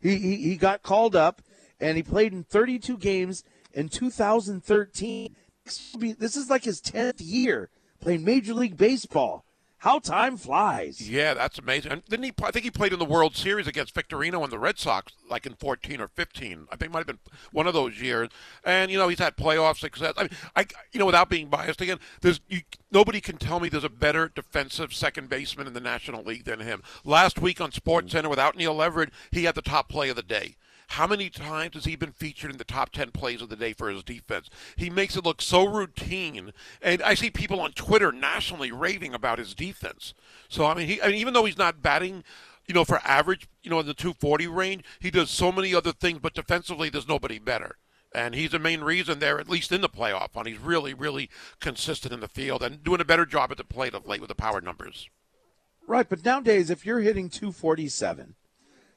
He he, he got called up and he played in 32 games in 2013. This is like his 10th year playing Major League Baseball. How time flies. Yeah, that's amazing. And didn't he? I think he played in the World Series against Victorino and the Red Sox, like in 14 or 15. I think it might have been one of those years. And you know, he's had playoff success. I mean, I you know, without being biased again, there's you, nobody can tell me there's a better defensive second baseman in the National League than him. Last week on Sports Center, without Neil Everett, he had the top play of the day. How many times has he been featured in the top 10 plays of the day for his defense? He makes it look so routine. And I see people on Twitter nationally raving about his defense. So, I mean, he, I mean even though he's not batting, you know, for average, you know, in the 240 range, he does so many other things, but defensively, there's nobody better. And he's the main reason they're at least in the playoff run. He's really, really consistent in the field and doing a better job at the plate of late with the power numbers. Right, but nowadays, if you're hitting 247,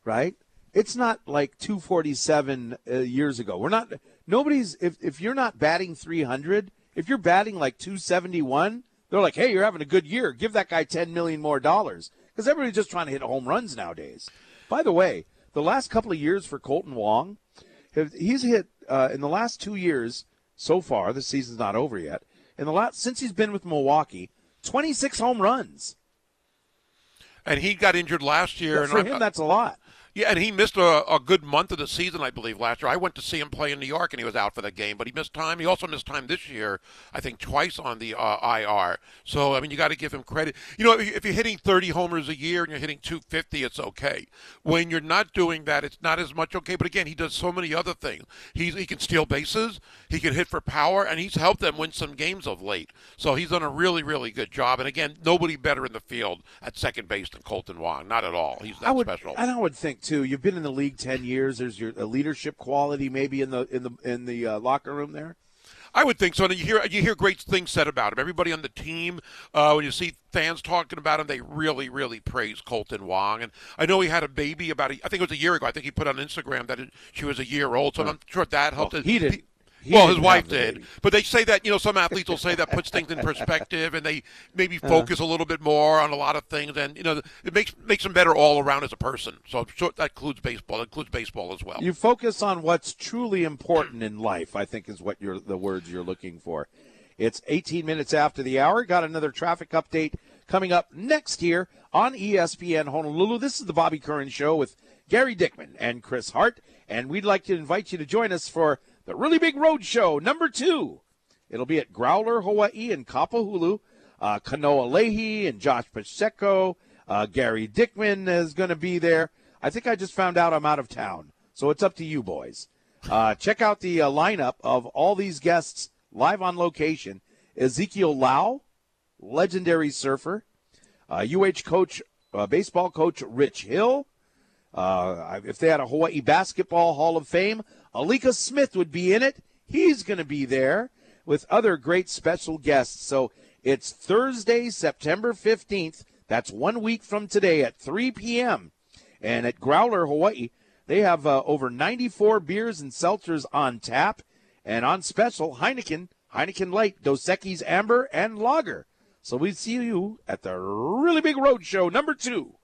right, it's not like 247 uh, years ago. We're not. Nobody's. If if you're not batting 300, if you're batting like 271, they're like, hey, you're having a good year. Give that guy 10 million more dollars because everybody's just trying to hit home runs nowadays. By the way, the last couple of years for Kolten Wong, he's hit uh, in the last two years so far. The season's not over yet. In the last since he's been with Milwaukee, 26 home runs. And he got injured last year. For and I- him, that's a lot. Yeah, and he missed a, a good month of the season, I believe, last year. I went to see him play in New York, and he was out for the game, but he missed time. He also missed time this year, I think, twice on the uh, IR. So, I mean, you got to give him credit. You know, if you're hitting 30 homers a year and you're hitting 250, it's okay. When you're not doing that, it's not as much okay. But again, he does so many other things. He's, he can steal bases, he can hit for power, and he's helped them win some games of late. So he's done a really, really good job. And again, nobody better in the field at second base than Kolten Wong. Not at all. He's that I would, special. and I would think too. You've been in the league ten years. There's your a leadership quality maybe in the in the in the uh, locker room there. I would think so. And you hear you hear great things said about him. Everybody on the team, uh, when you see fans talking about him, they really, really praise Kolten Wong. And I know he had a baby about a, I think it was a year ago. I think he put on Instagram that it, she was a year old. So I'm sure that helped. Well, he didn't- he well, his wife did. baby. But they say that you know some athletes will say that puts things in perspective, and they maybe Uh-huh. focus a little bit more on a lot of things, and you know it makes makes them better all around as a person. So I'm sure that includes baseball. That includes baseball as well. You focus on what's truly important in life. I think is what you're the words you're looking for. It's 18 minutes after the hour. Got another traffic update coming up next here on ESPN Honolulu. This is the Bobby Curran Show with Gary Dickman and Chris Hart, and we'd like to invite you to join us for the really big road show number two. It'll be at Growler, Hawaii, in Kapahulu. Uh, Kanoa Leahy and Josh Pacheco. Uh, Gary Dickman is going to be there. I think I just found out I'm out of town. So it's up to you, boys. Uh, check out the uh, lineup of all these guests live on location Ezekiel Lau, legendary surfer, uh, UH coach, baseball coach Rich Hill. Uh, if they had a Hawaii Basketball Hall of Fame, Alika Smith would be in it. He's going to be there with other great special guests. So it's Thursday, September 15th. That's one week from today at 3 p.m. And at Growler, Hawaii, they have uh, over 94 beers and seltzers on tap. And on special, Heineken, Heineken Light, Dos Equis Amber, and Lager. So we see you at the really big road show number two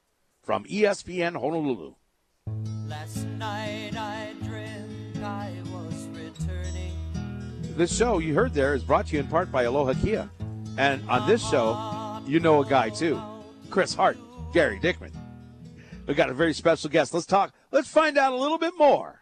from ESPN Honolulu. Last night This show you heard there is brought to you in part by Aloha Kia. And on this show, you know a guy too Chris Hart, Gary Dickman. We got a very special guest. Let's talk, let's find out a little bit more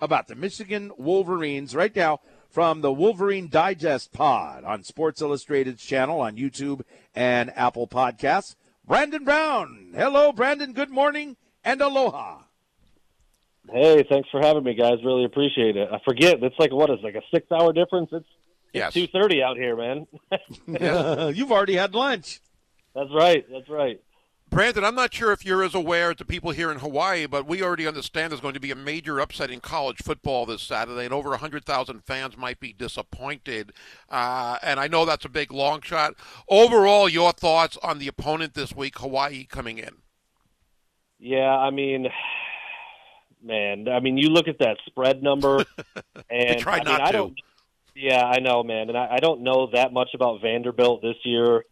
about the Michigan Wolverines right now from the Wolverine Digest Pod on Sports Illustrated's channel on YouTube and Apple Podcasts. Brandon Brown. Hello, Brandon. Good morning and aloha. Hey, thanks for having me, guys. Really appreciate it. I forget it's like what is it, like a six hour difference. It's Yes. two thirty out here, man. You've already had lunch. That's right. That's right. Brandon, I'm not sure if you're as aware as the people here in Hawaii, but we already understand there's going to be a major upset in college football this Saturday, and over 100,000 fans might be disappointed. Uh, and I know that's a big long shot. Overall, your thoughts on the opponent this week, Hawaii coming in? Yeah, I mean, man, I mean, you look at that spread number, and I mean, not I to. don't. Yeah, I know, man, and I, I don't know that much about Vanderbilt this year,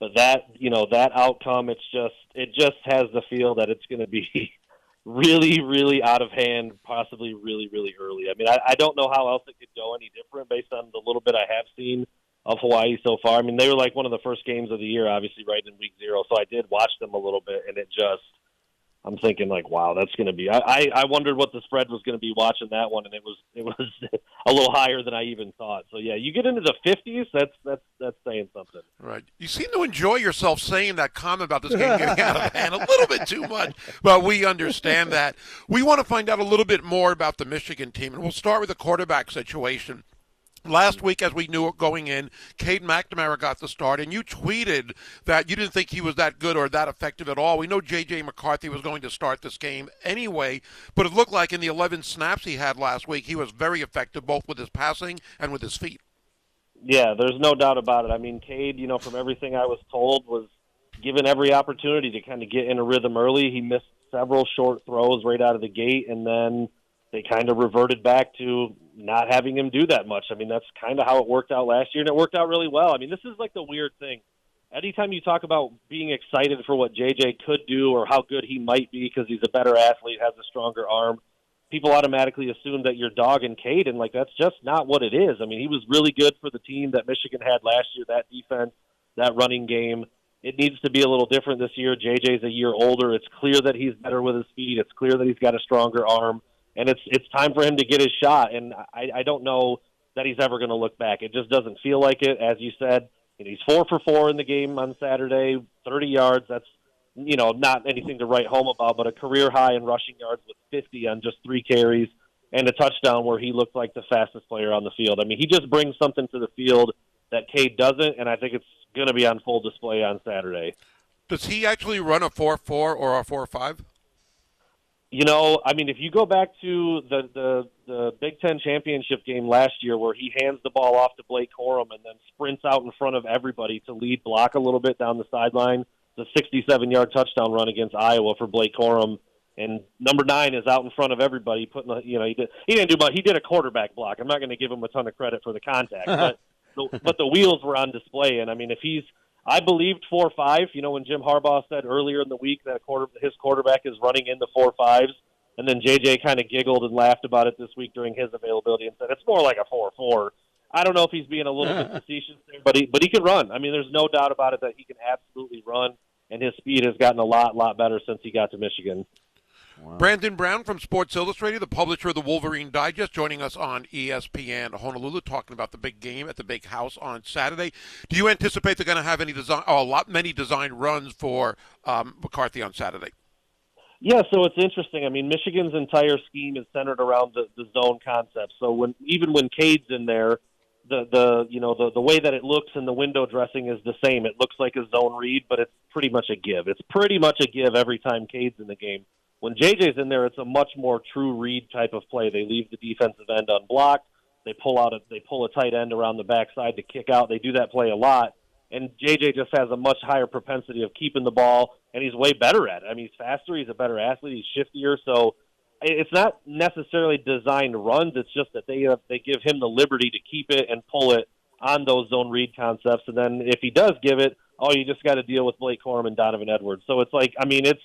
but that you know that outcome, it's just it just has the feel that it's going to be really, really out of hand, possibly really, really early. I mean, I, I don't know how else it could go any different based on the little bit I have seen of Hawaii so far. I mean, they were like one of the first games of the year, obviously, right in week zero. So I did watch them a little bit, and it just, I'm thinking like, wow, that's going to be. I, I I wondered what the spread was going to be watching that one, and it was it was a little higher than I even thought. So yeah, you get into the 50s, that's that's that's saying something. Right. You seem to enjoy yourself saying that comment about this game getting out of hand a little bit too much, but we understand that. We want to find out a little bit more about the Michigan team, and we'll start with the quarterback situation. Last week, as we knew going in, Cade McNamara got the start, and you tweeted that you didn't think he was that good or that effective at all. We know J.J. McCarthy was going to start this game anyway, but it looked like in the 11 snaps he had last week, he was very effective both with his passing and with his feet. Yeah, there's no doubt about it. I mean, Cade, you know, from everything I was told, was given every opportunity to kind of get in a rhythm early. He missed several short throws right out of the gate, and then they kind of reverted back to not having him do that much. I mean, that's kind of how it worked out last year, and it worked out really well. I mean, this is like the weird thing. Anytime you talk about being excited for what JJ could do or how good he might be because he's a better athlete, has a stronger arm, people automatically assume that you're dogging Cade, and like that's just not what it is. I mean, he was really good for the team that Michigan had last year. That defense, that running game. It needs to be a little different this year. JJ's a year older. It's clear that he's better with his feet. It's clear that he's got a stronger arm, and it's it's time for him to get his shot. And I, I don't know that he's ever going to look back. It just doesn't feel like it. As you said, he's four for four in the game on Saturday, 30 yards. That's you know not anything to write home about, but a career high in rushing yards with 50 on just three carries and a touchdown where he looked like the fastest player on the field. I mean, he just brings something to the field that Cade doesn't, and I think it's going to be on full display on Saturday. Does he actually run a 4 4 or a 4 5? You know, I mean, if you go back to the the the Big Ten championship game last year, where he hands the ball off to Blake Corum and then sprints out in front of everybody to lead block a little bit down the sideline, the 67-yard touchdown run against Iowa for Blake Corum, and number nine is out in front of everybody, putting the, you know he did he didn't do much. He did a quarterback block. I'm not going to give him a ton of credit for the contact, but the, but the wheels were on display, and I mean, if he's I believed four five. You know, when Jim Harbaugh said earlier in the week that quarter, his quarterback is running in the four fives, and then JJ kind of giggled and laughed about it this week during his availability and said it's more like a four four. I don't know if he's being a little bit facetious there, but he but he can run. I mean, there's no doubt about it that he can absolutely run, and his speed has gotten a lot lot better since he got to Michigan. Brandon Brown from Sports Illustrated, the publisher of the Wolverine Digest, joining us on ESPN Honolulu, talking about the big game at the Big House on Saturday. Do you anticipate they're going to have any design, oh, a lot, many design runs for um, McCarthy on Saturday? Yeah, so it's interesting. I mean, Michigan's entire scheme is centered around the, the zone concept. So when even when Cade's in there, the the you know the the way that it looks and the window dressing is the same. It looks like a zone read, but it's pretty much a give. It's pretty much a give every time Cade's in the game. When JJ's in there, it's a much more true read type of play. They leave the defensive end unblocked. They pull out a they pull a tight end around the backside to kick out. They do that play a lot and JJ just has a much higher propensity of keeping the ball, and he's way better at it. I mean, he's faster, he's a better athlete, he's shiftier. So it's not necessarily designed runs. It's just that they uh, they give him the liberty to keep it and pull it on those zone read concepts. And then if he does give it, oh, you just got to deal with Blake Corum and Donovan Edwards. So it's like, I mean, it's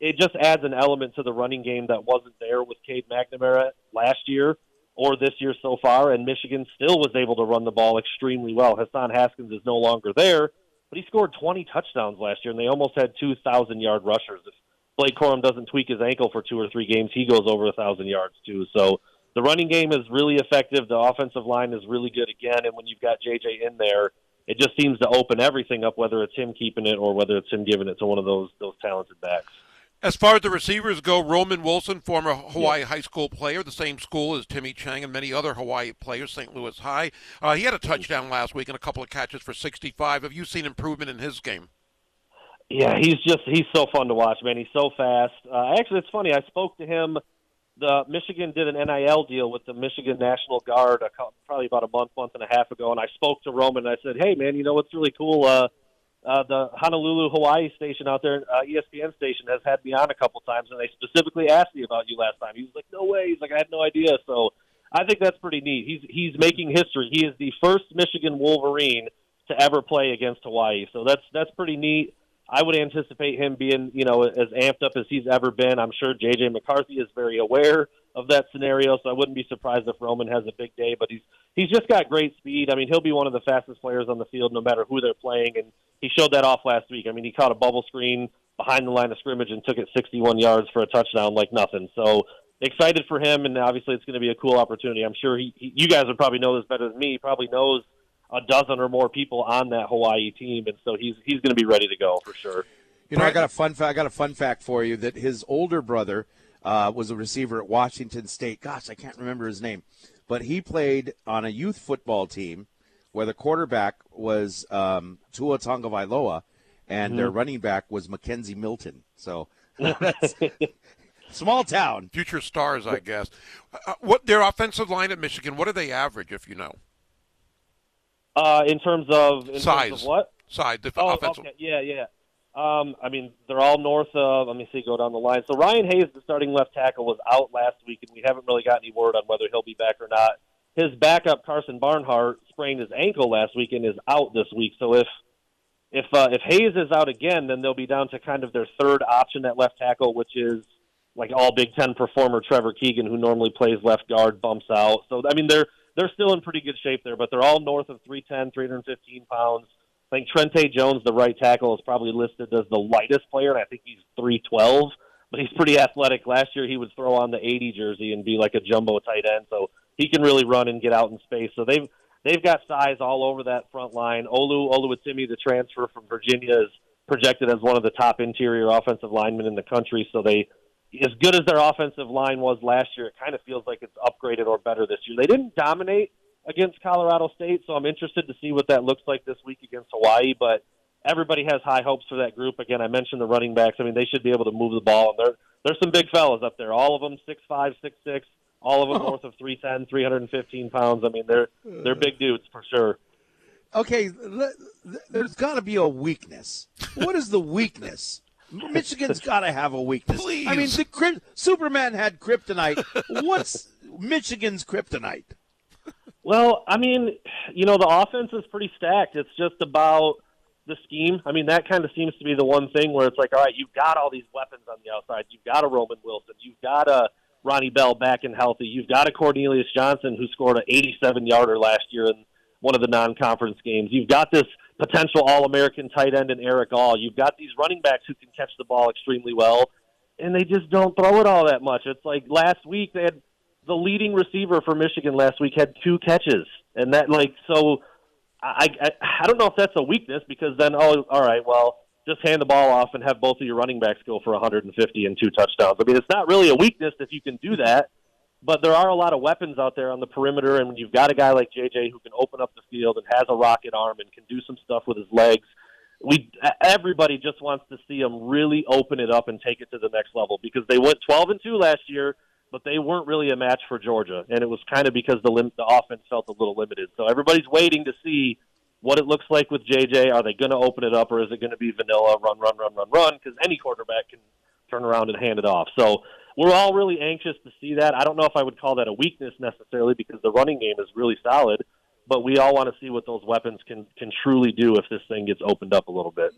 it just adds an element to the running game that wasn't there with Cade McNamara last year or this year so far, and Michigan still was able to run the ball extremely well. Hassan Haskins is no longer there, but he scored 20 touchdowns last year, and they almost had 2,000 yard rushers. If Blake Corum doesn't tweak his ankle for two or three games, he goes over a 1,000 yards too. So the running game is really effective. The offensive line is really good again, and when you've got JJ in there, it just seems to open everything up, whether it's him keeping it or whether it's him giving it to one of those those talented backs. As far as the receivers go, Roman Wilson, former Hawaii high school player, the same school as Timmy Chang and many other Hawaii players, St. Louis High. Uh, he had a touchdown last week and a couple of catches for 65. Have you seen improvement in his game? Yeah, he's just he's so fun to watch, man. He's so fast. Uh, actually, it's funny. I spoke to him. The Michigan did an NIL deal with the Michigan National Guard a probably about a month, month and a half ago, and I spoke to Roman and I said, "Hey, man, you know what's really cool? Uh, uh, the Honolulu, Hawaii station out there, uh, ESPN station, has had me on a couple times, and they specifically asked me about you last time. He was like, "No way!" He's like, "I had no idea." So I think that's pretty neat. He's he's making history. He is the first Michigan Wolverine to ever play against Hawaii. So that's that's pretty neat. I would anticipate him being, you know, as amped up as he's ever been. I'm sure JJ McCarthy is very aware of that scenario, so I wouldn't be surprised if Roman has a big day. But he's he's just got great speed. I mean, he'll be one of the fastest players on the field, no matter who they're playing. And he showed that off last week. I mean, he caught a bubble screen behind the line of scrimmage and took it 61 yards for a touchdown like nothing. So excited for him, and obviously it's going to be a cool opportunity. I'm sure he, he you guys would probably know this better than me. He probably knows a dozen or more people on that Hawaii team, and so he's he's going to be ready to go for sure. You know, I got a fun fa- I got a fun fact for you that his older brother uh, was a receiver at Washington State. Gosh, I can't remember his name, but he played on a youth football team where the quarterback was um, Tua Tagovailoa, and their running back was McKenzie Milton. So that's small town. Future stars, I guess. Uh, what their offensive line at Michigan? What do they average, if you know? Uh, in terms of in Size. terms of what? Side the Oh, offensive. okay, yeah, yeah. Um, I mean, they're all north of. Let me see, go down the line. So Ryan Hayes, the starting left tackle, was out last week, and we haven't really got any word on whether he'll be back or not. His backup, Karsen Barnhart, sprained his ankle last week and is out this week. So if if uh, if Hayes is out again, then they'll be down to kind of their third option at left tackle, which is like all Big Ten performer Trevor Keegan, who normally plays left guard, bumps out. So I mean, they're they're still in pretty good shape there, but they're all north of 310, 315 pounds. I think Trente Jones, the right tackle, is probably listed as the lightest player, and I think he's 312. But he's pretty athletic. Last year, he would throw on the 80 jersey and be like a jumbo tight end, so he can really run and get out in space. So they've they've got size all over that front line. Olu Oluwatimi, the transfer from Virginia, is projected as one of the top interior offensive linemen in the country. So they, as good as their offensive line was last year, it kind of feels like it's upgraded or better this year. They didn't dominate against Colorado State, so I'm interested to see what that looks like this week against Hawaii. But everybody has high hopes for that group. Again, I mentioned the running backs. I mean, they should be able to move the ball, and there there's some big fellas up there. All of them six five, six six. All of them north of 310, 315 pounds. I mean, they're they're big dudes for sure. Okay, there's got to be a weakness. What is the weakness? Michigan's got to have a weakness. Please. I mean, the Superman had kryptonite. What's Michigan's kryptonite? Well, I mean, you know, the offense is pretty stacked. It's just about the scheme. I mean, that kind of seems to be the one thing where it's like, all right, you've got all these weapons on the outside. You've got a Roman Wilson. You've got a Ronnie Bell back and healthy. You've got a Cornelius Johnson who scored an 87 yarder last year in one of the non-conference games. You've got this potential All-American tight end in Erick All. You've got these running backs who can catch the ball extremely well, and they just don't throw it all that much. It's like last week they had the leading receiver for Michigan last week had two catches, and that like so. I, I I don't know if that's a weakness because then oh all right well just hand the ball off and have both of your running backs go for 150 and two touchdowns. I mean, it's not really a weakness if you can do that, but there are a lot of weapons out there on the perimeter, and when you've got a guy like JJ who can open up the field and has a rocket arm and can do some stuff with his legs, we everybody just wants to see him really open it up and take it to the next level because they went 12 and 2 last year but they weren't really a match for Georgia, and it was kind of because the lim- the offense felt a little limited. So everybody's waiting to see what it looks like with JJ. Are they going to open it up, or is it going to be vanilla run, run, run, run, run? Because any quarterback can turn around and hand it off. So we're all really anxious to see that. I don't know if I would call that a weakness necessarily because the running game is really solid, but we all want to see what those weapons can can truly do if this thing gets opened up a little bit.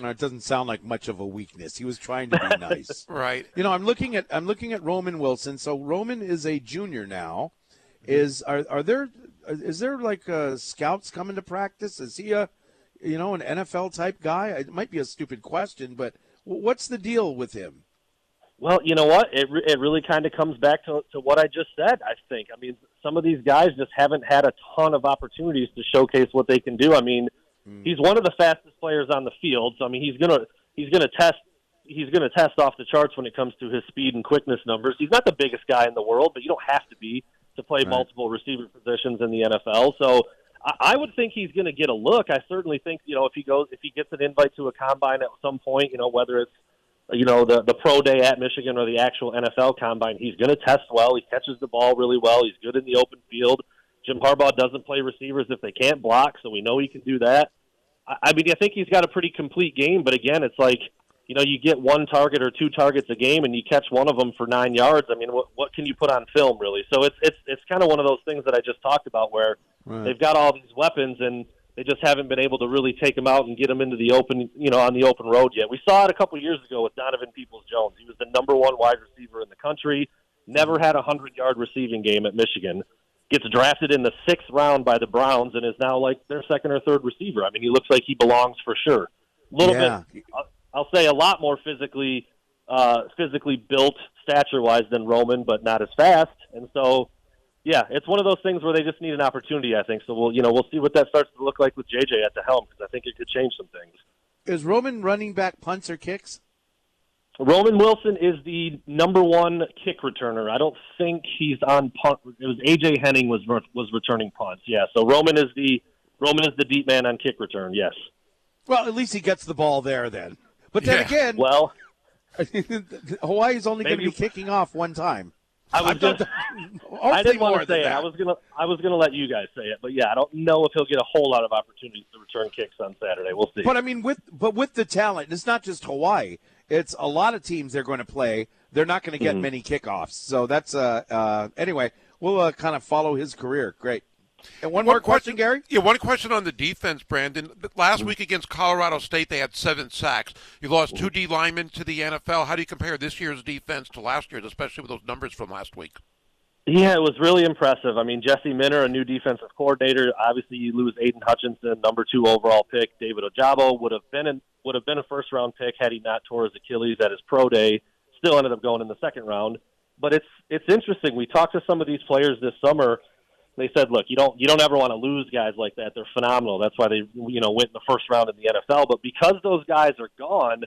No, It doesn't sound like much of a weakness. He was trying to be nice. Right. You know, I'm looking at I'm looking at Roman Wilson. So Roman is a junior now. Is are are there is there like uh, scouts coming to practice? Is he a you know an NFL type guy? It might be a stupid question, but what's the deal with him? Well, you know what? It re- it really kind of comes back to to what I just said. I think. I mean, some of these guys just haven't had a ton of opportunities to showcase what they can do. I mean, Mm. he's one of the fastest players on the field. So I mean, he's gonna he's gonna test he's gonna test off the charts when it comes to his speed and quickness numbers. He's not the biggest guy in the world, but you don't have to be to play Right. multiple receiver positions in the NFL. So. I I would think he's going to get a look. I certainly think you know if he goes if he gets an invite to a combine at some point, you know whether it's you know the the pro day at Michigan or the actual NFL combine, he's going to test well. He catches the ball really well. He's good in the open field. Jim Harbaugh doesn't play receivers if they can't block, so we know he can do that. I, I mean, I think he's got a pretty complete game, but again, it's like you know you get one target or two targets a game, and you catch one of them for nine yards. I mean, what what can you put on film really? So it's it's it's kind of one of those things that I just talked about where they've got all these weapons and they just haven't been able to really take them out and get them into the open, you know, on the open road yet. We saw it a couple years ago with Donovan Peoples Jones. He was the number one wide receiver in the country. Never had a hundred yard receiving game at Michigan. Gets drafted in the sixth round by the Browns and is now like their second or third receiver. I mean, he looks like he belongs for sure. A little Yeah. bit, I'll- I'll say, a lot more physically, uh, physically built stature wise than Roman, but not as fast. And so, yeah, it's one of those things where they just need an opportunity. I think so. We'll you know we'll see what that starts to look like with JJ at the helm because I think it could change some things. Is Roman running back punts or kicks? Roman Wilson is the number one kick returner. I don't think he's on punt. It was AJ Henning was was returning punts. Yeah, so Roman is the Roman is the deep man on kick return. Yes. Well, at least he gets the ball there then. But then Yeah. again, Well, Hawaii's only going to be kicking off one time. I was gonna, I didn't want to say it. that. I was gonna I was gonna let you guys say it, but yeah, I don't know if he'll get a whole lot of opportunities to return kicks on Saturday. We'll see. But I mean, with but with the talent, it's not just Hawaii. It's a lot of teams they're going to play. They're not going to get Mhm. many kickoffs. So that's uh, uh anyway. We'll uh, kind of follow his career. Great. And one, more question, Gary. Yeah, one question on the defense, Brandon. Last week against Colorado State, they had seven sacks. You lost two D linemen to the NFL. How do you compare this year's defense to last year's, especially with those numbers from last week? Yeah, it was really impressive. I mean, Jesse Minter, a new defensive coordinator. Obviously, you lose Aidan Hutchinson, number two overall pick. David Ojabo would have been in, would have been a first round pick had he not tore his Achilles at his pro day. Still ended up going in the second round. But it's it's interesting. We talked to some of these players this summer. They said, "Look, you don't you don't ever want to lose guys like that. They're phenomenal. That's why they you know went in the first round in the NFL. But because those guys are gone,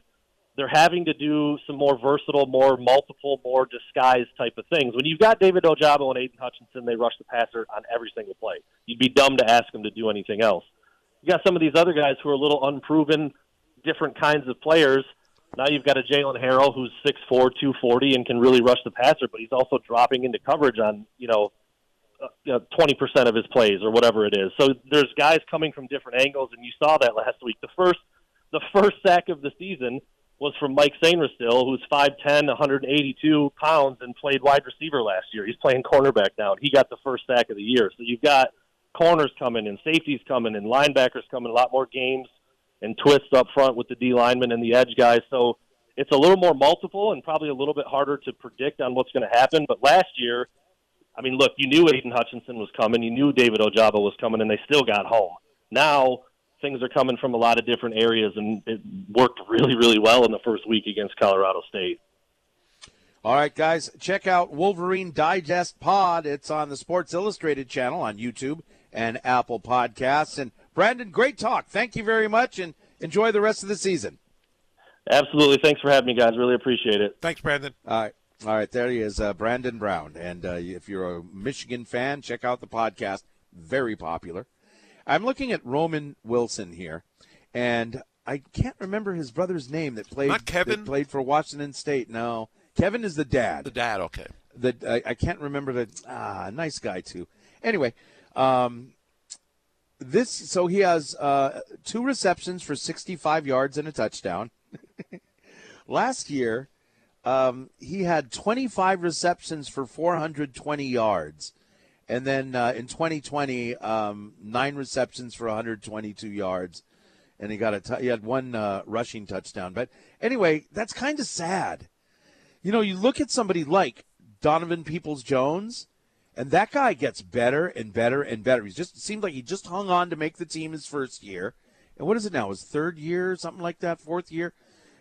they're having to do some more versatile, more multiple, more disguised type of things. When you've got David Ojabo and Aidan Hutchinson, they rush the passer on every single play. You'd be dumb to ask them to do anything else. You got some of these other guys who are a little unproven, different kinds of players. Now you've got a Jaylen Harrell who's 6'4", 240 and can really rush the passer, but he's also dropping into coverage on, you know, uh, you know, 20% of his plays or whatever it is. So there's guys coming from different angles, and you saw that last week. The first, the first sack of the season was from Mike Sainristil, who's 5'10", 182 pounds, and played wide receiver last year. He's playing cornerback now, and he got the first sack of the year. So you've got corners coming and safeties coming and linebackers coming, a lot more games and twists up front with the D linemen and the edge guys. So it's a little more multiple and probably a little bit harder to predict on what's going to happen. But last year, I mean, look, you knew Aidan Hutchinson was coming, you knew David Ojabo was coming, and they still got home. Now things are coming from a lot of different areas, and it worked really, really well in the first week against Colorado State. All right, guys, check out Wolverine Digest Pod. It's on the Sports Illustrated channel on YouTube and Apple Podcasts. And Brandon, great talk. Thank you very much, and enjoy the rest of the season. Absolutely. Thanks for having me, guys. Really appreciate it. Thanks, Brandon. All right. All right, there he is, uh, Brandon Brown. And uh, if you're a Michigan fan, check out the podcast. Very popular. I'm looking at Roman Wilson here, and I can't remember his brother's name that played. Not Kevin? Played for Washington State. No, Kevin is the dad. The dad, okay. The I, I can't remember the ah nice guy too. Anyway, um, this so he has uh, two receptions for 65 yards and a touchdown. Last year, um, he had 25 receptions for 420 yards. And then uh, in 2020, um, nine receptions for 122 yards. And he got a t- he had one uh, rushing touchdown. But anyway, that's kind of sad. You know, you look at somebody like Donovan Peoples Jones, and that guy gets better and better and better. He just seemed like he just hung on to make the team his first year. And what is it now? His third year, something like that, fourth year.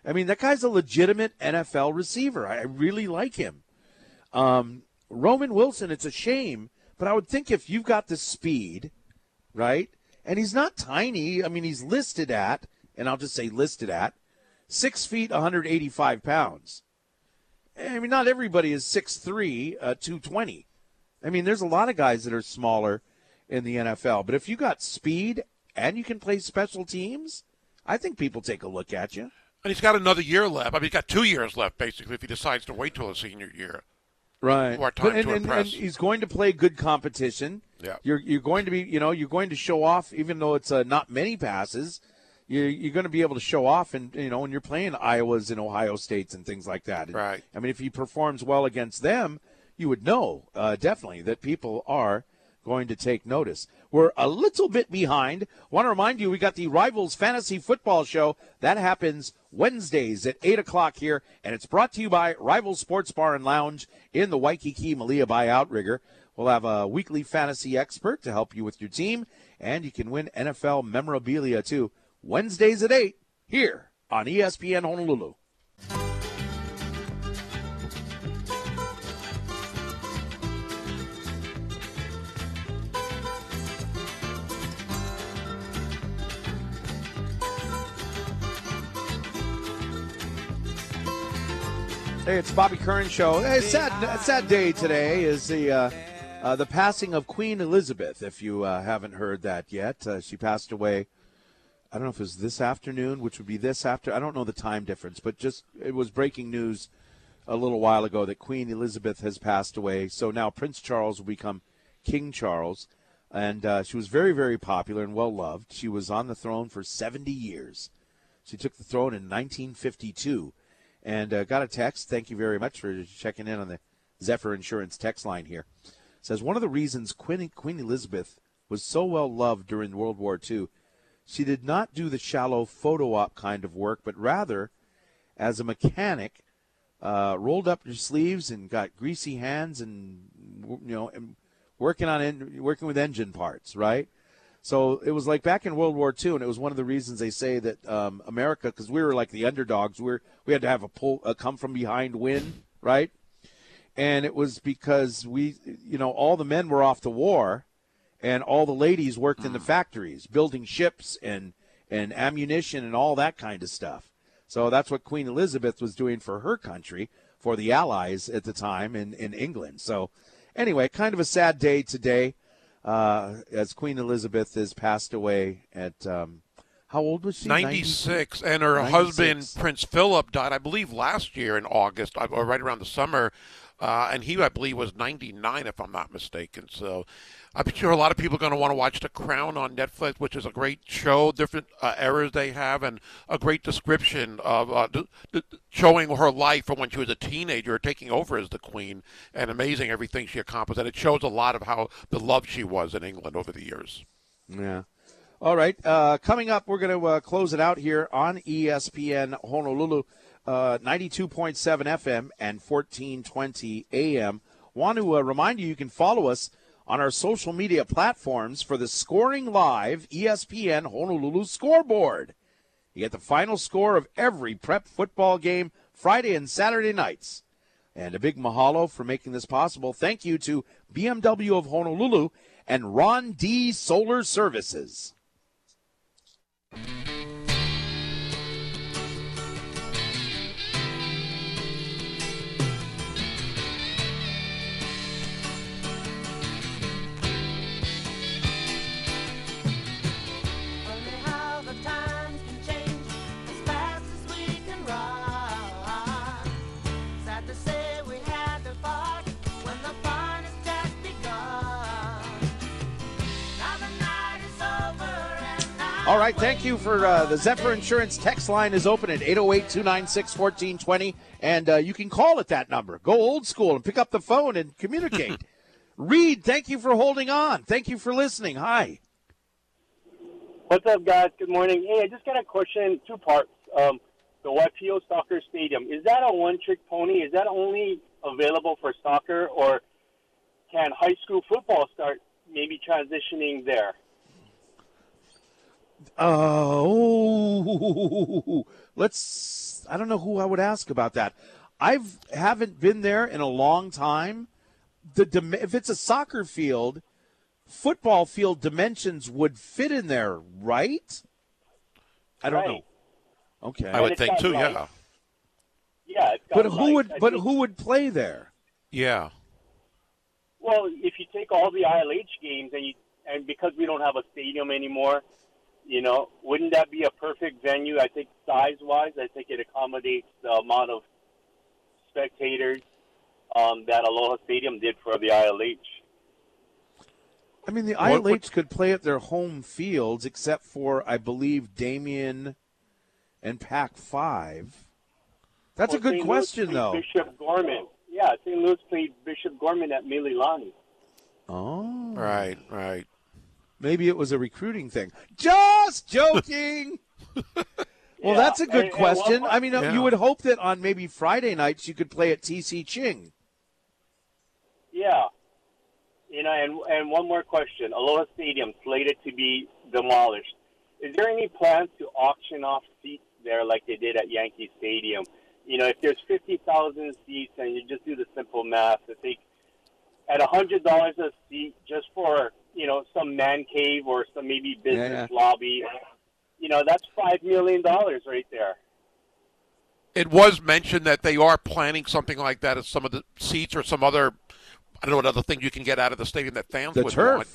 I mean, that guy's a legitimate NFL receiver. I really like him. Um, Roman Wilson, it's a shame, but I would think if you've got the speed, right? And he's not tiny. I mean, he's listed at, and I'll just say listed at, six feet, 185 pounds. I mean, not everybody is 6'3, uh, 220. I mean, there's a lot of guys that are smaller in the NFL. But if you got speed and you can play special teams, I think people take a look at you. And he's got another year left. I mean, he's got two years left, basically, if he decides to wait till his senior year. Right. More time and, to and- impress. and he's going to play good competition. Yeah. You're you're going to be you know you're going to show off even though it's uh, not many passes. You're, you're going to be able to show off and you know when you're playing Iowas and Ohio States and things like that. Right. I mean, if he performs well against them, you would know uh, definitely that people are going to take notice. We're a little bit behind. Want to remind you, we got the Rivals Fantasy Football Show that happens Wednesdays at eight o'clock here, and it's brought to you by Rivals Sports Bar and Lounge in the Waikiki Malia by Outrigger. We'll have a weekly fantasy expert to help you with your team, and you can win NFL memorabilia too. Wednesdays at eight here on ESPN Honolulu. Hey, it's Bobby Curran show. Hey, sad, sad day today is the uh, uh, the passing of Queen Elizabeth. If you uh, haven't heard that yet, uh, she passed away. I don't know if it was this afternoon, which would be this after. I don't know the time difference, but just it was breaking news a little while ago that Queen Elizabeth has passed away. So now Prince Charles will become King Charles, and uh, she was very, very popular and well loved. She was on the throne for 70 years. She took the throne in 1952 and uh, got a text. Thank you very much for checking in on the Zephyr Insurance text line here. says one of the reasons Queen, Queen Elizabeth was so well loved during World War II, she did not do the shallow photo op kind of work, but rather as a mechanic, uh, rolled up her sleeves and got greasy hands and you know and working on en- working with engine parts, right? So it was like back in World War II, and it was one of the reasons they say that um, America, because we were like the underdogs, we we had to have a pull, a come from behind win, right? And it was because we, you know, all the men were off the war, and all the ladies worked in the factories, building ships and and ammunition and all that kind of stuff. So that's what Queen Elizabeth was doing for her country, for the Allies at the time in in England. So anyway, kind of a sad day today uh, as Queen Elizabeth has passed away at um, how old was she? 96, and her 96. husband Prince Philip died, I believe, last year in August, or right around the summer, uh, and he, I believe, was 99, if I'm not mistaken. So, I'm sure a lot of people are going to want to watch The Crown on Netflix, which is a great show, different uh, eras they have, and a great description of uh, d- d- showing her life from when she was a teenager, taking over as the Queen, and amazing everything she accomplished. And it shows a lot of how beloved she was in England over the years. Yeah. All right. Uh, coming up, we're going to uh, close it out here on ESPN Honolulu, uh, 92.7 FM and 1420 AM. Want to uh, remind you, you can follow us on our social media platforms for the Scoring Live ESPN Honolulu scoreboard. You get the final score of every prep football game Friday and Saturday nights. And a big mahalo for making this possible. Thank you to BMW of Honolulu and Ron D Solar Services. All right, thank you for uh, the Zephyr Insurance text line is open at 808 296 1420. And uh, you can call at that number. Go old school and pick up the phone and communicate. Reed, thank you for holding on. Thank you for listening. Hi. What's up, guys? Good morning. Hey, I just got a question, two parts. Um, the Waipio Soccer Stadium, is that a one trick pony? Is that only available for soccer, or can high school football start maybe transitioning there? Oh, let's. I don't know who I would ask about that. I've haven't been there in a long time. The if it's a soccer field, football field dimensions would fit in there, right? I don't Right. know. Okay, I would think too. lights. Yeah. Yeah, but who lights. would? I But think- who would play there? Yeah. Well, if you take all the ILH games and you and because we don't have a stadium anymore, you know, wouldn't that be a perfect venue? I think size wise, I think it accommodates the amount of spectators um, that Aloha Stadium did for the ILH. I mean, the What- ILH what- could play at their home fields, except for I believe Damien and Pac Five. That's a good St. Question, though. Bishop Gorman. Yeah, St. Louis played Bishop Gorman at Mililani. Oh, Right. Right. Maybe it was a recruiting thing. Just joking. well, Yeah, that's a good and- and question. one- I mean, uh Yeah. you would hope that on maybe Friday nights you could play at TC Ching. Yeah. You know, and and one more question. Aloha Stadium slated to be demolished. Is there any plans to auction off seats there like they did at Yankee Stadium? You know, if there's 50,000 seats and you just do the simple math, I think at $100 a seat just for, you know, some man cave or some maybe business lobby, you know, that's $5 million right there. It was mentioned that they are planning something like that at some of the seats or some other, I don't know what other thing you can get out of the stadium that fans The would turf. want.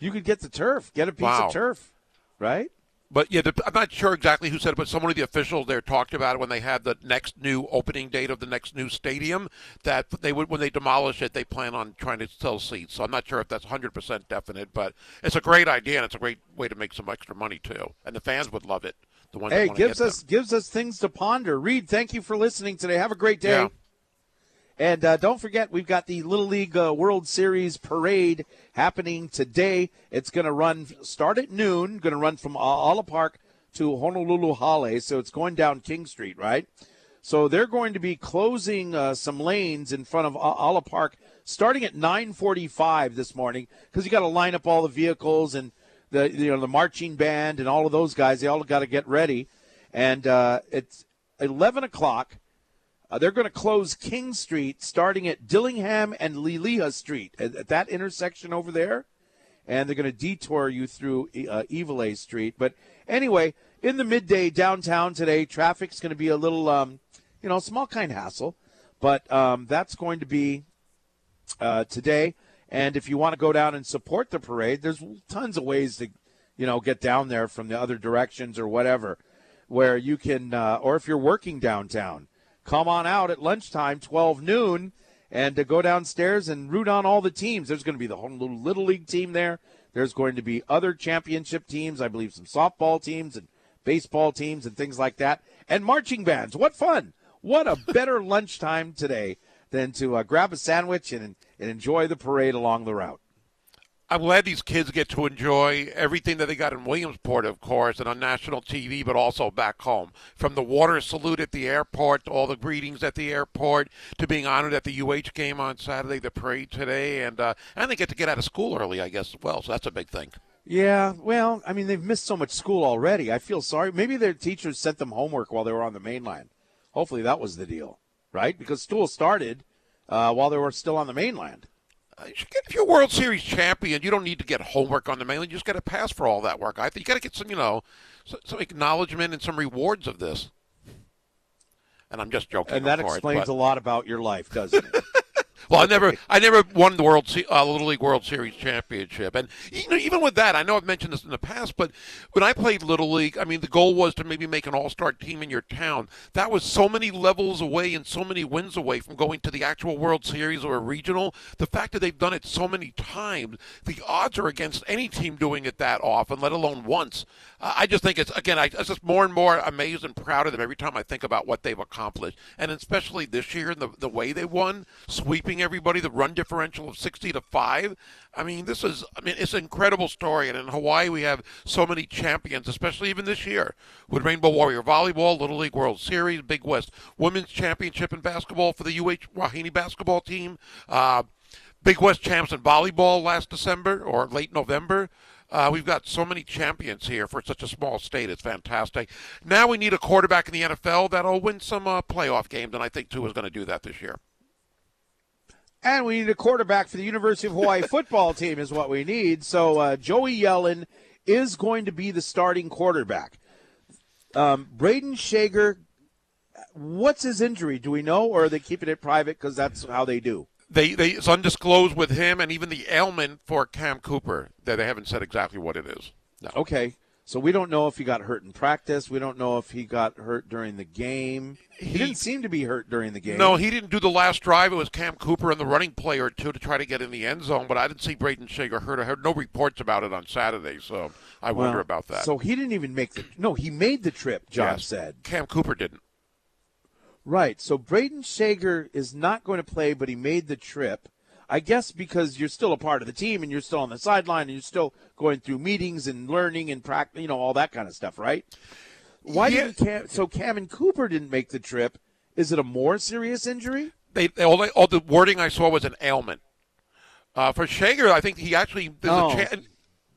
You could get the turf. Get a piece Wow. of turf, right? But yeah, the, I'm not sure exactly who said it, but some of the officials there talked about it when they had the next new opening date of the next new stadium. That they would, when they demolish it, they plan on trying to sell seats. So I'm not sure if that's 100 percent definite, but it's a great idea and it's a great way to make some extra money too, and the fans would love it. The Hey, gives us them. gives us things to ponder. Reed, thank you for listening today. Have a great day. Yeah. And uh, don't forget, we've got the Little League uh, World Series parade happening today. It's going to run start at noon. Going to run from Aala Park to Honolulu Hale. So it's going down King Street, right? So they're going to be closing uh, some lanes in front of Aala Park starting at 9:45 this morning because you got to line up all the vehicles and the you know the marching band and all of those guys. They all got to get ready, and uh, it's 11 o'clock. Uh, they're going to close King Street starting at Dillingham and Liliha Street at, at that intersection over there, and they're going to detour you through uh, Iwilei Street. But anyway, in the midday downtown today, traffic's going to be a little, um, you know, small kind of hassle, but um, that's going to be uh, today. And if you want to go down and support the parade, there's tons of ways to, you know, get down there from the other directions or whatever, where you can, uh, or if you're working downtown, come on out at lunchtime, 12 noon, and to go downstairs and root on all the teams. There's going to be the Honolulu Little League team there. There's going to be other championship teams, I believe some softball teams and baseball teams and things like that, and marching bands. What fun! What a better lunchtime today than to uh, grab a sandwich and, and enjoy the parade along the route. I'm glad these kids get to enjoy everything that they got in Williamsport, of course, and on national TV, but also back home. From the water salute at the airport, to all the greetings at the airport, to being honored at the UH game on Saturday, the parade today, and uh, and they get to get out of school early, I guess, as well. So that's a big thing. Yeah, well, I mean, they've missed so much school already. I feel sorry. Maybe their teachers sent them homework while they were on the mainland. Hopefully that was the deal, right? Because school started uh, while they were still on the mainland. Uh, you should get- If you're a World Series champion, you don't need to get homework on the mainland. You just got to pass for all that work. I think you got to get some, you know, some, some acknowledgement and some rewards of this. And I'm just joking. And that explains but- a lot about your life, doesn't it? Well, I never, I never won the World Se- uh, Little League World Series championship, and you know, even with that, I know I've mentioned this in the past, but when I played Little League, I mean, the goal was to maybe make an All-Star team in your town. That was so many levels away and so many wins away from going to the actual World Series or a regional. The fact that they've done it so many times, the odds are against any team doing it that often, let alone once. Uh, I just think it's again, I, I'm just more and more amazed and proud of them every time I think about what they've accomplished, and especially this year, the the way they won, sweeping everybody, the run differential of 60 to five. I mean, this is, I mean, it's an incredible story, and in Hawaii we have so many champions, especially even this year with Rainbow Warrior Volleyball, Little League World Series, Big West Women's Championship in basketball for the UH Wahine basketball team. Uh, Big West champs in volleyball last December or late November. Uh, we've got so many champions here for such a small state. It's fantastic. Now we need a quarterback in the NFL that'll win some uh, playoff games, and I think Tua is going to do that this year. And we need a quarterback for the University of Hawaii football team, is what we need. So uh, Joey Yellen is going to be the starting quarterback. Um, Brayden Schager, what's his injury? Do we know, or are they keeping it private because that's how they do? They, they it's undisclosed with him, and even the ailment for Cam Cooper that they haven't said exactly what it is. No. Okay. So we don't know if he got hurt in practice. We don't know if he got hurt during the game. He, He- didn't seem to be hurt during the game. No, he didn't do the last drive. It was Cam Cooper and the running play or two to try to get in the end zone, but I didn't see Brayden Schager hurt. I heard no reports about it on Saturday, so I Well, wonder about that. So he didn't even make the. No, he made the trip. Josh Yes. said. Cam Cooper didn't. Right. So Brayden Schager is not going to play, but he made the trip. I guess because you're still a part of the team and you're still on the sideline and you're still going through meetings and learning and practice, you know, all that kind of stuff, right? Why Yeah. didn't Cam? So Cam and Cooper didn't make the trip. Is it a more serious injury? They, they all, they, all the wording I saw was an ailment. Uh, for Schager, I think he actually there's Oh. a chance.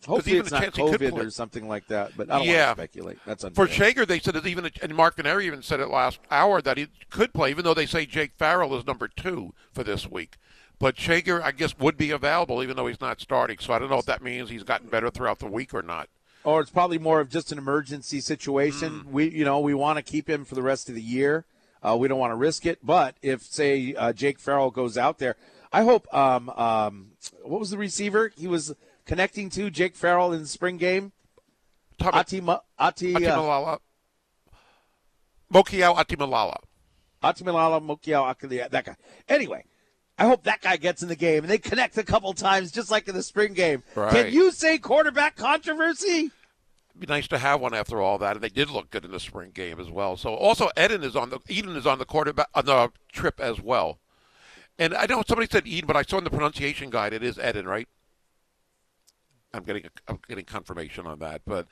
Hopefully, even it's a not chance he could COVID play. or something like that. But I don't Yeah. want to speculate. That's unfair. For. Schager, they said even and Mark Veneri even said it last hour that he could play, even though they say Jake Farrell is number two for this week. But Schager, I guess, would be available even though he's not starting. So I don't know if that means he's gotten better throughout the week or not. or it's probably more of just an emergency situation. Mm. We, you know, we want to keep him for the rest of the year. Uh, we don't want to risk it. But if, say, uh, Jake Farrell goes out there, I hope. Um, um, what was the receiver he was connecting to? Jake Farrell in the spring game. Tom- Ati, Ma- Ati, uh, Atimalala. Mokiao Atimalala. Atimalala Mokiao Akili, that guy. Anyway, I hope that guy gets in the game and they connect a couple times, just like in the spring game. Can you say quarterback controversy? It'd be nice to have one after all that, and they did look good in the spring game as well. So also Eden is on the Eden is on the quarterback on the trip as well. And I know somebody said Eden, but I saw in the pronunciation guide it is Eden, right? I'm getting I'm getting confirmation on that, but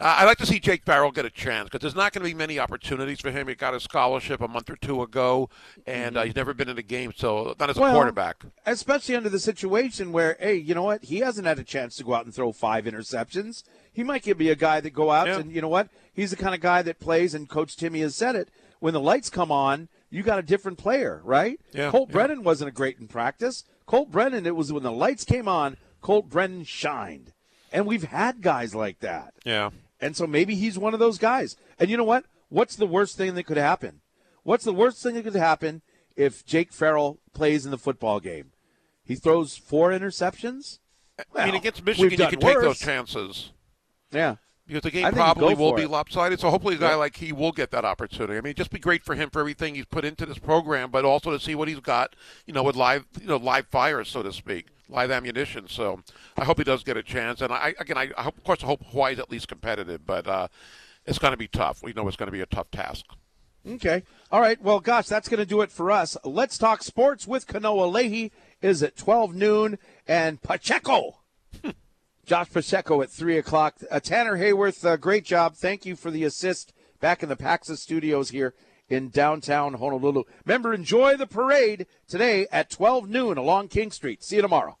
uh, I'd like to see Jake Farrell get a chance because there's not going to be many opportunities for him. He got a scholarship a month or two ago, and uh, he's never been in a game, so not as a Well, quarterback. especially under the situation where, hey, you know what? He hasn't had a chance to go out and throw five interceptions. He might be a guy that go out Yeah. and you know what? He's the kind of guy that plays. And Coach Timmy has said it. When the lights come on, you got a different player, right? Yeah, Colt yeah. Brennan wasn't a great in practice. Colt Brennan, it was when the lights came on. Colt Brennan shined, and we've had guys like that. Yeah. And so maybe he's one of those guys. And you know what? What's the worst thing that could happen? What's the worst thing that could happen if Jake Farrell plays in the football game? He throws four interceptions? I mean, Well, against Michigan, you can take those chances. Yeah. Because the game probably will be it. lopsided, so hopefully a guy Yeah. like he will get that opportunity. I mean, it'd just be great for him for everything he's put into this program, but also to see what he's got, you know, with live, you know, live fire, so to speak, live ammunition. So I hope he does get a chance. And I, again, I, I hope, of course, I hope Hawaii's at least competitive, but uh, it's going to be tough. We know it's going to be a tough task. Okay. All right. Well, gosh, that's going to do it for us. Let's talk sports with Kanoa Leahy is at 12 noon and Pacheco. Josh Pacheco at 3 o'clock. Uh, Tanner Hayworth, uh, great job. Thank you for the assist back in the Pacxa studios here in downtown Honolulu. Remember, enjoy the parade today at 12 noon along King Street. See you tomorrow.